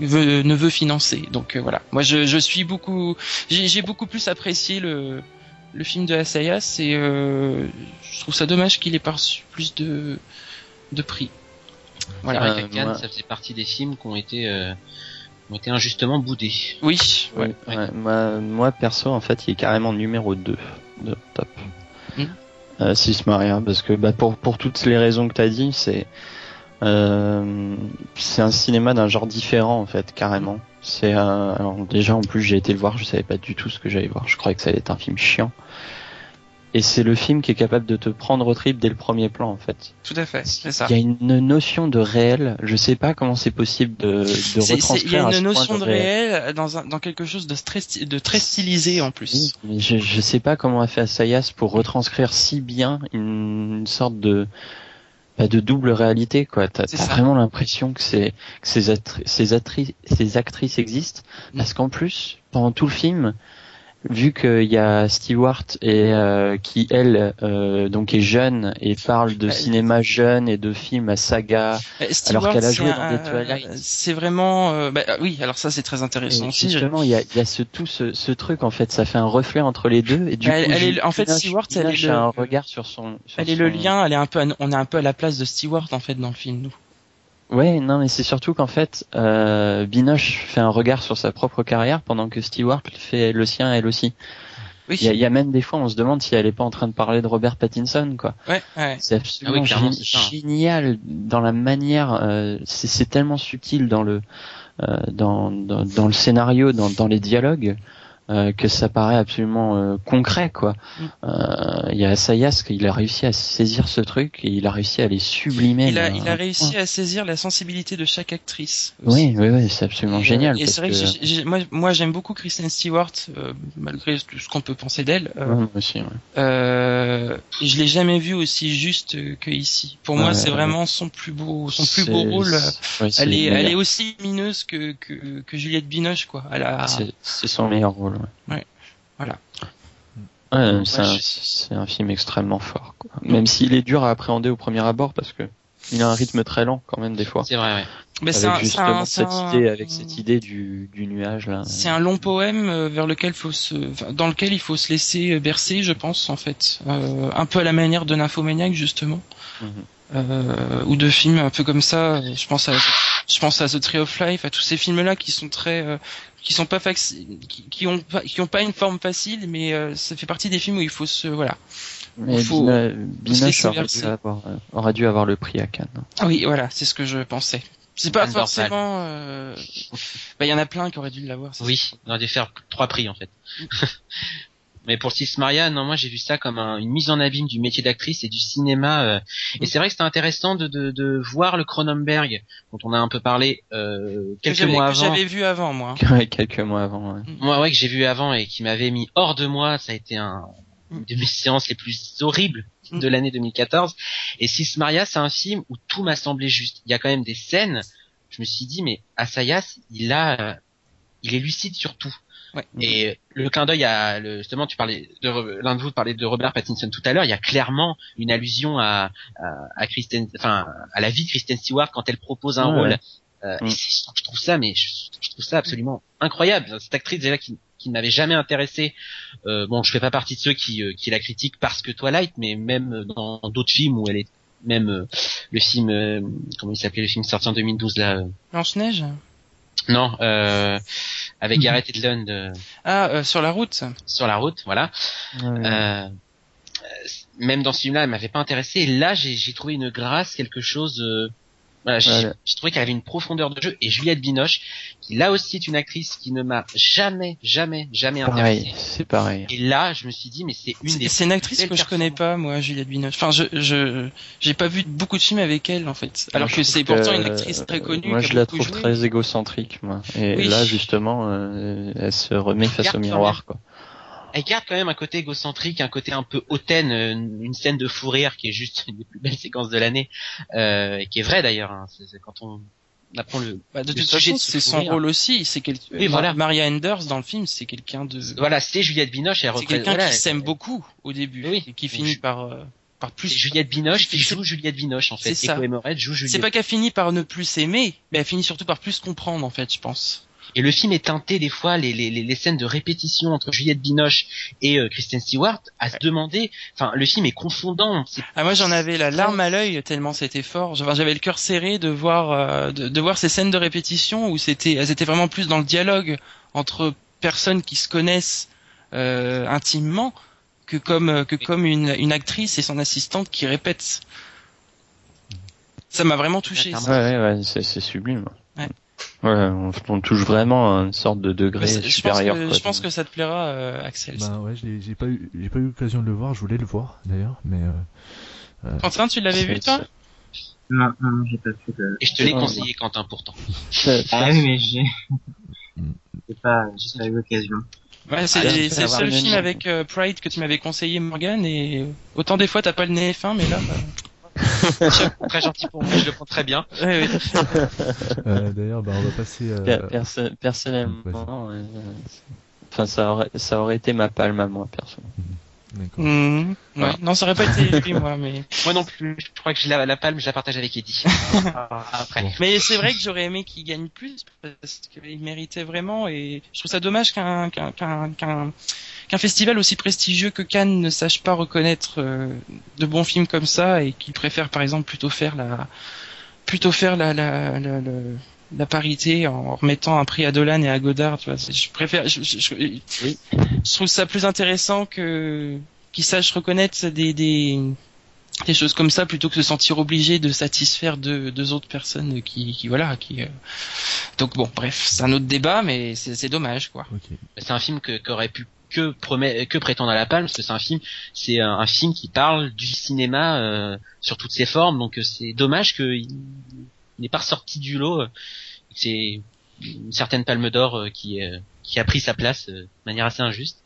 Speaker 2: veut- ne veut financer donc euh, voilà moi je, je suis beaucoup j'ai j'ai beaucoup plus apprécié le le film de Assayas et euh, je trouve ça dommage qu'il ait pas reçu plus de de prix
Speaker 3: Voilà,
Speaker 4: Euh, moi-
Speaker 3: ça faisait partie des films qui ont été, euh, qui ont été injustement boudés.
Speaker 2: oui ouais,
Speaker 4: Ouais, ouais. Moi, moi, perso, en fait, il est carrément numéro 2 de top.
Speaker 2: Mm.
Speaker 4: Euh, Sis Maria, parce que bah, pour, pour toutes les raisons que tu as dit, c'est euh, c'est un cinéma d'un genre différent, en fait, carrément. C'est un- alors déjà en plus j'ai été le voir, je savais pas du tout ce que j'allais voir. Je croyais que ça allait être un film chiant. Et c'est le film qui est capable de te prendre au trip dès le premier plan, en fait.
Speaker 2: tout à fait c'est ça
Speaker 4: Il y a une notion de réel. Je sais pas comment c'est possible de, de
Speaker 2: c'est- il y
Speaker 4: retranscrire
Speaker 2: a une notion
Speaker 4: de
Speaker 2: réel dans, un, dans quelque chose de très, sti- de très stylisé en plus.
Speaker 4: Oui, mais je, je sais pas comment a fait Assayas pour retranscrire si bien une, une sorte de bah, de double réalité quoi. T'as vraiment l'impression que c'est que ces, attri- ces, attri- ces actrices existent
Speaker 2: Mm.
Speaker 4: parce qu'en plus pendant tout le film vu qu'il y a Stewart et euh, qui elle euh, donc est jeune et parle de cinéma jeune et de films à saga
Speaker 2: Euh, Stewart,
Speaker 4: qu'elle a joué dans des Twilight.
Speaker 2: C'est vraiment, euh, bah, oui. Alors ça, c'est très intéressant
Speaker 4: et
Speaker 2: aussi.
Speaker 4: Justement il y a, y a ce tout ce, ce truc en fait ça fait un reflet entre les deux et du
Speaker 2: Elle-
Speaker 4: coup
Speaker 2: elle est- en fait, Stewart, elle est le-
Speaker 4: a un regard sur son sur
Speaker 2: Elle est le lien. Elle est un peu, on est un peu à la place de Stewart en fait dans le film. Nous.
Speaker 4: Ouais, non, mais c'est surtout qu'en fait, euh, Binoche fait un regard sur sa propre carrière pendant que Stewart fait le sien elle aussi.
Speaker 2: Oui.
Speaker 4: Il y y a même des fois, on se demande si elle est pas en train de parler de Robert Pattinson, quoi.
Speaker 2: Ouais, ouais.
Speaker 4: C'est absolument
Speaker 3: Ah oui, hein.
Speaker 4: génial dans la manière. euh, c'est c'est tellement subtil dans le euh, dans, dans dans le scénario, dans dans les dialogues. Euh, que ça paraît absolument euh, concret quoi.
Speaker 2: Mm.
Speaker 4: Euh, Il y a Assayas qui il a réussi à saisir ce truc et il a réussi à les sublimer.
Speaker 2: Il a,
Speaker 4: d'un-
Speaker 2: il a réussi à saisir la sensibilité de chaque actrice.
Speaker 4: Oui, oui, oui, c'est absolument
Speaker 2: Et,
Speaker 4: génial.
Speaker 2: Et c'est vrai que, moi, moi j'aime beaucoup Kristen Stewart, malgré tout ce qu'on peut penser d'elle.
Speaker 4: Ouais, aussi, ouais.
Speaker 2: Je l'ai jamais vu aussi juste que ici. Pour moi, c'est vraiment son plus beau, son plus beau rôle.
Speaker 4: ouais,
Speaker 2: Elle est,
Speaker 4: le
Speaker 2: elle est aussi lumineuse que, que, que Juliette Binoche, quoi. A,
Speaker 4: C'est son meilleur rôle. Ouais.
Speaker 2: Ouais, voilà.
Speaker 4: Ouais, c'est
Speaker 3: Ouais,
Speaker 4: un,
Speaker 3: je-
Speaker 4: c'est un film extrêmement fort. Quoi. Même s'il est dur à appréhender au premier abord parce que il a un rythme très lent quand même des fois.
Speaker 3: C'est vrai, ouais.
Speaker 2: mais c'est
Speaker 4: justement
Speaker 2: un, c'est
Speaker 4: cette
Speaker 2: un-
Speaker 4: idée, avec cette idée du, du nuage là.
Speaker 2: C'est un long poème euh, vers lequel faut se, dans lequel il faut se laisser bercer, je pense, en fait. Euh, un peu à la manière de Nymphomaniac, justement.
Speaker 4: Mhm.
Speaker 2: Euh, ou de films un peu comme ça. Je pense à, je pense à The Tree of Life, à tous ces films-là qui sont très, euh, qui sont pas faci- qui, qui ont pas, qui ont pas une forme facile, mais euh, ça fait partie des films où il faut se, voilà.
Speaker 4: Mais
Speaker 2: faut-
Speaker 4: Bina-
Speaker 2: laisser
Speaker 4: aurait dû, avoir, euh, aurait dû avoir le prix à Cannes.
Speaker 2: Ah oui, voilà, c'est ce que je pensais. C'est pas
Speaker 3: Anne
Speaker 2: forcément. euh, Bah, il y en a plein qui auraient dû l'avoir. c'est
Speaker 3: Oui, on aurait dû faire trois prix en fait. (laughs) Mais pour Sis Maria, non, moi j'ai vu ça comme un- une mise en abîme du métier d'actrice et du cinéma. euh, Et c'est vrai que c'était intéressant de, de, de voir le Cronenberg, dont on a un peu parlé euh,
Speaker 2: que
Speaker 3: quelques
Speaker 2: j'avais-
Speaker 3: mois
Speaker 2: que
Speaker 3: avant.
Speaker 2: J'avais vu avant, moi. (laughs)
Speaker 4: Ouais, quelques mois avant. ouais.
Speaker 3: Moi, ouais, que j'ai vu avant et qui m'avait mis hors de moi, ça a été un
Speaker 2: Mm.
Speaker 3: une de mes séances les plus horribles
Speaker 2: Mm.
Speaker 3: de l'année 2014. Et Sis Maria, c'est un film où tout m'a semblé juste. Il y a quand même des scènes. Je me suis dit, mais Assayas, il a, euh, il est lucide sur tout.
Speaker 2: Ouais.
Speaker 3: Et le clin d'œil à, le, justement, tu parlais de, l'un de vous parlait de Robert Pattinson tout à l'heure. Il y a clairement une allusion à, à, à Kristen, enfin, à la vie de Kristen Stewart quand elle propose un
Speaker 4: Ouais.
Speaker 3: rôle. Euh,
Speaker 4: Mm.
Speaker 3: et je trouve ça, mais je, je trouve ça absolument incroyable. Cette actrice déjà qui, qui ne m'avait jamais intéressé. Euh, bon, je fais pas partie de ceux qui, euh, qui la critiquent parce que Twilight, mais même dans d'autres films où elle est, même euh, le film, euh, comment il s'appelait le film sorti en 2012 là, euh,
Speaker 2: Blanche-Neige?
Speaker 3: Non, euh, avec
Speaker 4: Mhm.
Speaker 3: Gareth Edlund euh,
Speaker 2: Ah, euh, sur la route
Speaker 3: sur la route, voilà.
Speaker 4: Ouais.
Speaker 3: Euh, euh, même dans ce film-là, elle m'avait pas intéressé. Et là, j'ai j'ai trouvé une grâce, quelque chose. Euh, voilà, j'ai
Speaker 4: Voilà.
Speaker 3: j'ai trouvé qu'elle avait une profondeur de jeu. Et Juliette Binoche, qui là aussi est une actrice qui ne m'a jamais, jamais, jamais
Speaker 4: pareil,
Speaker 3: intéressé.
Speaker 4: c'est pareil.
Speaker 3: Et là, je me suis dit, mais c'est une des.
Speaker 2: C'est c'est une actrice que je connais pas, moi, Juliette Binoche. Enfin, je, je, j'ai pas vu beaucoup de films avec elle, en fait. Alors
Speaker 4: Moi,
Speaker 2: que c'est pourtant une actrice très connue.
Speaker 4: Moi, je la trouve
Speaker 2: joué.
Speaker 4: très égocentrique, moi. Et
Speaker 2: Oui.
Speaker 4: là, justement, euh, elle se remet face au miroir, quoi.
Speaker 3: Elle garde quand même un côté égocentrique, un côté un peu hautaine, euh, une scène de fou rire qui est juste (laughs) une des plus belles séquences de l'année, euh, et qui est vraie d'ailleurs. Hein. C'est- c'est quand on apprend le.
Speaker 2: Bah, de toute façon, c'est son
Speaker 3: rire.
Speaker 2: rôle aussi. C'est quel...
Speaker 3: Oui, voilà.
Speaker 2: Maria Enders dans le film, c'est quelqu'un de.
Speaker 3: Voilà, c'est Juliette Binoche. Elle
Speaker 2: C'est quelqu'un
Speaker 3: voilà,
Speaker 2: qui
Speaker 3: elle-
Speaker 2: s'aime beaucoup au début
Speaker 3: Oui.
Speaker 2: et qui finit par euh, par
Speaker 3: C'est
Speaker 2: plus.
Speaker 3: Juliette Binoche qui joue Juliette Binoche en fait.
Speaker 2: c'est ça.
Speaker 3: Joue Juliette.
Speaker 2: C'est pas qu'elle finit par ne plus s'aimer, mais elle finit surtout par plus comprendre en fait, je pense.
Speaker 3: Et le film est teinté des fois les, les, les, les scènes de répétition entre Juliette Binoche et euh, Kristen Stewart à se demander. Enfin, le film est confondant.
Speaker 2: Ah moi j'en avais la larme à l'œil tellement c'était fort. J'avais le cœur serré de voir euh, de, de voir ces scènes de répétition où c'était elles étaient vraiment plus dans le dialogue entre personnes qui se connaissent euh, intimement que comme euh, que comme une, une actrice et son assistante qui répètent. Ça m'a vraiment touché.
Speaker 3: Ouais,
Speaker 2: ça.
Speaker 4: Ouais, ouais, ouais, c'est c'est sublime.
Speaker 2: Ouais.
Speaker 4: On, on touche vraiment à une sorte de degré
Speaker 2: je pense
Speaker 4: supérieur.
Speaker 2: que,
Speaker 4: quoi.
Speaker 2: je pense que ça te plaira, euh, Axel.
Speaker 1: Bah ouais, j'ai pas eu, j'ai pas eu l'occasion de le voir. Je voulais le voir d'ailleurs, mais euh,
Speaker 2: Quentin, tu l'avais vu toi
Speaker 5: Non, non, non, j'ai pas pu de...
Speaker 3: et je te l'ai
Speaker 4: Ah,
Speaker 3: conseillé Quentin pourtant.
Speaker 4: c'est-
Speaker 5: Ah oui, mais j'ai... (laughs) J'ai pas, j'ai pas eu l'occasion.
Speaker 2: Ouais, c'est
Speaker 3: Ah,
Speaker 2: le seul film avec euh, Pride que tu m'avais conseillé Morgan et autant des fois t'as pas le nez fin mais là bah,
Speaker 3: très gentil pour moi, je le prends très bien.
Speaker 2: ouais, ouais. (laughs)
Speaker 1: euh, d'ailleurs, bah on va passer. euh,
Speaker 4: Per- perso- personnellement, euh, enfin ça aurait ça aurait été ma palme à moi.
Speaker 1: D'accord.
Speaker 2: Mhm. ouais.
Speaker 4: Voilà.
Speaker 2: Non, ça aurait pas été lui moi mais (laughs)
Speaker 3: Moi non plus. Je crois que j'ai la, la palme, je la partage avec Eddie. (laughs) Après.
Speaker 1: Bon.
Speaker 2: mais c'est vrai que j'aurais aimé qu'il gagne plus parce qu'il méritait vraiment et je trouve ça dommage qu'un qu'un qu'un qu'un qu'un festival aussi prestigieux que Cannes ne sache pas reconnaître euh, de bons films comme ça et qu'il préfère par exemple plutôt faire la plutôt faire la la la, la, la parité en remettant un prix à Dolan et à Godard tu vois je préfère je, je, je-
Speaker 3: Oui.
Speaker 2: je trouve ça plus intéressant que qu'ils sachent reconnaître des des des choses comme ça plutôt que de se sentir obligé de satisfaire deux, deux autres personnes qui, qui voilà qui euh, donc bon bref c'est un autre débat mais c'est dommage quoi.
Speaker 3: C'est un film que qu'aurait pu que promet, que prétendre à la palme parce que c'est un film c'est un, un film qui parle du cinéma euh, sur toutes ses formes donc euh, c'est dommage qu'il n'est pas ressorti du lot euh, c'est une certaine palme d'or euh, qui euh, qui a pris sa place euh, de manière assez injuste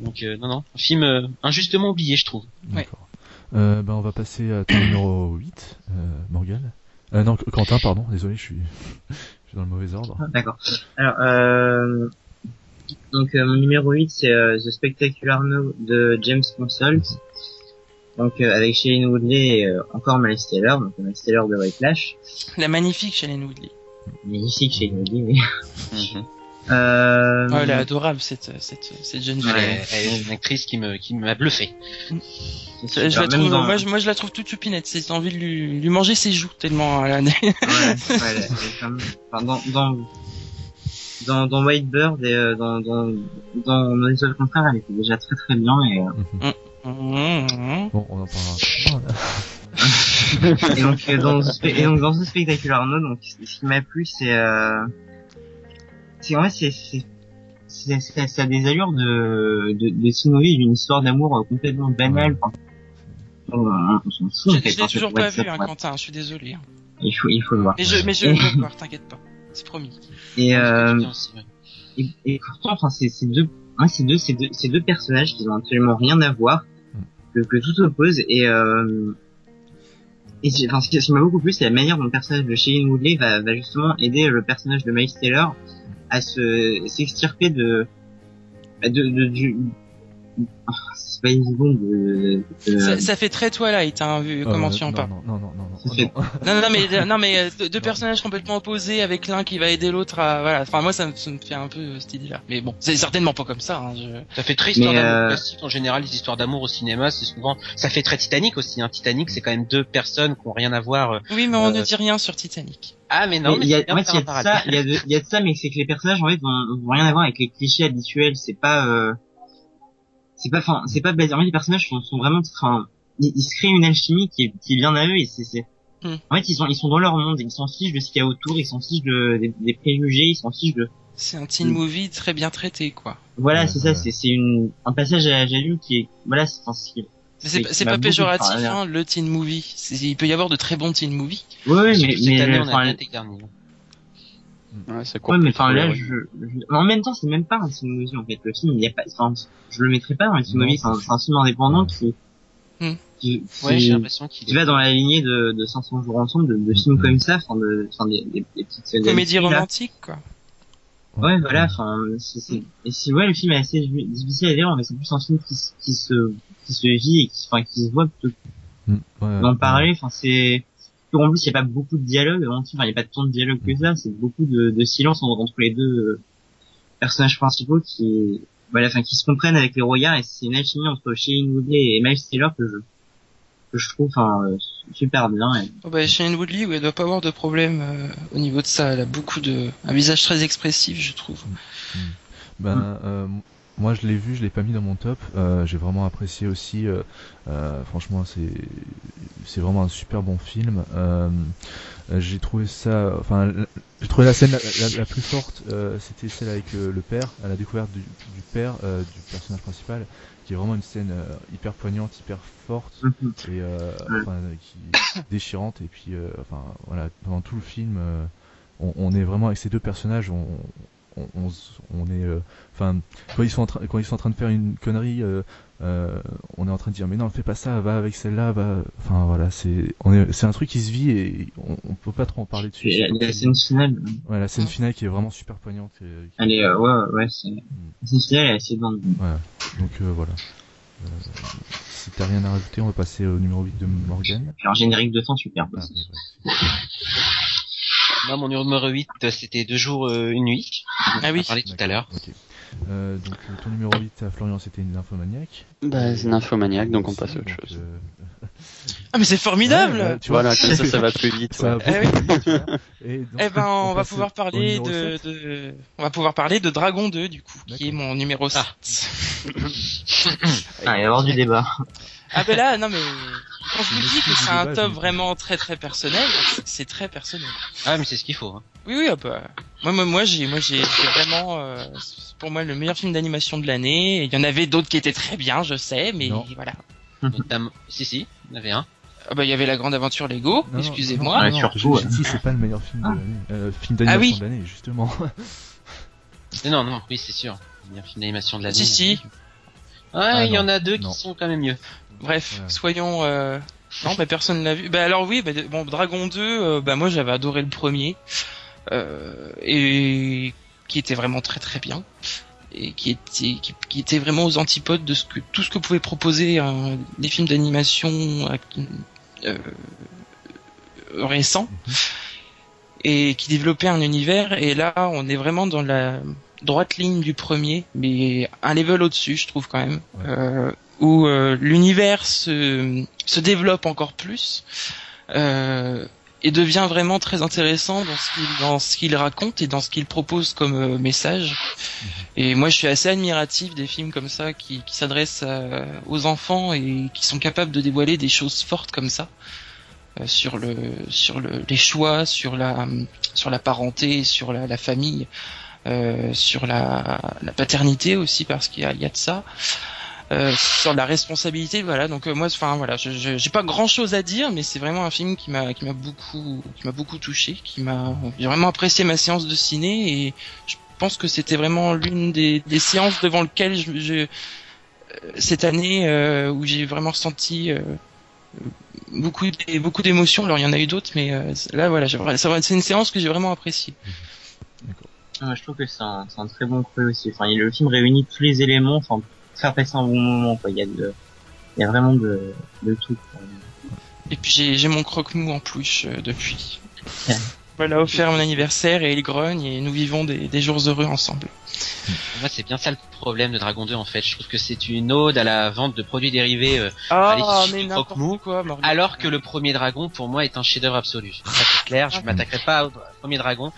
Speaker 3: donc euh, non non un film euh, injustement oublié je trouve
Speaker 1: D'accord. Euh, bah on va passer à ton numéro 8, euh, Morgan. Euh, non, Quentin, pardon. Désolé, je suis, (laughs) je suis dans le mauvais ordre.
Speaker 5: D'accord. Alors, euh, donc euh, mon numéro 8 c'est euh, The Spectacular No de James Consolt. Donc euh, avec Shailene Woodley et euh, encore Miles Taylor, donc Miles Taylor de Whiplash.
Speaker 2: la magnifique Shailene Woodley
Speaker 5: Magnifique Shailene Woodley. Mais...
Speaker 4: Mhm. (laughs)
Speaker 5: Euh,
Speaker 2: oh, elle est adorable cette cette cette jeune fille
Speaker 3: elle, est, elle est une actrice qui me qui m'a bluffé
Speaker 2: je
Speaker 5: super.
Speaker 2: la trouve,
Speaker 5: dans-
Speaker 2: moi, je, moi je la trouve toute choupinette c'est envie de lui, lui manger ses joues tellement elle a
Speaker 5: ouais, ouais, elle est- elle est comme- enfin, dans, dans, dans, dans White Bird et euh, dans, dans, dans, dans les autres contraires, elle était déjà très très bien et, euh,
Speaker 2: Mhm.
Speaker 1: Bon, on en parlera. Là. (laughs)
Speaker 5: et donc, euh, dans, ce, spé- et donc dans ce Spectacular No, donc, ce qui m'a plu, c'est, euh, c'est, ouais, c'est, c'est, c'est, c'est- ça a des allures de, de, de d'une histoire d'amour euh, complètement banale, enfin, on, on, on s'en fout,
Speaker 2: je,
Speaker 5: en fait,
Speaker 2: je l'ai toujours pas vu hein, Quentin je suis désolé hein.
Speaker 5: il faut, il faut le voir.
Speaker 2: mais je mais je (laughs) vais le voir t'inquiète pas c'est promis
Speaker 5: Et, euh, et, et pourtant, enfin, c'est deux, ouais, c'est deux, c'est deux, c'est deux personnages qui ont absolument rien à voir, que, que tout oppose. Et, euh, et enfin, ce qui, m'a beaucoup plu, c'est la manière dont le personnage de Shailene Woodley va, va justement aider le personnage de Miles Taylor à se s'extirper de, de, de, du, de-
Speaker 2: ça, ça fait très Twilight hein vu comment
Speaker 1: Euh,
Speaker 2: tu en
Speaker 1: non,
Speaker 2: parles
Speaker 1: Non, non, non, non, non. Oh,
Speaker 5: fait-
Speaker 1: non.
Speaker 2: Non, mais, (laughs) non, mais euh, deux, personnages complètement opposés avec l'un qui va aider l'autre à, voilà. Enfin, moi, ça me, ça me fait un peu euh, cette idée-là. Mais bon, c'est certainement pas comme ça, hein, je...
Speaker 3: Ça fait très histoire d'amour
Speaker 5: euh,
Speaker 3: classique en général les histoires d'amour au cinéma c'est souvent ça fait très Titanic aussi hein. Titanic c'est quand même deux personnes qui ont rien à voir euh.
Speaker 2: Oui, mais on
Speaker 3: Euh,
Speaker 2: ne dit rien sur Titanic.
Speaker 3: ah mais non
Speaker 5: Mais
Speaker 3: mais
Speaker 5: il y a,
Speaker 3: c'est bien
Speaker 5: en
Speaker 3: de
Speaker 5: fait,
Speaker 3: faire
Speaker 5: il y
Speaker 3: un
Speaker 5: a de ça,
Speaker 3: parallèle.
Speaker 5: il y a de, il y a de ça, mais c'est que les personnages, en fait, vont, vont rien avoir avec les clichés habituels. C'est pas, euh, c'est pas, enfin, c'est pas basé. En fait, les personnages sont, sont vraiment, enfin, ils, ils se créent une alchimie qui est, qui est bien à eux et c'est, c'est,
Speaker 2: Hmm.
Speaker 5: en fait, ils sont, ils sont dans leur monde, ils s'en fichent de ce qu'il y a autour, ils s'en fichent de, des, des préjugés, ils s'en fichent de,
Speaker 2: C'est un teen
Speaker 5: Mm.
Speaker 2: movie très bien traité, quoi.
Speaker 5: voilà,
Speaker 1: Ouais,
Speaker 5: c'est ça, c'est, c'est une, un passage à Jalou qui est, voilà, c'est, enfin, c'est,
Speaker 2: Mais pas- péjoratif, hein, le teen movie. C'est- Il peut y avoir de très bons teen movies.
Speaker 5: ouais, ouais, mais,
Speaker 3: Surtout cette
Speaker 5: mais,
Speaker 4: Ouais, ça
Speaker 5: Ouais, mais enfin là, je, je- en même temps, c'est même pas un film movie en fait. Le film, il y a pas, enfin, je le mettrais pas dans un film. C'est un, c'est un film indépendant qui,
Speaker 2: Hmm.
Speaker 5: qui,
Speaker 3: Ouais,
Speaker 5: qui-
Speaker 3: j'ai l'impression qu'il
Speaker 5: qui va dans la lignée de, de 500 jours ensemble, de, de films comme ça, enfin, de, enfin, des, des, des petites scènes
Speaker 2: Comédie
Speaker 5: d'amitié, là.
Speaker 2: romantique, quoi.
Speaker 5: Ouais, voilà, enfin, c'est, c'est, et si, ouais, le film est assez difficile à lire, mais c'est plus un film qui, se- qui se, qui se vit et qui, enfin, qui se voit plutôt,
Speaker 1: Mm, ouais,
Speaker 5: d'en
Speaker 1: ouais.
Speaker 5: parler. Enfin, c'est en plus il n'y a pas beaucoup de dialogue. Enfin, il n'y a pas tant de dialogue que ça. C'est beaucoup de, de silence entre les deux euh, personnages principaux qui, voilà, enfin, qui se comprennent avec les regards. Et c'est une alchimie entre Shailene Woodley et Miles Taylor que je que je trouve enfin euh, super bien. Et...
Speaker 2: Oh bah, Shailene Woodley, ouais, elle doit pas avoir de problème euh, au niveau de ça. Elle a beaucoup de, un visage très expressif, je trouve.
Speaker 1: Ben, euh, moi je l'ai vu, je l'ai pas mis dans mon top. Euh, j'ai vraiment apprécié aussi. euh, euh, franchement, c'est c'est vraiment un super bon film. Euh, j'ai trouvé ça, enfin, j'ai trouvé la scène la, la- la plus forte, euh, c'était celle avec le père, à la découverte du, du père euh, du personnage principal, qui est vraiment une scène euh, hyper poignante, hyper forte
Speaker 5: Mhm.
Speaker 1: et euh, enfin, qui déchirante. Et puis, euh, enfin, voilà, pendant tout le film, euh, on, on est vraiment avec ces deux personnages, on, on, on, s- on est, euh, enfin, quand ils sont en train, quand ils sont en train de faire une connerie, euh, euh, on est en train de dire mais non, fais pas ça, va avec celle-là, va. Enfin voilà, c'est, on est, c'est un truc qui se vit et on, on peut pas trop en parler dessus.
Speaker 5: Et la, la scène finale,
Speaker 1: Ouais, la scène finale qui est vraiment super poignante. et, qui-
Speaker 5: elle est, euh, ouais, ouais, c'est, la scène finale est assez bonne.
Speaker 1: Donc euh, voilà. Euh, si t'as rien à rajouter, on va passer au numéro 8 de Morgan.
Speaker 5: Alors générique de fin super.
Speaker 1: Ah, voilà. (laughs)
Speaker 3: Moi, mon numéro 8, euh, c'était deux jours, euh, une nuit.
Speaker 2: Ah oui.
Speaker 3: On parlait tout à l'heure.
Speaker 1: Euh, donc ton numéro 8 à Florian c'était une infomaniaque.
Speaker 4: Bah, c'est une infomaniaque, donc on passe à autre
Speaker 1: donc,
Speaker 4: chose.
Speaker 1: euh, (laughs)
Speaker 2: Ah mais c'est formidable.
Speaker 1: ouais, bah, tu vois,
Speaker 4: Voilà, comme ça, ça va (laughs) plus vite.
Speaker 1: ça
Speaker 4: ouais.
Speaker 1: va
Speaker 2: Eh
Speaker 1: vite. Et (laughs) donc,
Speaker 2: Eh ben, on, va pouvoir parler de,
Speaker 1: 7.
Speaker 2: de, on va pouvoir parler de Dragon 2 du coup, qui est mon numéro 7.
Speaker 5: Ah, il va y avoir du débat.
Speaker 2: Ah ben là, non mais quand je vous dis que c'est un top vraiment très très personnel, c'est- très personnel.
Speaker 3: Ah, mais c'est ce qu'il faut. Hein.
Speaker 2: Oui oui, ah bah, moi moi moi j'ai moi j'ai vraiment euh, c'est pour moi le meilleur film d'animation de l'année. Il y en avait d'autres qui étaient très bien, je sais, mais
Speaker 1: Non.
Speaker 2: voilà. (laughs)
Speaker 3: Notamment... Si, si, il y en avait un.
Speaker 2: Ah bah il y avait la grande aventure Lego, excusez-moi.
Speaker 5: surtout,
Speaker 1: dit, c'est pas le meilleur film de
Speaker 5: Ah.
Speaker 1: l'année. Euh, film d'animation
Speaker 2: Ah oui.
Speaker 1: de l'année, justement.
Speaker 3: Non, non, oui, c'est sûr. Le meilleur film d'animation de l'année.
Speaker 2: Si si.
Speaker 3: Ouais,
Speaker 1: Ah,
Speaker 3: il y en a deux
Speaker 1: Non.
Speaker 3: qui sont quand même mieux.
Speaker 2: Bref,
Speaker 1: Ouais.
Speaker 2: soyons. Euh... Non, bah personne l'a vu. Bah alors oui, bah, bon Dragon 2, euh, bah moi j'avais adoré le premier euh, et qui était vraiment très très bien et qui était qui, qui était vraiment aux antipodes de ce que tout ce que pouvait proposer un, des films d'animation euh, récents et qui développait un univers et là on est vraiment dans la droite ligne du premier mais un level au-dessus je trouve quand même
Speaker 1: Ouais.
Speaker 2: euh, où euh, l'univers se, se développe encore plus euh, et devient vraiment très intéressant dans ce qu'il dans ce qu'il raconte et dans ce qu'il propose comme euh, message. Et moi, je suis assez admiratif des films comme ça qui, qui s'adressent à- aux enfants et qui sont capables de dévoiler des choses fortes comme ça euh, sur le sur le, les choix, sur la sur la parenté, sur la, la famille, euh, sur la, la paternité aussi parce qu'il y y a de ça. Euh, sur la responsabilité voilà. Donc euh, moi enfin voilà j'ai pas grand chose à dire mais c'est vraiment un film qui m'a qui m'a beaucoup qui m'a beaucoup touché qui m'a j'ai vraiment apprécié ma séance de ciné et je pense que c'était vraiment l'une des, des séances devant lequel je, je euh, cette année euh, où j'ai vraiment ressenti euh, beaucoup beaucoup d'émotions. Alors il y en a eu d'autres mais là voilà c'est une séance que j'ai vraiment appréciée
Speaker 5: Ah, je trouve que c'est un, très bon cru aussi. Enfin, le film réunit tous les éléments, enfin, pour faire passer un bon moment, quoi. Il y a de, il y a vraiment de, de tout. quoi.
Speaker 2: et puis j'ai mon croque-mou en peluche euh, depuis
Speaker 5: Ouais. (laughs)
Speaker 2: voilà offert à mon anniversaire et il grogne et nous vivons des, des jours heureux ensemble
Speaker 3: Moi, c'est bien ça le problème de Dragon 2, en fait. Je trouve que c'est une ode à la vente de produits dérivés, euh,
Speaker 2: Ah, mais
Speaker 3: du
Speaker 2: n'importe
Speaker 3: croque-mou,
Speaker 2: quoi, Morgan.
Speaker 3: alors que le premier Dragon, pour moi, est un chef-d'œuvre absolu. Ça, c'est clair, je m'attaquerai pas au premier Dragon.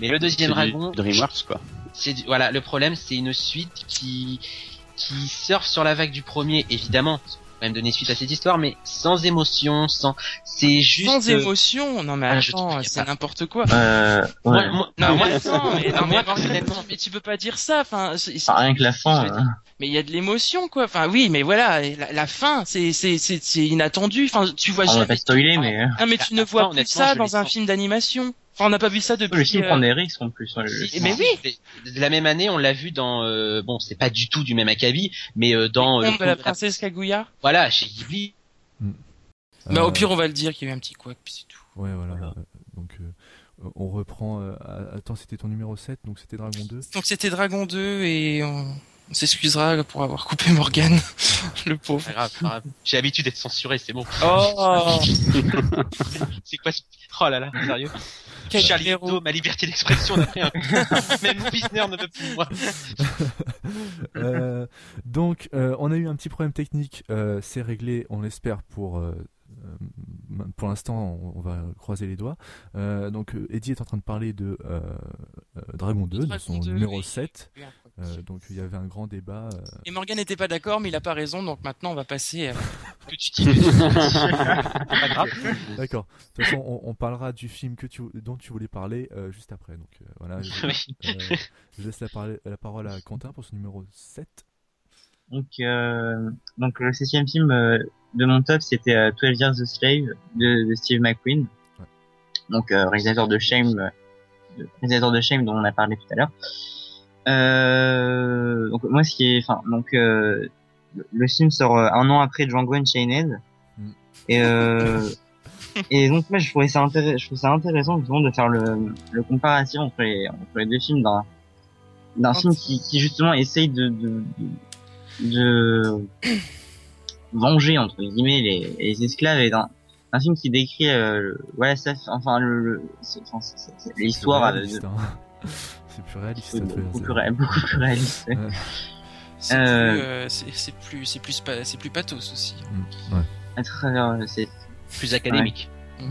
Speaker 3: Mais le deuxième Dragon,
Speaker 4: DreamWorks, quoi.
Speaker 3: c'est du- voilà, le problème, c'est une suite qui, qui surfe sur la vague du premier, évidemment. Même donner suite à cette histoire, mais sans émotion, sans, c'est juste.
Speaker 2: Sans
Speaker 3: euh,
Speaker 2: émotion, non mais
Speaker 3: Ah,
Speaker 2: attends,
Speaker 3: qu'il y a
Speaker 2: c'est n'importe quoi.
Speaker 5: Euh, ouais.
Speaker 3: moi- moi-
Speaker 2: Non,
Speaker 3: moi,
Speaker 2: mais (laughs) attends, mais, non, mais,
Speaker 3: personnellement,
Speaker 2: mais tu peux pas dire ça, enfin,
Speaker 5: Enfin, rien que la fin, hein.
Speaker 2: mais il y a de l'émotion, quoi. Enfin, oui, mais voilà, la, la fin, c'est, c'est, c'est, c'est inattendu. Enfin, tu vois
Speaker 5: on va
Speaker 2: jamais.
Speaker 5: pas spoiler, mais euh,
Speaker 2: Ah, mais tu ne vois plus ça dans un film d'animation. Enfin, on n'a pas vu ça depuis.
Speaker 5: le film
Speaker 2: euh,
Speaker 5: prend des risques en plus. ouais, le-
Speaker 3: Si,
Speaker 2: mais oui.
Speaker 3: De la même année, on l'a vu dans, euh, bon, c'est pas du tout du même acabit, mais euh, dans, euh,
Speaker 2: la princesse Kaguya.
Speaker 3: voilà, chez Ghibli.
Speaker 2: Bah,
Speaker 1: Euh,
Speaker 2: au pire, on va le dire qu'il y a eu un petit couac, puis c'est tout.
Speaker 1: Ouais, voilà.
Speaker 3: Voilà.
Speaker 1: euh, donc, euh, on reprend. euh, attends, c'était ton numéro 7, donc c'était Dragon 2.
Speaker 2: Donc c'était Dragon 2 et on, On s'excusera pour avoir coupé Morgan, (laughs) le pauvre.
Speaker 3: Pas grave. J'ai l'habitude d'être censuré, c'est bon.
Speaker 2: Oh, (laughs)
Speaker 3: C'est quoi ce... Oh là là, sérieux Charlie
Speaker 2: héros.
Speaker 3: Hebdo, ma liberté d'expression n'a pris (laughs) un. Même Wisner ne veut plus moi. (laughs)
Speaker 1: Euh, donc, euh, on a eu un petit problème technique. euh, c'est réglé, on l'espère pour. pour l'instant, on, on va croiser les doigts. Euh, donc, Eddie est en train de parler de Dragon 2, de son
Speaker 2: 2,
Speaker 1: numéro
Speaker 2: oui.
Speaker 1: 7. Euh, donc, il y avait un grand débat. euh,
Speaker 2: Et Morgan n'était pas d'accord, mais il a pas raison, donc maintenant on va passer. à- (laughs)
Speaker 3: Que tu dis Pas grave. (laughs)
Speaker 1: D'accord. De toute façon, on, on parlera du film que tu, dont tu voulais parler euh, juste après. Donc, euh, voilà. Je, euh, laisse la, parole- la parole à Quentin pour son numéro 7.
Speaker 5: Donc, euh, donc le septième film euh, de mon top, c'était euh, 12 Years a Slave de, de Steve McQueen.
Speaker 1: Ouais.
Speaker 5: Donc, euh, réalisateur de Shame, euh, de- réalisateur de Shame dont on a parlé tout à l'heure. Euh, donc moi, ce qui est, enfin, donc euh, le- film sort euh, un an après Django Unchained.
Speaker 1: Mm.
Speaker 5: Et euh, et donc moi, je trouvais ça intéressant, je trouve ça intéressant justement de faire le, le comparatif entre les, entre les deux films d'un d'un film qui, qui justement essaye de, de, de, de venger entre guillemets les, les esclaves et d'un un film qui décrit euh, le- voilà ça enfin le, l'histoire
Speaker 1: C'est
Speaker 5: de,
Speaker 1: réaliste. C'est plus réaliste.
Speaker 5: beaucoup,
Speaker 1: 12
Speaker 5: plus, ré- (laughs) beaucoup plus réaliste. ouais.
Speaker 2: C'est
Speaker 5: Euh.
Speaker 2: plus, euh, c'est plus, c'est plus, pa- c'est plus pathos aussi.
Speaker 1: Mm, ouais.
Speaker 5: À travers, euh, c'est
Speaker 3: Plus académique.
Speaker 2: Ouais.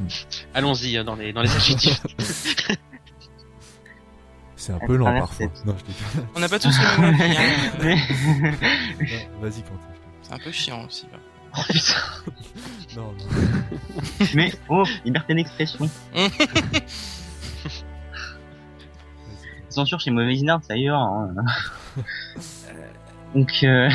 Speaker 3: Allons-y hein, dans les dans les adjectifs. (laughs)
Speaker 1: C'est un peu lent parfois. Non, je.
Speaker 2: On n'a pas tous le même avis, hein.
Speaker 1: Vas-y, Quentin.
Speaker 2: C'est un peu chiant aussi. là.
Speaker 5: Oh, putain. (laughs)
Speaker 1: Non, non.
Speaker 5: Mais oh, liberté d'expression. Censure chez Mauvais Nerd, ça y est. Hein. (laughs) (laughs) donc, euh,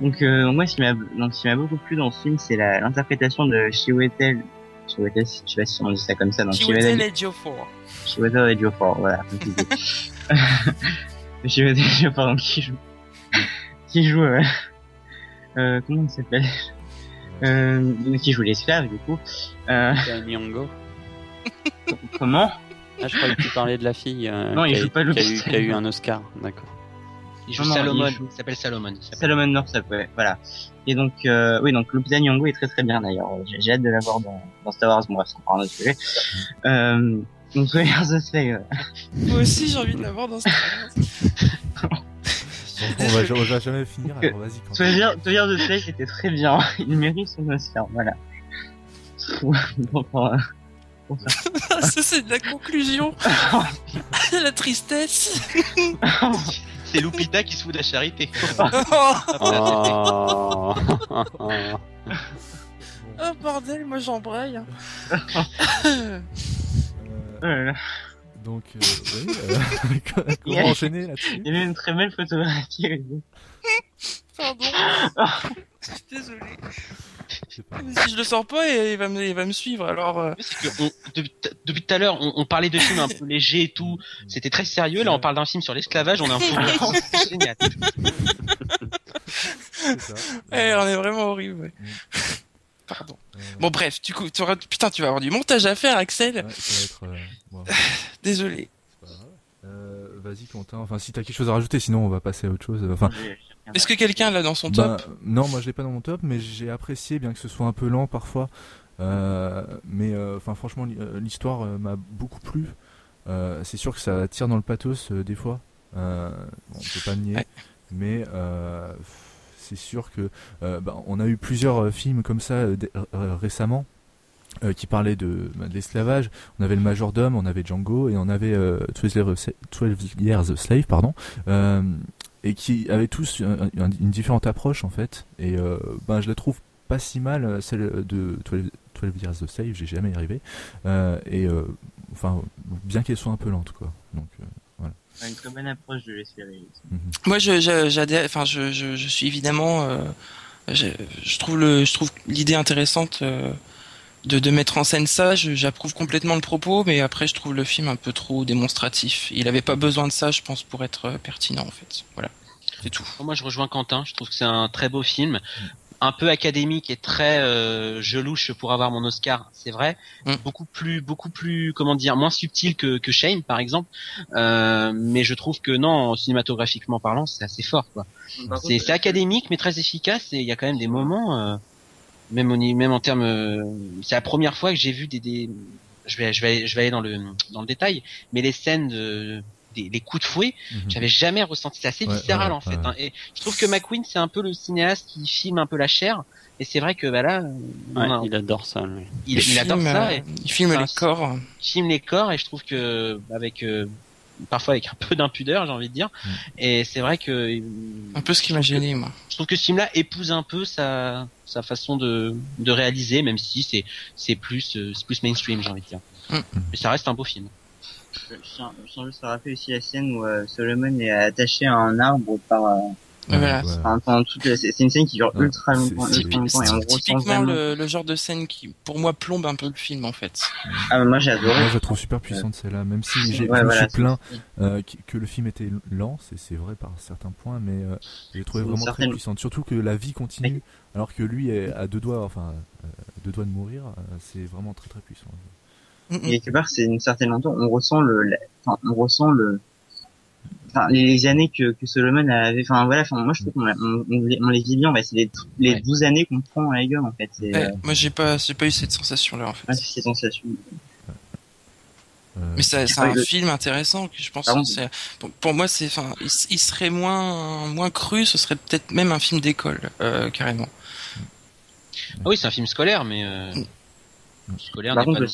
Speaker 5: donc euh, moi, ce qui m'a donc ce qui m'a beaucoup plu dans ce film, c'est la- l'interprétation de Chiwetel. Chiwetel, je sais pas si on dit ça comme ça. Donc
Speaker 2: Chiwetel Ejiofor.
Speaker 5: Chiwetel Ejiofor, voilà. comme tu dis. (laughs) Chiwetel Ejiofor, donc qui joue, qui joue, euh, euh, comment il s'appelle? Euh, qui joue l'esclave du coup. Euh,
Speaker 4: Nyong'o.
Speaker 5: comment?
Speaker 4: Ah, je croyais que tu parlais de la fille euh,
Speaker 5: Non, il
Speaker 4: qui, a,
Speaker 5: joue pas le
Speaker 4: qui a eu, qui a eu un Oscar. D'accord.
Speaker 3: Il joue
Speaker 5: Non, non,
Speaker 3: Salomon.
Speaker 5: il joue-
Speaker 3: s'appelle Salomon. il s'appelle.
Speaker 5: Salomon Northup, ouais, voilà. Et donc, euh, oui, donc Lupita Nyong'o est très très bien d'ailleurs. J'ai j'ai hâte de la voir dans, dans Star Wars. Bon, bref, c'est encore un autre sujet. Euh, donc, Twilight the Slave.
Speaker 2: Moi aussi, j'ai envie de l'avoir dans ce
Speaker 1: On va, on va jamais finir, alors vas-y, Quentin.
Speaker 5: Twilight Twilight the Slave était très bien. (laughs) Il mérite son Oscar, voilà. (laughs) Bon, euh, (laughs)
Speaker 2: Ça, c'est de la conclusion. (laughs) la tristesse. (laughs)
Speaker 3: C'est Lupita qui se fout de la charité.
Speaker 2: oh,
Speaker 4: Oh.
Speaker 2: bordel, moi j'embraye. hein.
Speaker 1: Euh, donc, euh, oui, euh, comment enchaîner là-dessus
Speaker 5: Il y avait une très belle photographie.
Speaker 2: Pardon. Je suis désolé.
Speaker 1: Je
Speaker 2: Si je le sors pas, il va me, il va me suivre. Alors, euh,
Speaker 3: C'est que on- depuis, depuis tout à l'heure, on, on parlait de films un peu légers et tout. C'était très sérieux. Là, on parle d'un film sur l'esclavage. On a un peu (laughs) génial.
Speaker 1: C'est ça.
Speaker 2: eh, on est vraiment horrible. ouais.
Speaker 1: Mm.
Speaker 2: Pardon.
Speaker 1: Euh,
Speaker 2: Bon, bref, du coup, tu auras... putain, tu vas avoir du montage à faire, Axel.
Speaker 1: ouais, ça va être. euh, bon, (sighs)
Speaker 2: Désolé.
Speaker 1: Euh, vas-y, Quentin. Enfin, si t'as quelque chose à rajouter, sinon on va passer à autre chose. Enfin,
Speaker 2: Est-ce que quelqu'un l'a dans son top
Speaker 1: Bah, non, moi je l'ai pas dans mon top, mais j'ai apprécié, bien que ce soit un peu lent parfois. Euh, mais euh, enfin, franchement, euh, l'histoire euh, m'a beaucoup plu. Euh, c'est sûr que ça tire dans le pathos euh, des fois. Euh, on peut pas le nier,
Speaker 2: Ouais.
Speaker 1: mais euh, c'est sûr que euh, bah, on a eu plusieurs films comme ça récemment. euh, qui parlaient de, bah, de l'esclavage. On avait le majordome, on avait Django et on avait euh, 12 Years a- 12 Years a Slave, pardon. Euh, et qui avaient tous un- un- une différente approche en fait. Et euh, ben je la trouve pas si mal euh, celle de 12, 12 Years of Slave, j'ai jamais y arrivé. Euh, et euh, enfin bien qu'elle soit un peu lente quoi. Donc euh,
Speaker 5: Une très bonne approche de l'esclavage.
Speaker 1: mhm.
Speaker 2: Moi, je, je, enfin, je, je, je suis évidemment, euh, je, je trouve le, je trouve l'idée intéressante euh, de, de mettre en scène ça. Je- J'approuve complètement le propos, mais après, je trouve le film un peu trop démonstratif. Il avait pas besoin de ça, je pense, pour être euh, pertinent, en fait. Voilà, c'est tout.
Speaker 3: Moi, je rejoins Quentin. Je trouve que c'est un très beau film. un peu académique et très euh, je louche pour avoir mon Oscar, c'est vrai.
Speaker 2: Mm.
Speaker 3: Beaucoup plus, beaucoup plus, comment dire, moins subtil que, que Shane par exemple. Euh, mais je trouve que non, cinématographiquement parlant, c'est assez fort quoi. C'est académique mais très efficace et il y a quand même des moments, euh, même même en termes, euh, c'est la première fois que j'ai vu des, des, je vais je vais je vais aller dans le dans le détail, mais les scènes de des, les coups de fouet,
Speaker 1: Mhm.
Speaker 3: j'avais jamais ressenti. C'est assez
Speaker 1: Ouais,
Speaker 3: viscéral
Speaker 1: ouais,
Speaker 3: en fait.
Speaker 1: ouais.
Speaker 3: hein. Et je trouve que McQueen c'est un peu le cinéaste qui filme un peu la chair. Et c'est vrai que bah là, on
Speaker 4: Ouais,
Speaker 3: a-
Speaker 4: il adore ça, lui.
Speaker 3: il, il adore
Speaker 2: filme,
Speaker 3: ça.
Speaker 2: euh,
Speaker 3: Et
Speaker 2: il filme
Speaker 3: Enfin,
Speaker 2: les corps.
Speaker 3: il filme les corps et je trouve que avec euh, parfois avec un peu d'impudeur, j'ai envie de dire.
Speaker 1: Mm.
Speaker 3: Et c'est vrai que euh,
Speaker 2: Un peu ce qui m'a gêné, moi.
Speaker 3: je trouve que ce film-là épouse un peu sa sa façon de de réaliser, même si c'est c'est plus euh, c'est plus mainstream, j'ai envie de dire.
Speaker 2: Mm.
Speaker 3: Mais ça reste un beau film.
Speaker 5: je tiens juste à rappeler aussi la scène où euh, Solomon est attaché à un arbre par, euh,
Speaker 2: Voilà.
Speaker 5: enfin, c'est une scène qui dure
Speaker 1: Ouais,
Speaker 5: ultra longtemps,
Speaker 1: c'est-
Speaker 5: longtemps
Speaker 2: Typiquement
Speaker 5: vraiment.
Speaker 2: le, le genre de scène qui, pour moi, plombe un peu le film, en fait.
Speaker 5: Ah, moi j'ai adoré.
Speaker 1: Moi, je la trouve super puissante celle-là, même si j'ai,
Speaker 5: Ouais, voilà, c'est-
Speaker 1: euh, que le film était lent, c'est, vrai par certains points, mais euh, je l'ai trouvé vraiment
Speaker 5: certaine-
Speaker 1: très puissante. Surtout que la vie continue, alors que lui est à deux doigts, enfin, euh, deux doigts de mourir, euh, c'est vraiment très très puissant.
Speaker 2: Mm, mm.
Speaker 5: Et quelque part, c'est une certaine lenteur. On ressent le, la- enfin, on ressent le, enfin, les, années que, que Solomon avait. Enfin, voilà. Enfin, moi, je trouve qu'on l'a- on, on, les- on les vit bien. Bah, c'est les, les
Speaker 3: Ouais.
Speaker 5: 12 années qu'on prend à la gueule, en fait.
Speaker 2: Ouais,
Speaker 5: euh,
Speaker 2: moi, j'ai pas, j'ai pas eu cette sensation-là, en fait.
Speaker 5: ouais, sensations.
Speaker 1: Euh,
Speaker 2: Mais c'est un
Speaker 5: le-
Speaker 2: film intéressant que je pense.
Speaker 5: Pardon
Speaker 2: que c'est- pour, pour moi, c'est, enfin, il, serait moins, moins cru. Ce serait peut-être même un film d'école, euh, carrément.
Speaker 3: Ah oui, c'est un film scolaire, mais euh,
Speaker 1: Mm.
Speaker 3: scolaire
Speaker 5: Par contre,
Speaker 3: pas.
Speaker 5: le-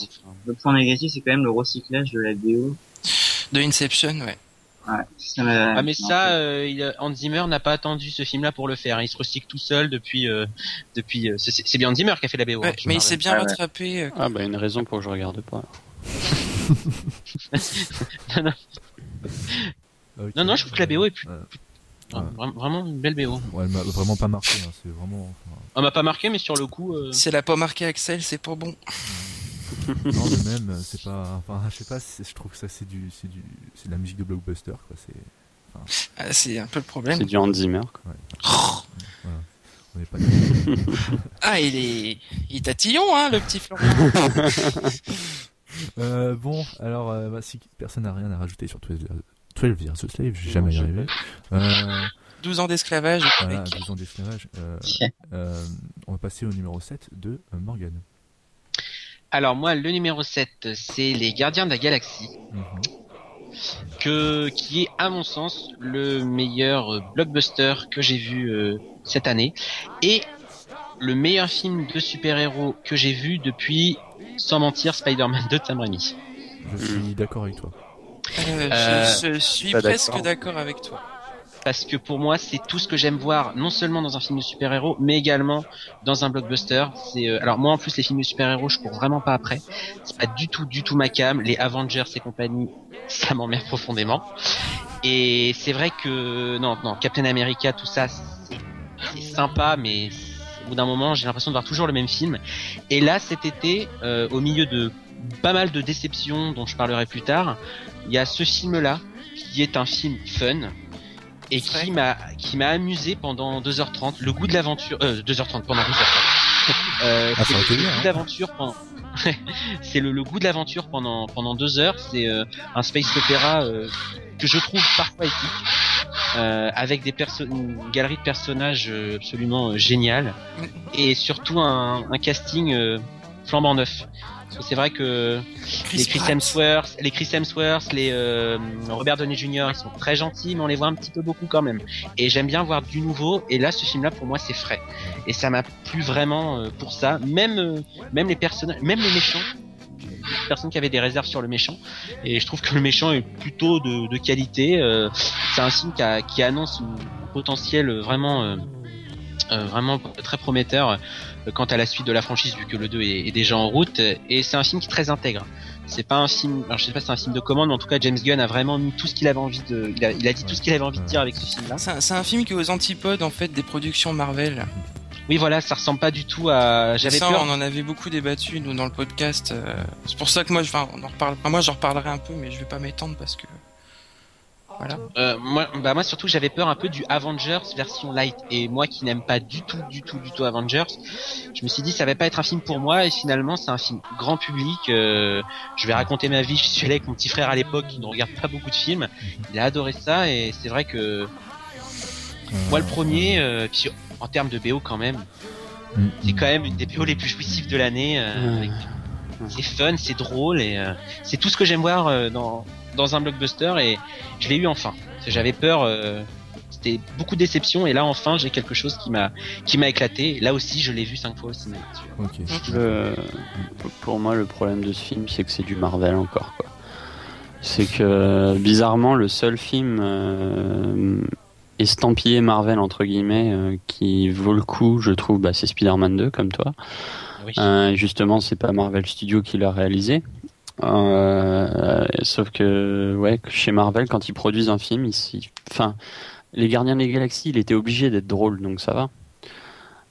Speaker 5: Le point négatif, c'est quand même le recyclage de la BO.
Speaker 2: De Inception, ouais.
Speaker 5: Ouais, ça
Speaker 3: Ah mais
Speaker 5: ça
Speaker 3: euh, il Hans Zimmer n'a pas attendu ce film-là pour le faire. Il se recycle tout seul depuis euh, depuis. euh, c'est c'est bien Hans Zimmer qui a fait la BO.
Speaker 2: Ouais,
Speaker 3: hein,
Speaker 2: mais il s'est bien
Speaker 5: Ah ouais.
Speaker 2: rattrapé. euh,
Speaker 4: Ah, bah, une raison pour que je regarde pas.
Speaker 1: ok. (laughs)
Speaker 3: Non non, je trouve que la BO est plus,
Speaker 1: Ouais.
Speaker 3: ah,
Speaker 1: Ouais.
Speaker 3: vra- vraiment une belle BO.
Speaker 1: Ouais, elle m'a vraiment pas marqué, hein, c'est vraiment. enfin,
Speaker 3: On m'a pas marqué, mais sur le coup, euh,
Speaker 2: Si elle a pas marqué Axel, c'est pas bon. (laughs)
Speaker 1: non, de même, (laughs) c'est pas. Enfin, je sais pas, je trouve que ça c'est du, c'est du, c'est de la musique de blockbuster, quoi. C'est,
Speaker 2: Ah, c'est un peu le problème.
Speaker 4: C'est du Hans Zimmer. quoi.
Speaker 1: on est pas. (laughs)
Speaker 2: Ah, il est, il tatillon, hein, le petit Florian.
Speaker 1: Euh, bon, alors, euh, bah, si personne n'a rien à rajouter sur 12 12 Years a Slave, je vais jamais
Speaker 4: Non,
Speaker 1: arriver. Euh,
Speaker 2: 12 ans d'esclavage.
Speaker 1: voilà,
Speaker 2: avec-
Speaker 1: 12 ans d'esclavage. Euh, euh, on va passer au numéro 7 de euh, Morgan.
Speaker 3: Alors moi, le numéro 7, c'est les Gardiens de la Galaxie,
Speaker 1: Mhm.
Speaker 3: que qui est à mon sens le meilleur euh, blockbuster que j'ai vu euh, cette année et le meilleur film de super-héros que j'ai vu depuis, sans mentir, Spider-Man 2 de Sam Raimi.
Speaker 1: Je suis d'accord avec toi.
Speaker 2: Euh,
Speaker 3: Euh,
Speaker 2: je, je suis presque
Speaker 4: d'accord.
Speaker 2: d'accord avec toi.
Speaker 3: Parce que pour moi c'est tout ce que j'aime voir non seulement dans un film de super-héros mais également dans un blockbuster. C'est euh, alors moi en plus les films de super-héros je cours vraiment pas après. C'est pas du tout du tout ma cam. Les Avengers et compagnie (laughs) ça m'emmerde profondément. Et c'est vrai que non non Captain America tout ça c'est sympa mais au bout d'un moment j'ai l'impression de voir toujours le même film. Et là cet été euh, au milieu de pas mal de déceptions dont je parlerai plus tard il y a ce film là qui est un film fun et qui m'a qui m'a amusé pendant 2h30 le goût de l'aventure euh 2h30 pendant 12h30 (laughs) euh,
Speaker 1: Ah,
Speaker 3: c'est
Speaker 1: aurait été
Speaker 3: le goût
Speaker 1: hein.
Speaker 3: de l'aventure pendant (laughs) c'est le, le goût de l'aventure pendant pendant deux heures. C'est euh, un space opéra euh, que je trouve parfois épique euh, avec des une galerie de personnages absolument euh, géniale et surtout un, un casting euh, flambant neuf parce que c'est vrai que les Chris
Speaker 2: Pratt.
Speaker 3: Hemsworth, les Chris Hemsworth, les euh, Robert Downey Jr. ils sont très gentils, mais on les voit un petit peu beaucoup quand même. Et j'aime bien voir du nouveau. Et là, ce film-là, pour moi, c'est frais. Et ça m'a plu vraiment euh, pour ça. Même, euh, même les personnages, même les méchants. Des personnes qui avaient des réserves sur le méchant et je trouve que le méchant est plutôt de, de qualité euh, c'est un film qui, a- qui annonce un potentiel vraiment euh, euh, vraiment très prometteur quant à la suite de la franchise vu que le 2 est, est déjà en route et c'est un film qui est très intègre c'est pas un film alors je sais pas si c'est un film de commande mais en tout cas James Gunn a vraiment mis tout ce qu'il avait envie de il a, il a dit tout ce qu'il avait envie de dire avec ce film là
Speaker 2: C'est un, c'est un film qui est aux antipodes en fait des productions Marvel.
Speaker 3: oui voilà ça ressemble pas du tout à j'avais
Speaker 2: ça,
Speaker 3: peur
Speaker 2: on en avait beaucoup débattu nous dans le podcast. euh, c'est pour ça que moi, je, enfin, on en reparle. enfin, moi, j'en reparlerai un peu, mais je vais pas m'étendre parce que Voilà.
Speaker 3: Euh, moi, bah moi surtout j'avais peur un peu du Avengers version light et moi qui n'aime pas du tout, du tout, du tout Avengers, je me suis dit ça va pas être un film pour moi et finalement c'est un film grand public. euh, je vais raconter ma vie. (laughs) Je suis allé avec mon petit frère à l'époque qui ne regarde pas beaucoup de films. Il a adoré ça et c'est vrai que moi le premier, euh, puis en termes de BO quand même, c'est quand même une des BO les plus jouissives de l'année. avec- C'est fun, c'est drôle et c'est tout ce que j'aime voir dans dans un blockbuster et je l'ai eu enfin. J'avais peur, euh, c'était beaucoup de déception et là enfin j'ai quelque chose qui m'a qui m'a éclaté. Et là aussi je l'ai vu cinq fois au cinéma.
Speaker 4: Le- pour moi, le problème de ce film, c'est que c'est du Marvel encore. quoi. C'est que bizarrement, le seul film euh, estampillé Marvel entre guillemets euh, qui vaut le coup, je trouve, bah, c'est Spider-Man 2, comme toi.
Speaker 3: Oui.
Speaker 4: Euh, justement, c'est pas Marvel Studios qui l'a réalisé. Euh, sauf que, ouais, chez Marvel, quand ils produisent un film, enfin, les Gardiens des Galaxies, il était obligé d'être drôle, donc ça va.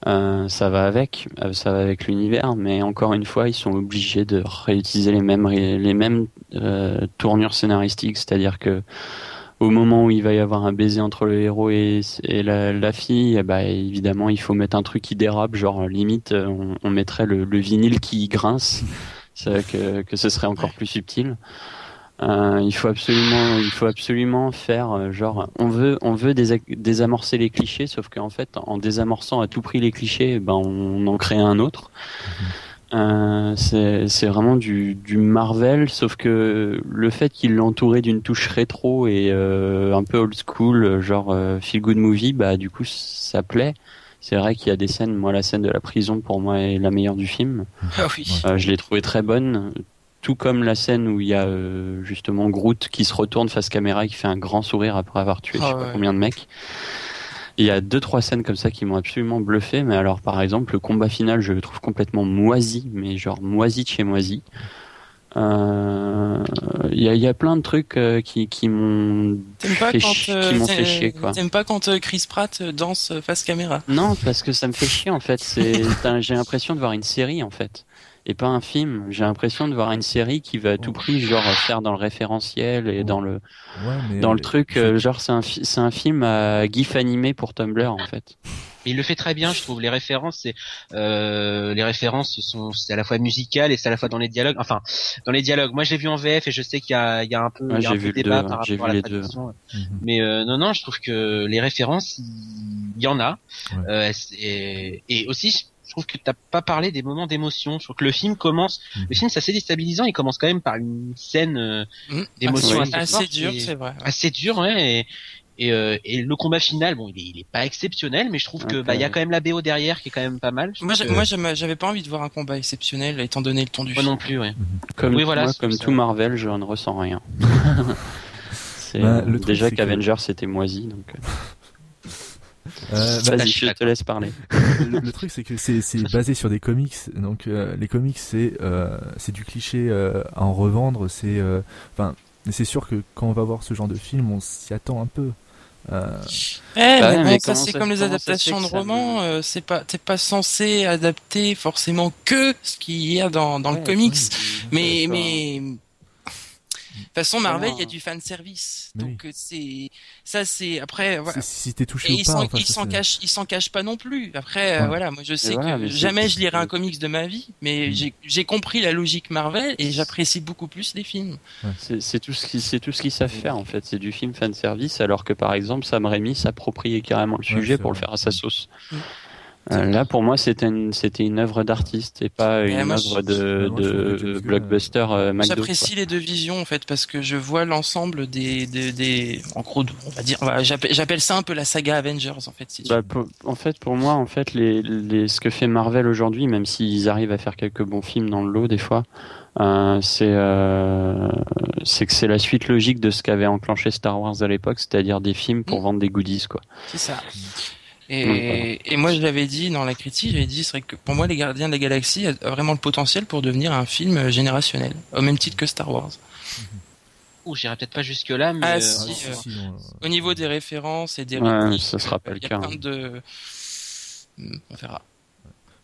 Speaker 4: Euh, ça va avec, euh, ça va avec l'univers, mais encore une fois, ils sont obligés de réutiliser les mêmes les mêmes tournures scénaristiques, c'est-à-dire que au moment où il va y avoir un baiser entre le héros et, la, la fille, eh ben, évidemment, il faut mettre un truc qui dérape, genre limite, on, mettrait le, le vinyle qui grince, que, que ce serait encore plus subtil. Euh, il faut absolument, il faut absolument faire euh, genre, on veut, on veut désa- désamorcer les clichés, sauf qu'en fait, en désamorçant à tout prix les clichés, ben on en crée un autre. Euh, c'est c'est vraiment du, du Marvel, sauf que le fait qu'il l'entourait d'une touche rétro et euh, un peu old school, genre feel good movie, bah du coup ça plaît. C'est vrai qu'il y a des scènes, moi la scène de la prison pour moi est la meilleure du film.
Speaker 2: Ah oui.
Speaker 4: Euh, je l'ai trouvée très bonne, tout comme la scène où il y a euh, justement Groot qui se retourne face caméra et qui fait un grand sourire après avoir tué je sais
Speaker 2: Ah
Speaker 4: pas combien de mecs. Il y a deux trois scènes comme ça qui m'ont absolument bluffé, mais alors par exemple le combat final je le trouve complètement moisi, mais genre moisi de chez moisi. Euh, Il y, a, il y a plein de trucs euh, qui, qui m'ont
Speaker 2: T'aimes pas
Speaker 4: fait,
Speaker 2: quand
Speaker 4: chi-
Speaker 2: euh,
Speaker 4: qui m'ont fait chier quoi.
Speaker 2: T'aimes pas quand euh, Chris Pratt euh, danse euh, face caméra?
Speaker 4: Non, parce que ça me fait chier en fait. C'est, (laughs) t'as- j'ai l'impression de voir une série en fait, et pas un film. J'ai l'impression de voir une série qui va à tout prix genre faire dans le référentiel et dans le
Speaker 1: Ouais, mais
Speaker 4: dans le
Speaker 1: euh,
Speaker 4: truc euh, genre c'est un fi- c'est un film à gif animé pour Tumblr en fait.
Speaker 3: Mais il le fait très bien, je trouve. Les références, c'est euh, les références sont c'est à la fois musical et c'est à la fois dans les dialogues. Enfin, dans les dialogues. Moi, je l'ai vu en VF et je sais qu'il y a, il y a un peu,
Speaker 4: Ouais,
Speaker 3: il y a un
Speaker 4: j'ai
Speaker 3: peu débat
Speaker 4: deux,
Speaker 3: par
Speaker 4: j'ai
Speaker 3: rapport à la
Speaker 4: deux.
Speaker 3: traduction.
Speaker 1: mhm.
Speaker 3: Mais euh, non, non, je trouve que les références, il y en a.
Speaker 1: Ouais.
Speaker 3: Euh, et, et aussi, je trouve que t'as pas parlé des moments d'émotion. Je trouve que le film commence.
Speaker 1: Mhm.
Speaker 3: Le film, c'est assez déstabilisant. Il commence quand même par une scène euh,
Speaker 2: Mmh.
Speaker 3: d'émotion
Speaker 4: assez-
Speaker 3: assez,
Speaker 2: Assez
Speaker 3: forte
Speaker 2: dur,
Speaker 3: et-
Speaker 2: c'est vrai.
Speaker 3: assez dur, ouais. Et, et, euh, et le combat final, bon, il est, il est pas exceptionnel, mais je trouve que
Speaker 4: Ok.
Speaker 3: bah il y a quand même la BO derrière qui est quand même pas mal.
Speaker 2: Moi,
Speaker 3: que-
Speaker 2: moi, j'avais pas envie de voir un combat exceptionnel étant donné le ton du
Speaker 3: moi
Speaker 2: film.
Speaker 3: non plus, ouais.
Speaker 4: Comme
Speaker 3: Oui, voilà,
Speaker 4: moi,
Speaker 3: c'est
Speaker 4: comme
Speaker 3: ça.
Speaker 4: tout Marvel, je ne ressens rien. (laughs)
Speaker 1: Bah, le truc,
Speaker 4: déjà
Speaker 1: que-
Speaker 4: qu'Avengers c'était moisi donc. euh,
Speaker 1: Euh, bah,
Speaker 4: Vas-y,
Speaker 3: je suis
Speaker 4: je te laisse parler.
Speaker 1: le, le truc c'est que c'est c'est basé sur des comics donc euh, les comics c'est euh, c'est du cliché euh, à en revendre c'est euh, enfin mais c'est sûr que quand on va voir ce genre de film on s'y attend un peu euh,
Speaker 2: Eh,
Speaker 4: Bah
Speaker 2: mais
Speaker 4: ouais,
Speaker 2: bon,
Speaker 4: mais
Speaker 2: ça c'est comme les adaptations de romans,
Speaker 4: me-
Speaker 2: euh, c'est pas t'es pas censé adapter forcément que ce qu'il y a dans, dans le comics.
Speaker 4: ouais,
Speaker 2: Mais mais de toute façon Marvel, il y a
Speaker 4: Comment-
Speaker 2: du fan service.
Speaker 1: Mais
Speaker 2: Donc euh, c'est ça c'est après voilà.
Speaker 1: si t'es touché
Speaker 2: Et
Speaker 1: ou
Speaker 2: ils
Speaker 1: pas
Speaker 2: s'en
Speaker 1: enfin,
Speaker 2: ils
Speaker 1: ça,
Speaker 2: s'en
Speaker 1: c'est-
Speaker 2: cachent ils s'en cachent pas non plus. Après euh, voilà, moi je sais
Speaker 4: voilà,
Speaker 2: que jamais je lirai un comics de ma vie, mais
Speaker 1: Mm.
Speaker 2: j'ai compris la logique Marvel et j'apprécie beaucoup plus les films.
Speaker 4: C'est c'est tout ce qui c'est tout ce qu'ils savent faire en fait. C'est du film fan service alors que par exemple Sam Raimi s'appropriait carrément le sujet pour le faire à sa sauce.
Speaker 2: Mm.
Speaker 4: Euh, là pour moi c'était une c'était une œuvre d'artiste et pas une
Speaker 2: moi,
Speaker 4: œuvre de, blockbuster euh.
Speaker 2: J'apprécie les deux visions en fait parce que je vois l'ensemble des, des, des en gros on va dire j'appelle ça un peu la saga Avengers en fait si tu
Speaker 4: Bah,
Speaker 2: veux.
Speaker 4: pour- en fait, pour moi, en fait, les, les, ce que fait Marvel aujourd'hui, même s'ils arrivent à faire quelques bons films dans le lot des fois, euh, c'est euh, c'est que c'est la suite logique de ce qu'avait enclenché Star Wars à l'époque, c'est-à-dire des films pour
Speaker 2: Mm.
Speaker 4: vendre des goodies, quoi.
Speaker 2: c'est ça. Et, et moi je l'avais dit dans la critique, j'avais dit c'est vrai que pour moi les Gardiens de la Galaxie a vraiment le potentiel pour devenir un film générationnel au même titre que Star Wars.
Speaker 3: Ouh, j'irai peut-être pas jusque là, mais
Speaker 2: Ah,
Speaker 3: euh,
Speaker 2: si, euh,
Speaker 1: si,
Speaker 2: Au niveau des références et des
Speaker 4: Ouais,
Speaker 2: répliques,
Speaker 4: ça sera pas le cas, hein.
Speaker 2: de Hmm, on verra.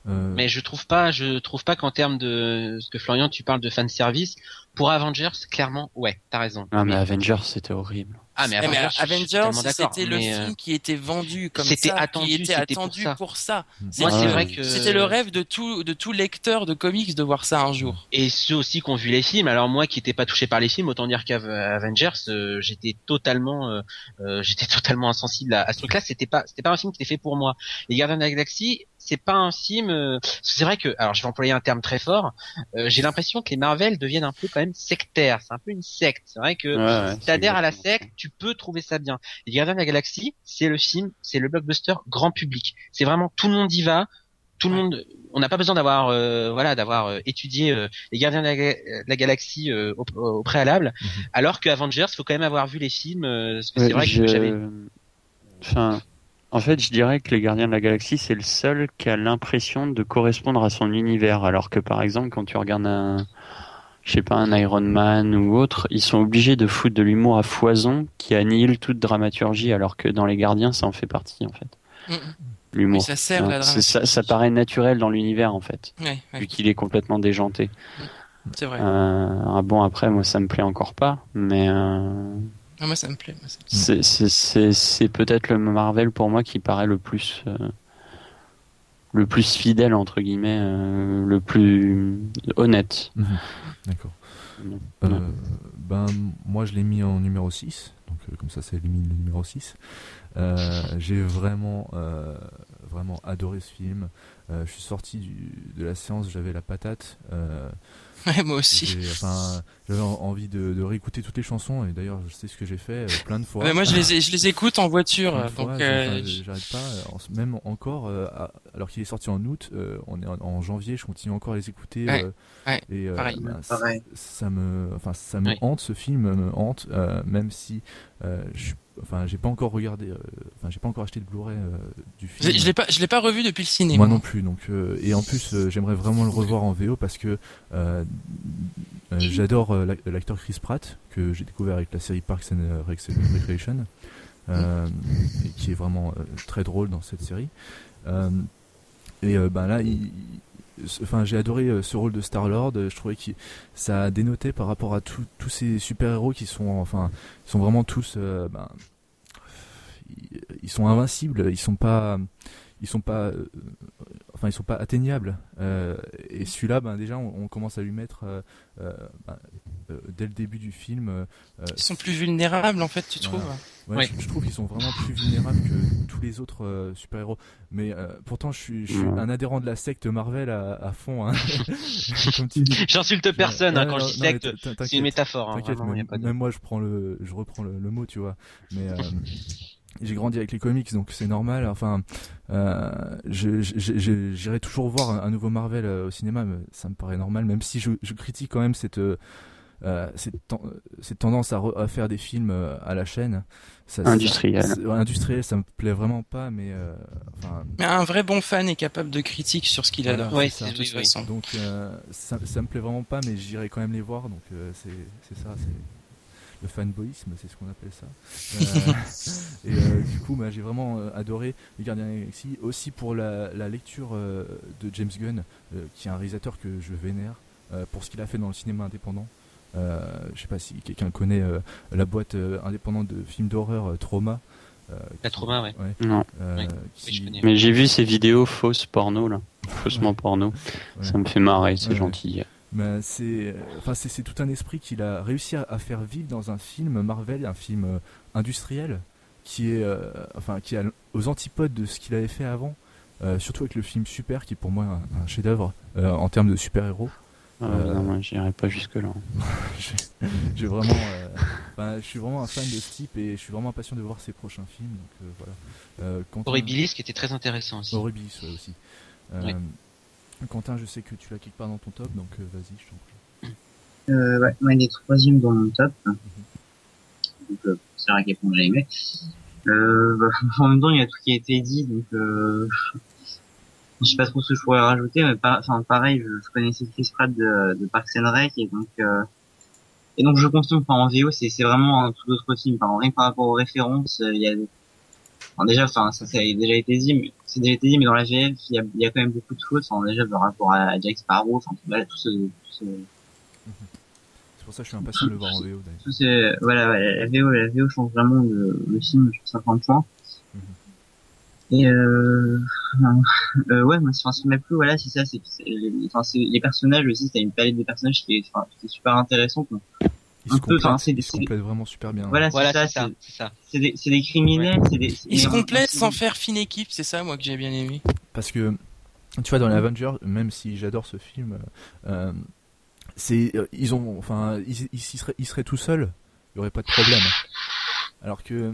Speaker 1: Euh,
Speaker 3: Mais je trouve pas, je trouve pas qu'en termes de ce que Florian, tu parles de fan service pour Avengers, clairement, ouais, t'as raison.
Speaker 4: Ah, mais
Speaker 3: Mais-
Speaker 4: Avengers, c'était horrible.
Speaker 3: ah, mais
Speaker 2: Eh, mais
Speaker 3: Avengers,
Speaker 2: c'était le
Speaker 3: mais, euh,
Speaker 2: film qui était vendu comme
Speaker 3: c'était
Speaker 2: ça,
Speaker 3: attendu,
Speaker 2: qui était
Speaker 3: pour
Speaker 2: attendu
Speaker 3: ça.
Speaker 2: pour ça.
Speaker 3: Moi,
Speaker 4: Ouais.
Speaker 3: c'est vrai que
Speaker 2: C'était le rêve de tout, de tout lecteur de comics de voir ça un jour.
Speaker 3: Et ceux aussi qui ont vu les films. Alors moi, qui n'étais pas touché par les films, autant dire qu'Avengers, euh, j'étais totalement, (laughs) j'étais totalement insensible à, à ce truc-là. C'était pas, c'était pas un film qui était fait pour moi. Les Gardiens de la Galaxie, c'est pas un film. euh, c'est vrai que, alors je vais employer un terme très fort. euh, J'ai l'impression que les Marvel deviennent un peu quand même sectaires. C'est un peu une secte. C'est vrai que
Speaker 4: Ouais,
Speaker 3: si t'adhères à la secte, tu peux trouver ça bien. Les Gardiens de la Galaxie, c'est le film, c'est le blockbuster grand public. C'est vraiment tout le monde y va. Tout le monde, on n'a pas besoin d'avoir, euh, voilà, d'avoir euh, étudié euh, les Gardiens de la, de la Galaxie euh, au, au préalable.
Speaker 1: Mhm.
Speaker 3: Alors que Avengers, faut quand même avoir vu les films. euh, parce que c'est vrai
Speaker 4: je-
Speaker 3: que j'avais.
Speaker 4: Enfin, en fait, je dirais que les Gardiens de la Galaxie, c'est le seul qui a l'impression de correspondre à son univers, alors que par exemple, quand tu regardes un, je sais pas, un Iron Man ou autre, ils sont obligés de foutre de l'humour à foison qui annihile toute dramaturgie, alors que dans les Gardiens, ça en fait partie, en fait.
Speaker 2: Mm.
Speaker 4: L'humour.
Speaker 2: Ça sert, la
Speaker 4: C'est- ça, paraît naturel dans l'univers, en fait,
Speaker 2: Ouais, ouais,
Speaker 4: vu qu'il est complètement déjanté.
Speaker 2: c'est vrai.
Speaker 4: Euh, ah bon, après, moi, ça me plaît encore pas, mais euh,
Speaker 2: Ah, moi, ça me plaît.
Speaker 4: c'est- c'est c'est- c'est peut-être le Marvel pour moi qui paraît le plus euh, le plus fidèle entre guillemets, euh, le plus honnête.
Speaker 1: Mhm. D'accord. Euh, ben, moi, je l'ai mis en numéro 6. Donc, euh, comme ça, ça élimine le numéro 6. Euh, J'ai vraiment, euh, vraiment adoré ce film. Euh, je suis sorti du- de la séance, j'avais la patate. Euh,
Speaker 2: Ouais, moi aussi.
Speaker 1: enfin, J'avais en- envie de, de réécouter toutes les chansons. Et d'ailleurs, je sais ce que j'ai fait euh, plein de fois.
Speaker 2: Ouais, moi, je les, ai- je les écoute en voiture. Donc,
Speaker 1: fois,
Speaker 2: euh,
Speaker 1: j'arrête pas. euh, même encore, euh, alors qu'il est sorti en août, euh, on est en, en janvier, je continue encore à les écouter.
Speaker 2: Ouais,
Speaker 1: euh,
Speaker 2: ouais,
Speaker 1: et, euh,
Speaker 2: pareil.
Speaker 5: Pareil.
Speaker 1: ça me, enfin, ça me hante. Ce film me hante, euh, même si, euh, je, suis- enfin, j'ai pas encore regardé, euh, enfin, j'ai pas encore acheté de Blu-ray euh, du film.
Speaker 2: je, je l'ai pas, je l'ai pas revu depuis le cinéma.
Speaker 1: Moi non plus, donc euh, et en plus euh, j'aimerais vraiment le revoir en VO parce que euh, euh, j'adore l'acteur Chris Pratt que j'ai découvert avec la série Parks and euh, Rec- Recreation, euh, et qui est vraiment euh, très drôle dans cette série. Euh, et euh, ben là, il- enfin j'ai adoré euh, ce rôle de Star Lord. Je trouvais que ça dénotait par rapport à tous tous ces super héros qui sont, enfin, ils sont vraiment tous, euh, ben, ils- sont invincibles. Ils sont pas ils sont pas euh, enfin ils sont pas atteignables Euh, et celui-là ben déjà on, on commence à lui mettre euh, euh, ben, euh, dès le début du film euh,
Speaker 2: Ils sont plus vulnérables, en fait, tu
Speaker 1: Voilà.
Speaker 2: trouves
Speaker 1: ouais,
Speaker 3: Oui.
Speaker 1: je, je trouve qu'ils sont vraiment plus vulnérables que tous les autres euh, super-héros mais euh, pourtant je suis, je suis
Speaker 4: Ouais.
Speaker 1: un adhérent de la secte Marvel à, à fond hein. (laughs)
Speaker 3: J'insulte personne hein, quand
Speaker 1: non,
Speaker 3: je dis secte. C'est une métaphore. Hein, vraiment,
Speaker 1: même,
Speaker 3: pas de-
Speaker 1: même moi je prends le, je reprends le, le mot, tu vois. Mais euh, j'ai grandi avec les comics, donc c'est normal. Enfin, euh, j'irai toujours voir un, un nouveau Marvel euh, au cinéma, mais ça me paraît normal, même si je, je critique quand même cette euh, cette, ten- cette tendance à, re- à faire des films euh, à la chaîne. Ça- ça-
Speaker 4: Industriel.
Speaker 1: ouais, industriel, ça me plaît vraiment pas, mais euh, enfin.
Speaker 2: Mais un vrai bon fan est capable de critique sur ce qu'il
Speaker 1: Voilà,
Speaker 2: adore.
Speaker 3: Ouais,
Speaker 1: ça.
Speaker 3: oui, oui.
Speaker 1: Donc euh, ça, ça me plaît vraiment pas, mais j'irai quand même les voir. Donc euh, c'est c'est ça, c'est le fanboyisme, c'est ce qu'on appelle ça. Euh, (laughs) et euh, du coup, bah, j'ai vraiment euh, adoré les Gardiens de la Galaxie, aussi pour la, la lecture euh, de James Gunn, euh, qui est un réalisateur que je vénère euh, pour ce qu'il a fait dans le cinéma indépendant. Euh, je sais pas si quelqu'un connaît euh, la boîte euh, indépendante de films d'horreur euh, Trauma. euh,
Speaker 3: La
Speaker 1: qui-
Speaker 3: Trauma, ouais.
Speaker 4: Non.
Speaker 1: euh,
Speaker 3: Oui.
Speaker 1: qui-.
Speaker 4: Mais j'ai vu ces vidéos fausses porno là, faussement porno.
Speaker 1: Ouais.
Speaker 4: Ça me fait marrer, c'est
Speaker 1: Ouais,
Speaker 4: gentil.
Speaker 1: Ben, c'est enfin c'est c'est tout un esprit qu'il a réussi à, à faire vivre dans un film Marvel, un film euh, industriel qui est euh, enfin qui est aux antipodes de ce qu'il avait fait avant. Euh, surtout avec le film Super qui est pour moi un, un chef-d'œuvre euh, en termes de super-héros.
Speaker 4: Ah,
Speaker 1: Euh,
Speaker 4: non, moi j'irai pas jusque là. (laughs)
Speaker 1: J'ai- J'ai vraiment euh, enfin, je suis vraiment un fan de ce type et je suis vraiment impatient de voir ses prochains films donc euh, voilà. Euh, Quentin-
Speaker 3: Horribilis qui était très intéressant aussi.
Speaker 1: Horribilis ouais, aussi. Euh,
Speaker 3: Oui.
Speaker 1: Quentin, je sais que tu l'as quelque part dans ton top donc euh, vas-y, je t'en prie.
Speaker 5: Euh, ouais, moi, il est troisième dans mon top. Donc, euh, c'est vrai qu'elle j'ai aimé. Euh, bah, (laughs) en même temps, il y a tout qui a été dit, donc, euh, je sais pas trop ce que je pourrais rajouter, mais par- enfin, pareil, je, je connaissais Chris Pratt de, de Parks and Rec, et donc, euh, et donc je confirme, enfin, en VO, c'est, c'est vraiment un tout autre film, enfin, rien que par rapport aux références, euh, il y a, enfin, déjà, enfin, ça, ça a déjà été dit, mais c'est déjà été dit, mais dans la VF, il y a, il y a quand même beaucoup de fautes, enfin, déjà par rapport à Jack Sparrow, enfin, voilà, tout ce, tout ce,
Speaker 1: C'est pour ça que je suis impatient de le voir en VO d'ailleurs.
Speaker 5: tout ce, voilà, ouais, la VO, la VO change vraiment le, le film sur 50 points.
Speaker 1: Mhm.
Speaker 5: Et euh, euh, ouais, moi, enfin, ce qui m'a plu, voilà, c'est ça, c'est, les, enfin, c'est les personnages aussi, t'as une palette de personnages qui est, enfin, qui est super intéressante. donc.
Speaker 1: Ils
Speaker 5: Un
Speaker 1: se
Speaker 5: peu, enfin,
Speaker 1: complètent,
Speaker 5: c'est des-
Speaker 1: vraiment super bien.
Speaker 5: Voilà,
Speaker 3: Voilà,
Speaker 5: c'est ça, c'est,
Speaker 3: ça.
Speaker 5: c'est des, c'est des criminels, c'est des,
Speaker 2: Ils se complètent
Speaker 5: en-
Speaker 2: sans faire fine équipe, c'est ça moi que j'ai bien aimé.
Speaker 1: Parce que, tu vois, dans les Avengers, même si j'adore ce film, euh, c'est, euh, ils ont, enfin, ils, ils, ils seraient, ils seraient tout seuls, il y aurait pas de problème. Alors que,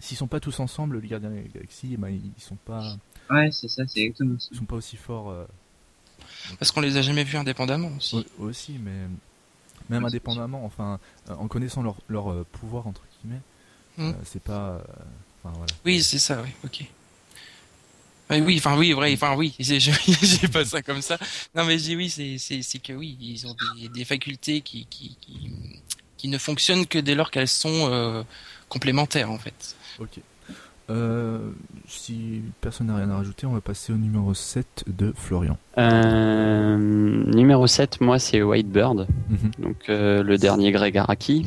Speaker 1: s'ils sont pas tous ensemble, les Gardiens de la Galaxie, eh ben, ils sont pas,
Speaker 5: Ouais, c'est ça, c'est exactement ça.
Speaker 1: ils sont pas aussi forts euh,
Speaker 2: Parce qu'on les a jamais vus indépendamment aussi.
Speaker 1: au- aussi, mais même indépendamment, enfin, euh, en connaissant leur, leur euh, pouvoir entre guillemets,
Speaker 2: Hmm.
Speaker 1: euh, c'est pas, euh, enfin voilà.
Speaker 2: Oui, c'est ça, oui, ok. Ouais, oui, enfin oui, vrai, enfin oui, (laughs) j'ai pas ça comme ça. Non mais j'ai oui, c'est c'est c'est que oui, ils ont des, des facultés qui, qui qui qui ne fonctionnent que dès lors qu'elles sont euh, complémentaires en fait.
Speaker 1: Ok. Euh, si personne n'a rien à rajouter, on va passer au numéro 7 de Florian.
Speaker 4: Euh, numéro 7, moi, c'est Whitebird,
Speaker 1: Mhm.
Speaker 4: donc euh, le dernier Greg Araki.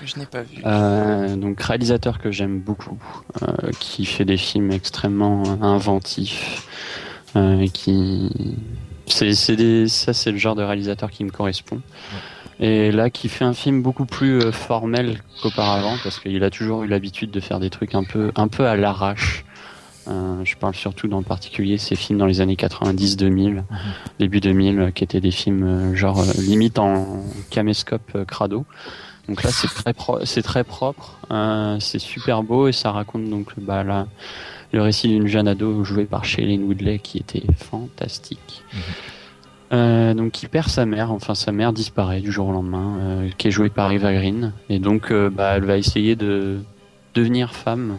Speaker 2: Que je n'ai pas vu.
Speaker 4: Euh, donc réalisateur que j'aime beaucoup, euh, qui fait des films extrêmement inventifs, euh, qui c'est c'est des ça c'est le genre de réalisateur qui me correspond. Et là, qui fait un film beaucoup plus euh, formel qu'auparavant, parce qu'il a toujours eu l'habitude de faire des trucs un peu un peu à l'arrache. Euh, je parle surtout dans particulier ces films dans les années 90-2000, début 2000, euh, qui étaient des films genre limite en caméscope crado. Donc là, c'est très pro- c'est très propre, euh, c'est super beau et ça raconte donc bah, la- le récit d'une jeune ado jouée par Shailene Woodley qui était fantastique.
Speaker 1: Mhm.
Speaker 4: Euh, donc qui perd sa mère, enfin sa mère disparaît du jour au lendemain, euh, qui est jouée par Eva Green. Et donc euh, bah, elle va essayer de devenir femme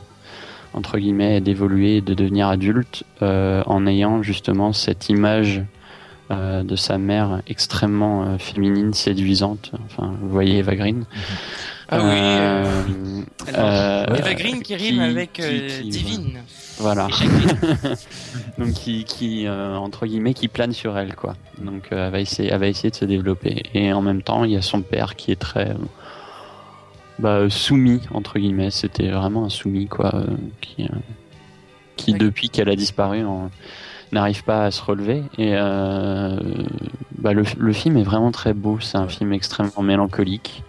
Speaker 4: entre guillemets, et d'évoluer, de devenir adulte en ayant justement cette image euh, de sa mère extrêmement euh, féminine, séduisante. Enfin, vous voyez Eva Green.
Speaker 2: Ah oui, euh,
Speaker 4: Euh, euh,
Speaker 2: Eva Green qui rime
Speaker 4: qui-
Speaker 2: avec
Speaker 4: qui-
Speaker 2: euh,
Speaker 4: qui-
Speaker 2: Divine.
Speaker 4: Voilà. (laughs) Donc qui, qui euh, entre guillemets, qui plane sur elle, quoi. Donc euh, elle va essayer, elle va essayer de se développer. Et en même temps, il y a son père qui est très bah, soumis entre guillemets. C'était vraiment un soumis, quoi, euh, qui, euh, qui depuis qu'elle a disparu, en- n'arrive pas à se relever. Et euh, bah, le, le film est vraiment très beau. C'est un film extrêmement mélancolique.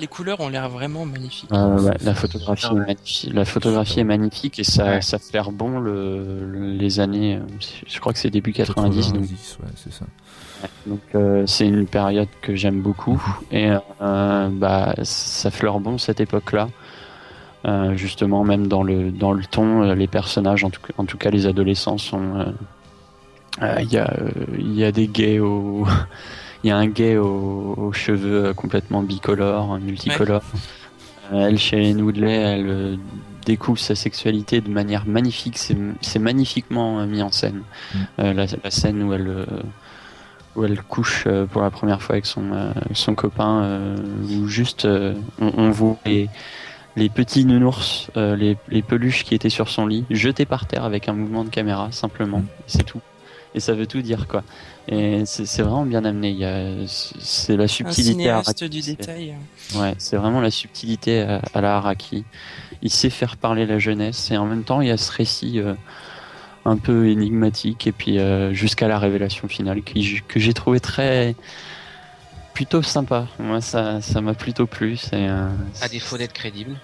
Speaker 2: Les couleurs ont l'air vraiment magnifiques.
Speaker 4: Euh, ouais, la photographie, est magnifique. la photographie est magnifique et ça,
Speaker 5: Ouais.
Speaker 4: ça flaire bon le, le- les années. euh, Je crois que c'est début 90, donc,
Speaker 1: 90, ouais, c'est ça.
Speaker 4: donc euh, c'est une période que j'aime beaucoup et euh, bah ça fleure bon cette époque-là. Euh, justement, même dans le dans le ton, euh, les personnages, en tout cas, en tout cas les adolescents sont. euh, Il y a y a des gays au (laughs) il y a un gay aux, aux cheveux complètement bicolores, multicolores. Euh, elle, Shailene Woodley, elle découvre sa sexualité de manière magnifique. C'est magnifiquement mis en scène.
Speaker 1: Mm.
Speaker 4: Euh, la, la scène où elle où elle couche pour la première fois avec son son copain, où juste on, on voit les les petits nounours, euh, les, les peluches qui étaient sur son lit, jetés par terre avec un mouvement de caméra, simplement.
Speaker 1: Mm.
Speaker 4: C'est tout. Et ça veut tout dire, quoi. Et c'est c'est vraiment bien amené. Il y a, c'est la
Speaker 2: Un
Speaker 4: subtilité.
Speaker 2: cinéaste
Speaker 4: Araki.
Speaker 2: du
Speaker 4: C'est-
Speaker 2: détail.
Speaker 4: Ouais, c'est vraiment la subtilité à, à la Haraki. Il sait faire parler la jeunesse et en même temps il y a ce récit euh, un peu énigmatique et puis euh, jusqu'à la révélation finale qui, que j'ai trouvé très plutôt sympa. Moi ça ça m'a plutôt plu. C'est euh,
Speaker 3: À défaut d'être crédible.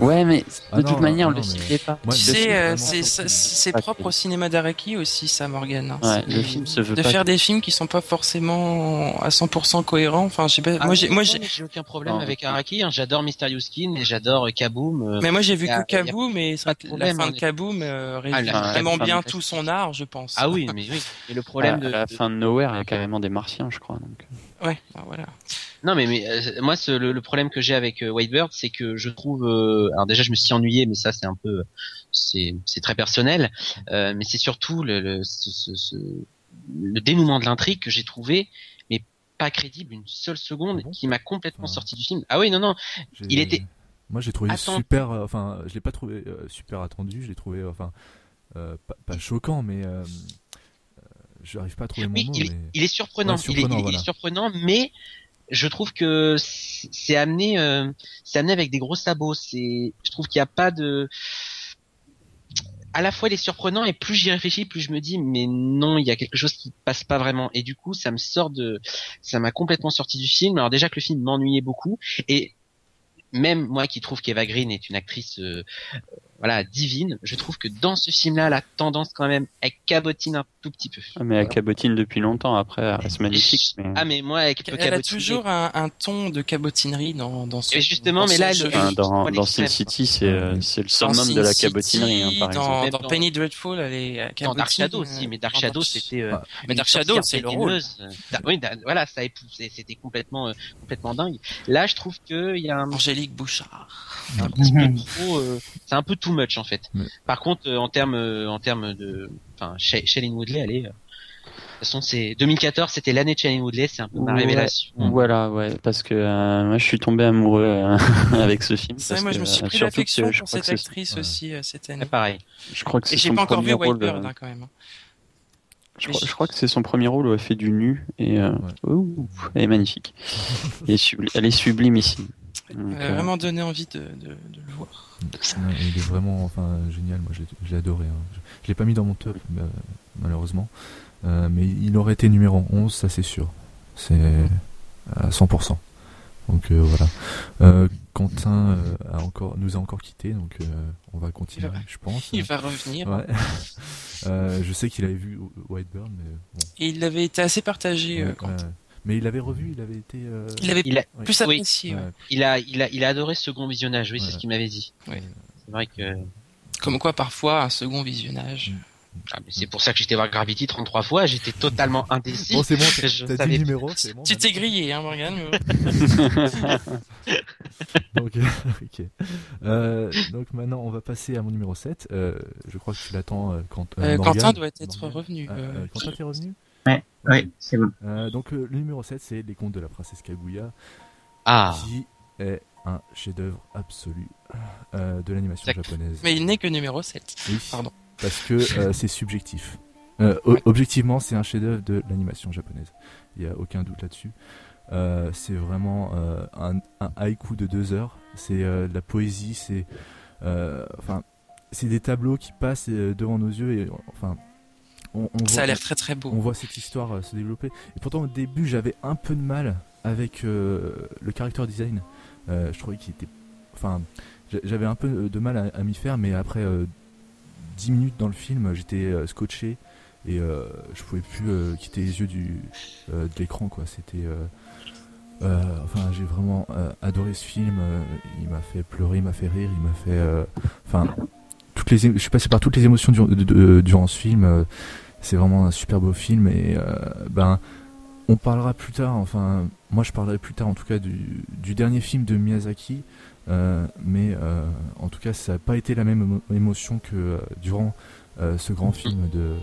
Speaker 4: Ouais mais de
Speaker 1: Ah
Speaker 4: toute
Speaker 1: non,
Speaker 4: manière
Speaker 1: non,
Speaker 4: le
Speaker 1: mais-
Speaker 4: film est pas.
Speaker 1: Moi,
Speaker 2: tu
Speaker 1: le
Speaker 2: sais, euh, c'est propre au cinéma d'Araki aussi, ça, Morgan. hein.
Speaker 4: Ouais, le film se veut
Speaker 2: de
Speaker 4: pas
Speaker 2: faire des films qui sont pas forcément à 100% cohérents. Enfin, je sais pas.
Speaker 3: Ah
Speaker 2: moi,
Speaker 3: oui,
Speaker 2: j'ai, moi,
Speaker 3: non,
Speaker 2: j'ai,
Speaker 3: mais j'ai aucun problème
Speaker 4: Non.
Speaker 3: avec Araki. Hein. J'adore Mysterious Skin et j'adore euh, Kaboom. euh,
Speaker 2: mais moi, j'ai vu que Kaboom, mais
Speaker 3: pas de
Speaker 2: la
Speaker 3: problème,
Speaker 2: fin
Speaker 3: hein,
Speaker 2: de Kaboom euh,
Speaker 3: Ah,
Speaker 2: vraiment
Speaker 4: fin
Speaker 2: bien tout son art, je pense.
Speaker 3: Ah oui, mais oui. Et le problème de,
Speaker 4: la fin de Nowhere, il y a carrément des martiens, je crois. Donc.
Speaker 2: Ouais, bah, voilà.
Speaker 3: Non, mais, mais euh, moi, ce- le, le problème que j'ai avec euh, Whitebird, c'est que je trouve. euh, alors déjà, je me suis ennuyé, mais ça, c'est un peu, c'est, c'est très personnel. Euh, mais c'est surtout le, le, ce- ce- ce- le dénouement de l'intrigue que j'ai trouvé, mais pas crédible une seule seconde,
Speaker 1: Ah bon?
Speaker 3: qui m'a complètement
Speaker 1: Ah.
Speaker 3: sorti du film. Ah oui, non, non. Il était-
Speaker 1: Moi, j'ai trouvé
Speaker 3: Attends.
Speaker 1: super. euh, Enfin, je l'ai pas trouvé euh, super attendu. Je l'ai trouvé. Enfin, euh, pas, pas choquant, mais euh, euh, j'arrive pas à trouver mon
Speaker 3: Oui,
Speaker 1: mot.
Speaker 3: il,
Speaker 1: mais...
Speaker 3: il est surprenant.
Speaker 1: Ouais, surprenant,
Speaker 3: il est- il est
Speaker 1: voilà.
Speaker 3: surprenant, mais je trouve que c'est amené, euh, c'est amené avec des gros sabots. C'est, je trouve qu'il n'y a pas de. À la fois, il est surprenant et plus j'y réfléchis, plus je me dis, mais non, il y a quelque chose qui passe pas vraiment. Et du coup, ça me sort de, ça m'a complètement sorti du film. Alors déjà que le film m'ennuyait beaucoup et même moi qui trouve qu'Eva Green est une actrice euh, voilà divine, je trouve que dans ce film-là, elle a tendance quand même, elle cabotine un tout petit peu.
Speaker 4: Ah, mais elle cabotine depuis longtemps, après, elle reste magnifique. Mais...
Speaker 3: Ah mais moi, elle peut
Speaker 2: Elle a toujours un, un ton de cabotinerie dans, dans son.
Speaker 3: Et justement,
Speaker 2: dans
Speaker 3: mais là, le-
Speaker 4: Enfin, dans, dans Sin City, c'est euh, c'est le summum de la cabotinerie, hein, par
Speaker 2: dans,
Speaker 4: exemple.
Speaker 3: Même
Speaker 2: dans
Speaker 3: dans-
Speaker 2: Penny Dreadful, elle est à
Speaker 3: Dans Dark
Speaker 2: cabotine,
Speaker 3: Shadow aussi, mais Dark Shadow c'était euh,
Speaker 2: Mais Dark Shadow, c'est le rôle.
Speaker 3: Euh, oui, voilà, ça c'était complètement euh, complètement dingue. Là, je trouve que il y a un,
Speaker 2: Angélique Bouchard.
Speaker 3: un petit peu trop, too much en fait.
Speaker 1: Mais-
Speaker 3: Par contre, euh, en termes euh, en termes de, enfin, Sha- Shailene Woodley, elle est euh, de toute façon, c'est 2014, c'était l'année de Shailene Woodley, c'est un peu ma
Speaker 4: Ouais.
Speaker 3: révélation.
Speaker 4: Voilà, ouais, parce que euh, moi je suis tombé amoureux euh, (laughs) avec ce film.
Speaker 2: C'est vrai,
Speaker 4: parce
Speaker 2: moi,
Speaker 4: que,
Speaker 2: je me suis pris l'affection pour cette actrice
Speaker 1: ouais.
Speaker 2: aussi euh, cette année.
Speaker 3: Pareil.
Speaker 4: Je crois que c'est
Speaker 2: Et j'ai
Speaker 4: son
Speaker 2: pas encore
Speaker 4: premier
Speaker 2: vu White
Speaker 4: rôle.
Speaker 2: Bird hein, quand même.
Speaker 4: Je crois, je crois que c'est son premier rôle où elle fait du nu et euh, ouh, elle est magnifique. elle, est subli- elle est sublime ici. Donc, euh,
Speaker 2: vraiment donné envie de, de, de le voir.
Speaker 1: Il est vraiment enfin, génial, moi je l'ai- je l'ai adoré. hein. Je, je l'ai pas mis dans mon top, euh, malheureusement. Euh, mais il aurait été numéro 11, ça c'est sûr. C'est à 100%. Donc euh, voilà. Euh, Quentin euh, a encore, nous a encore quitté, donc euh, on va continuer,
Speaker 2: va-
Speaker 1: je pense.
Speaker 2: Il va revenir.
Speaker 1: Ouais. (laughs) Euh, je sais qu'il avait vu Whitebird, mais bon.
Speaker 2: Et il avait été assez partagé euh,
Speaker 1: Ouais,
Speaker 2: quand
Speaker 1: ouais. Mais il avait revu, il avait été. euh,
Speaker 2: il avait
Speaker 3: Il a,
Speaker 2: plus
Speaker 3: Oui.
Speaker 2: apprécié. ouais.
Speaker 1: ouais.
Speaker 3: il a, il a, il a adoré ce second visionnage. Oui, c'est ce qu'il m'avait dit.
Speaker 2: Ouais.
Speaker 3: C'est vrai que.
Speaker 2: Comme quoi, parfois, un second visionnage.
Speaker 3: Ah, mais c'est pour ça que j'étais voir Gravity 33 fois. J'étais totalement (laughs) indécis.
Speaker 1: Bon, c'est bon,
Speaker 3: Je
Speaker 1: t'as dit numéro, c'est bon.
Speaker 2: Tu t'es grillé, hein, Morgane
Speaker 1: Donc, euh, (laughs) (laughs) ok. Euh, donc maintenant, on va passer à mon numéro 7. Euh, je crois que tu l'attends euh, quand.
Speaker 2: Euh,
Speaker 1: Morgane.
Speaker 2: Quentin doit être revenu.
Speaker 1: Ah,
Speaker 2: euh,
Speaker 1: euh, Quentin, t'es revenu?
Speaker 5: Oui, c'est bon.
Speaker 1: Euh, Donc, euh, le numéro 7, c'est Les Contes de la Princesse Kaguya,
Speaker 3: Ah.
Speaker 1: qui est un chef-d'œuvre absolu euh, de l'animation japonaise.
Speaker 2: Mais il n'est que numéro 7.
Speaker 1: Oui,
Speaker 2: Pardon.
Speaker 1: parce que euh, (laughs) c'est subjectif. Euh,
Speaker 2: Ouais.
Speaker 1: Objectivement, c'est un chef-d'œuvre de l'animation japonaise. Il n'y a aucun doute là-dessus. Euh, c'est vraiment euh, un, un haïku de deux heures. C'est euh, de la poésie. C'est euh, enfin, c'est des tableaux qui passent euh, devant nos yeux et enfin, on, on
Speaker 2: Ça a l'air très très beau.
Speaker 1: on voit cette histoire euh, se développer. Et pourtant, au début, j'avais un peu de mal avec euh, le character design. Euh, je trouvais qu'il était. Enfin, j'a- j'avais un peu de mal à, à m'y faire, mais après euh, 10 minutes dans le film, j'étais scotché et je pouvais plus quitter les yeux du, de l'écran. quoi. C'était. enfin, j'ai vraiment adoré ce film. il m'a fait pleurer, il m'a fait rire, il m'a fait. Enfin, toutes les, je suis passé par toutes les émotions du- de- de- durant ce film. euh, c'est vraiment un super beau film et euh, ben on parlera plus tard. Enfin, moi je parlerai plus tard en tout cas du, du dernier film de Miyazaki. euh, mais euh, en tout cas, ça n'a pas été la même émo- émotion que euh, durant euh, ce grand film de.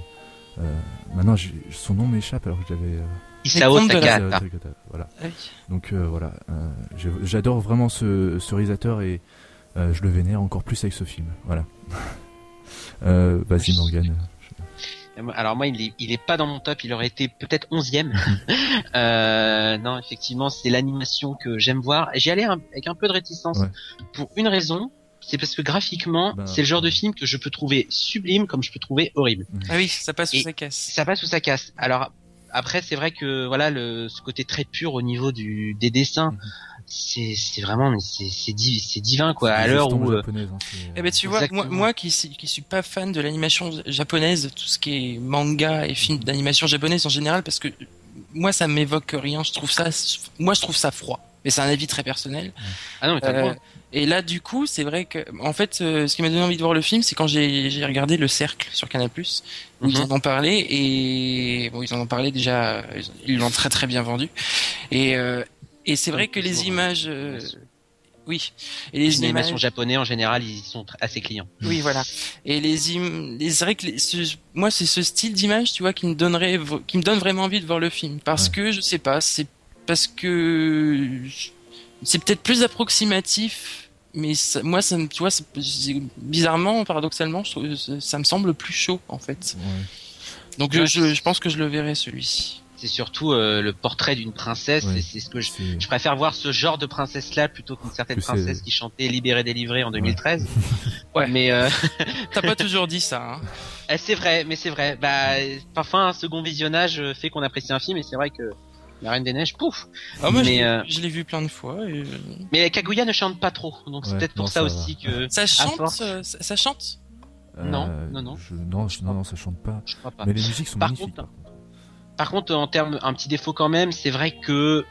Speaker 1: euh, maintenant, son nom m'échappe alors que j'avais. euh,
Speaker 3: Isao Takahata.
Speaker 1: Voilà.
Speaker 2: Ah.
Speaker 1: Donc euh, voilà, euh, j'adore vraiment ce, ce réalisateur et euh, je le vénère encore plus avec ce film. Voilà. (laughs) Euh, Vas-y Morgan.
Speaker 3: Alors moi, il est, il est pas dans mon top. Il aurait été peut-être onzième. (laughs) euh, non, effectivement, c'est l'animation que j'aime voir. J'y allais un- avec un peu de réticence
Speaker 1: Ouais.
Speaker 3: pour une raison. C'est parce que graphiquement,
Speaker 1: Ben,
Speaker 3: c'est le genre de film que je peux trouver sublime comme je peux trouver horrible.
Speaker 2: Ah oui, ça passe ou
Speaker 3: Et-
Speaker 2: ça casse.
Speaker 3: Ça passe ou ça casse. Alors après, c'est vrai que voilà, le, ce côté très pur au niveau du, des dessins,
Speaker 1: Mhm.
Speaker 3: C'est vraiment, mais c'est, c'est, div- divin quoi. À l'heure où euh,
Speaker 1: hein,
Speaker 2: Eh ben tu vois, moi, moi qui, suis- qui suis pas fan de l'animation japonaise, tout ce qui est manga et films d'animation japonaise en général, parce que moi ça m'évoque rien. Je trouve ça, moi je trouve ça froid. Mais c'est un avis très personnel.
Speaker 3: ah non, mais
Speaker 2: Euh, et là, du coup, c'est vrai que, en fait, euh, ce qui m'a donné envie de voir le film, c'est quand j'ai j'ai regardé Le Cercle sur Canal+, où ils
Speaker 3: Mhm.
Speaker 2: en ont parlé, et bon, ils en ont parlé déjà, ils- ils l'ont très très bien vendu. Et, euh, et c'est vrai que les
Speaker 3: Toujours,
Speaker 2: images, euh,
Speaker 3: Les
Speaker 2: oui, et les
Speaker 3: animations
Speaker 2: images,
Speaker 3: japonais en général, ils sont assez clients.
Speaker 2: oui, voilà. Et les im... les- c'est vrai que les- ce- moi, c'est ce style d'image, tu vois, qui me donnerait, qui me donne vraiment envie de voir le film, parce
Speaker 1: Ouais.
Speaker 2: que je sais pas, c'est parce que c'est peut-être plus approximatif, mais ça- moi, ça, me- tu vois, bizarrement, paradoxalement, je trouve, ça, me semble plus chaud en fait.
Speaker 1: Ouais.
Speaker 2: Donc
Speaker 3: Ouais,
Speaker 2: je, je pense que je le verrai celui-ci.
Speaker 3: C'est surtout euh, le portrait d'une princesse.
Speaker 1: Ouais.
Speaker 3: et C'est ce que je, je préfère voir ce genre de princesse-là plutôt qu'une certaine princesse qui chantait Libéré délivré en 2013.
Speaker 2: Ouais. (laughs)
Speaker 3: Mais euh, (laughs)
Speaker 2: T'as pas toujours dit ça. Hein. (laughs)
Speaker 3: eh, c'est vrai, mais c'est vrai. Bah, parfois un second visionnage euh, fait qu'on apprécie un film et c'est vrai que La Reine des Neiges, pouf.
Speaker 2: Ah, moi, je
Speaker 3: Mais,
Speaker 2: l'ai-
Speaker 3: euh,
Speaker 2: je l'ai vu plein de fois. Et... euh,
Speaker 3: Mais Kaguya ne chante pas trop, donc c'est peut-être pour ça,
Speaker 1: ça
Speaker 3: aussi que
Speaker 2: Ça chante,
Speaker 3: force.
Speaker 2: euh, ça, ça chante?
Speaker 3: Non, non, non.
Speaker 1: Je, non, je- non, non, ça chante pas.
Speaker 3: je crois pas.
Speaker 1: Mais les musiques sont
Speaker 3: Par
Speaker 1: magnifiques.
Speaker 3: contre,
Speaker 1: par contre.
Speaker 3: Par contre, en termes, un petit défaut quand même, c'est vrai que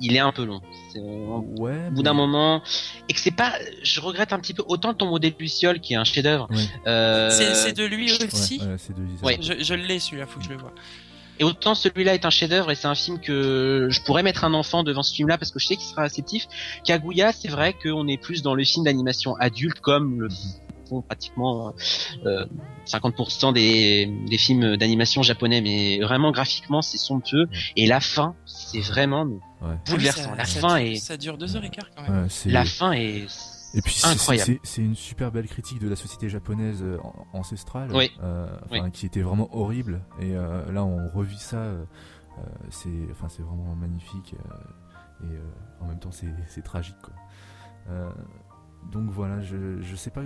Speaker 3: il est un peu long. Au bout
Speaker 1: mais-
Speaker 3: d'un moment, et que c'est pas, je regrette un petit peu autant le tombeau des Lucioles qui est un chef-d'œuvre.
Speaker 1: Ouais.
Speaker 3: euh,
Speaker 2: C'est de lui aussi.
Speaker 1: ouais, c'est de.
Speaker 3: Ouais.
Speaker 2: Je, je l'ai celui-là, faut que je le vois.
Speaker 3: Et autant celui-là est un chef-d'œuvre et c'est un film que je pourrais mettre un enfant devant ce film-là parce que je sais qu'il sera réceptif. Kaguya, c'est vrai qu'on est plus dans le film d'animation adulte comme le font pratiquement euh, 50% des, des films d'animation japonais, mais vraiment graphiquement c'est somptueux et la fin c'est vraiment
Speaker 1: Ouais.
Speaker 3: bouleversant.
Speaker 2: Ah oui,
Speaker 3: la
Speaker 2: ça,
Speaker 3: fin
Speaker 2: ça,
Speaker 3: est,
Speaker 2: ça dure deux heures et quart quand même.
Speaker 1: Ouais, c'est-
Speaker 3: la fin est
Speaker 1: Et puis c'est-
Speaker 3: incroyable.
Speaker 1: c'est- C'est une super belle critique de la société japonaise euh, an- ancestrale,
Speaker 3: Oui.
Speaker 1: euh, enfin, qui était vraiment horrible. Et euh, là, on revit ça. euh, euh, c'est, enfin, c'est vraiment magnifique. euh, et euh, en même temps, c'est, c'est tragique. Quoi. Euh, donc voilà, je, je sais pas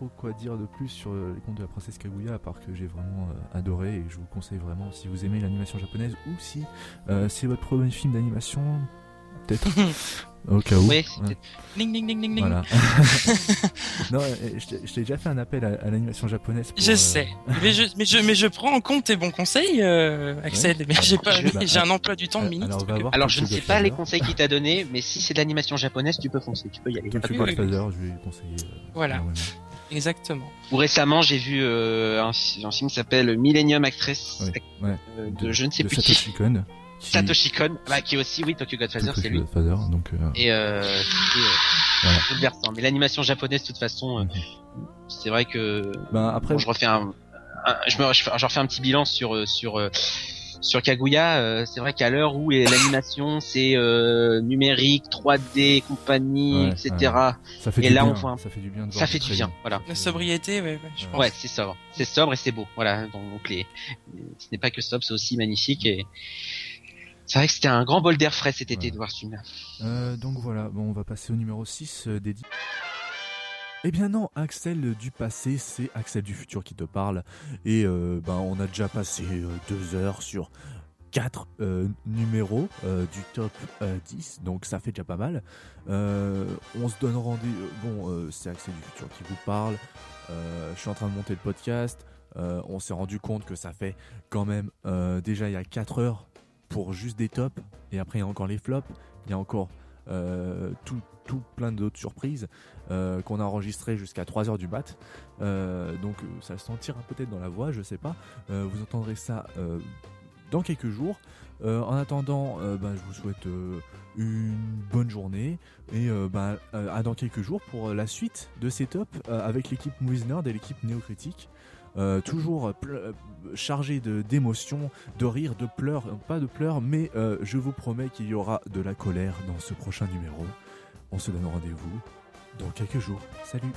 Speaker 1: trop quoi dire de plus sur euh, les contes de la princesse Kaguya, à part que j'ai vraiment euh, adoré et je vous le conseille vraiment si vous aimez l'animation japonaise ou si euh, c'est votre premier film d'animation, peut-être. (laughs) Au cas où.
Speaker 3: Oui, c'est
Speaker 1: Ouais.
Speaker 3: peut-être-
Speaker 2: Ding ding ding ding ding.
Speaker 1: Voilà. (laughs) non, je t'ai- déjà fait un appel à, à l'animation japonaise. pour,
Speaker 2: Je
Speaker 1: euh,
Speaker 2: sais, mais je, mais je, mais je prends en compte tes bons conseils, euh, Axel.
Speaker 1: Ouais.
Speaker 2: Mais j'ai pas, un emploi du temps de ministre.
Speaker 1: alors, on va
Speaker 2: que-
Speaker 1: voir
Speaker 3: Alors je ne sais pas les conseils qu'il t'a donné, mais si c'est de l'animation japonaise, tu peux foncer, tu peux y aller. y a pas de
Speaker 1: Tokyo
Speaker 2: Oui, oui,
Speaker 3: problème.
Speaker 1: Godfather, je vais conseiller. euh,
Speaker 2: Voilà. Exactement.
Speaker 3: Ou récemment, j'ai vu euh, un, un film qui s'appelle Millennium Actress
Speaker 1: Ouais, ouais.
Speaker 3: euh, de, je ne sais
Speaker 1: de
Speaker 3: plus qui.
Speaker 1: Satoshi Kon. qui-
Speaker 3: Satoshi Kon, bah, qui est aussi, oui, Tokyo Godfather, c'est lui.
Speaker 1: Godfather, donc. euh,
Speaker 3: Et euh, c'était euh,
Speaker 1: Voilà.
Speaker 3: bouleversant. Mais l'animation japonaise, de toute façon, euh,
Speaker 1: Mhm.
Speaker 3: c'est vrai que
Speaker 1: Ben après,
Speaker 3: bon, je refais un, un- je, me, je, je refais un petit bilan sur euh, sur euh, sur Kaguya. euh, c'est vrai qu'à l'heure où l'animation (laughs) c'est euh, numérique, 3D, compagnie,
Speaker 1: Ouais,
Speaker 3: etc.
Speaker 1: ça fait
Speaker 3: et
Speaker 1: du
Speaker 3: là,
Speaker 1: bien.
Speaker 3: on voit un-
Speaker 1: Ça fait du bien de voir
Speaker 3: Ça fait
Speaker 1: du
Speaker 3: bien, voilà.
Speaker 2: La sobriété, ouais, ouais, je pense.
Speaker 3: Ouais, c'est sobre. C'est sobre et c'est beau. Voilà. Donc les, ce n'est pas que sobre, c'est aussi magnifique et c'est vrai que c'était un grand bol d'air frais cet été
Speaker 1: Ouais.
Speaker 3: de voir ce film-là.
Speaker 1: Euh, donc voilà, bon, on va passer au numéro 6 euh, dédié. Eh bien non, Axel du passé, c'est Axel du futur qui te parle. Et euh, ben, on a déjà passé euh, deux heures sur quatre euh, numéros du top euh, 10, donc ça fait déjà pas mal. On se donne rendez-vous. Bon, c'est Axel du futur qui vous parle. Je suis en train de monter le podcast. On s'est rendu compte que ça fait quand même déjà il y a 4 heures pour juste des tops. Et après il y a encore les flops. Il y a encore euh, tout, plein d'autres surprises euh, qu'on a enregistrées jusqu'à 3h du mat. Euh, donc ça se sentira peut-être dans la voix, je sais pas. Vous entendrez ça dans quelques jours. En attendant, ben, je vous souhaite une bonne journée et euh, à dans quelques jours pour la suite de tops euh, avec l'équipe Movies et l'équipe Néocritique. Euh, toujours euh, chargé d'émotions, de rires, de pleurs, euh, pas de pleurs, mais je vous promets qu'il y aura de la colère dans ce prochain numéro. On se donne rendez-vous dans quelques jours. Salut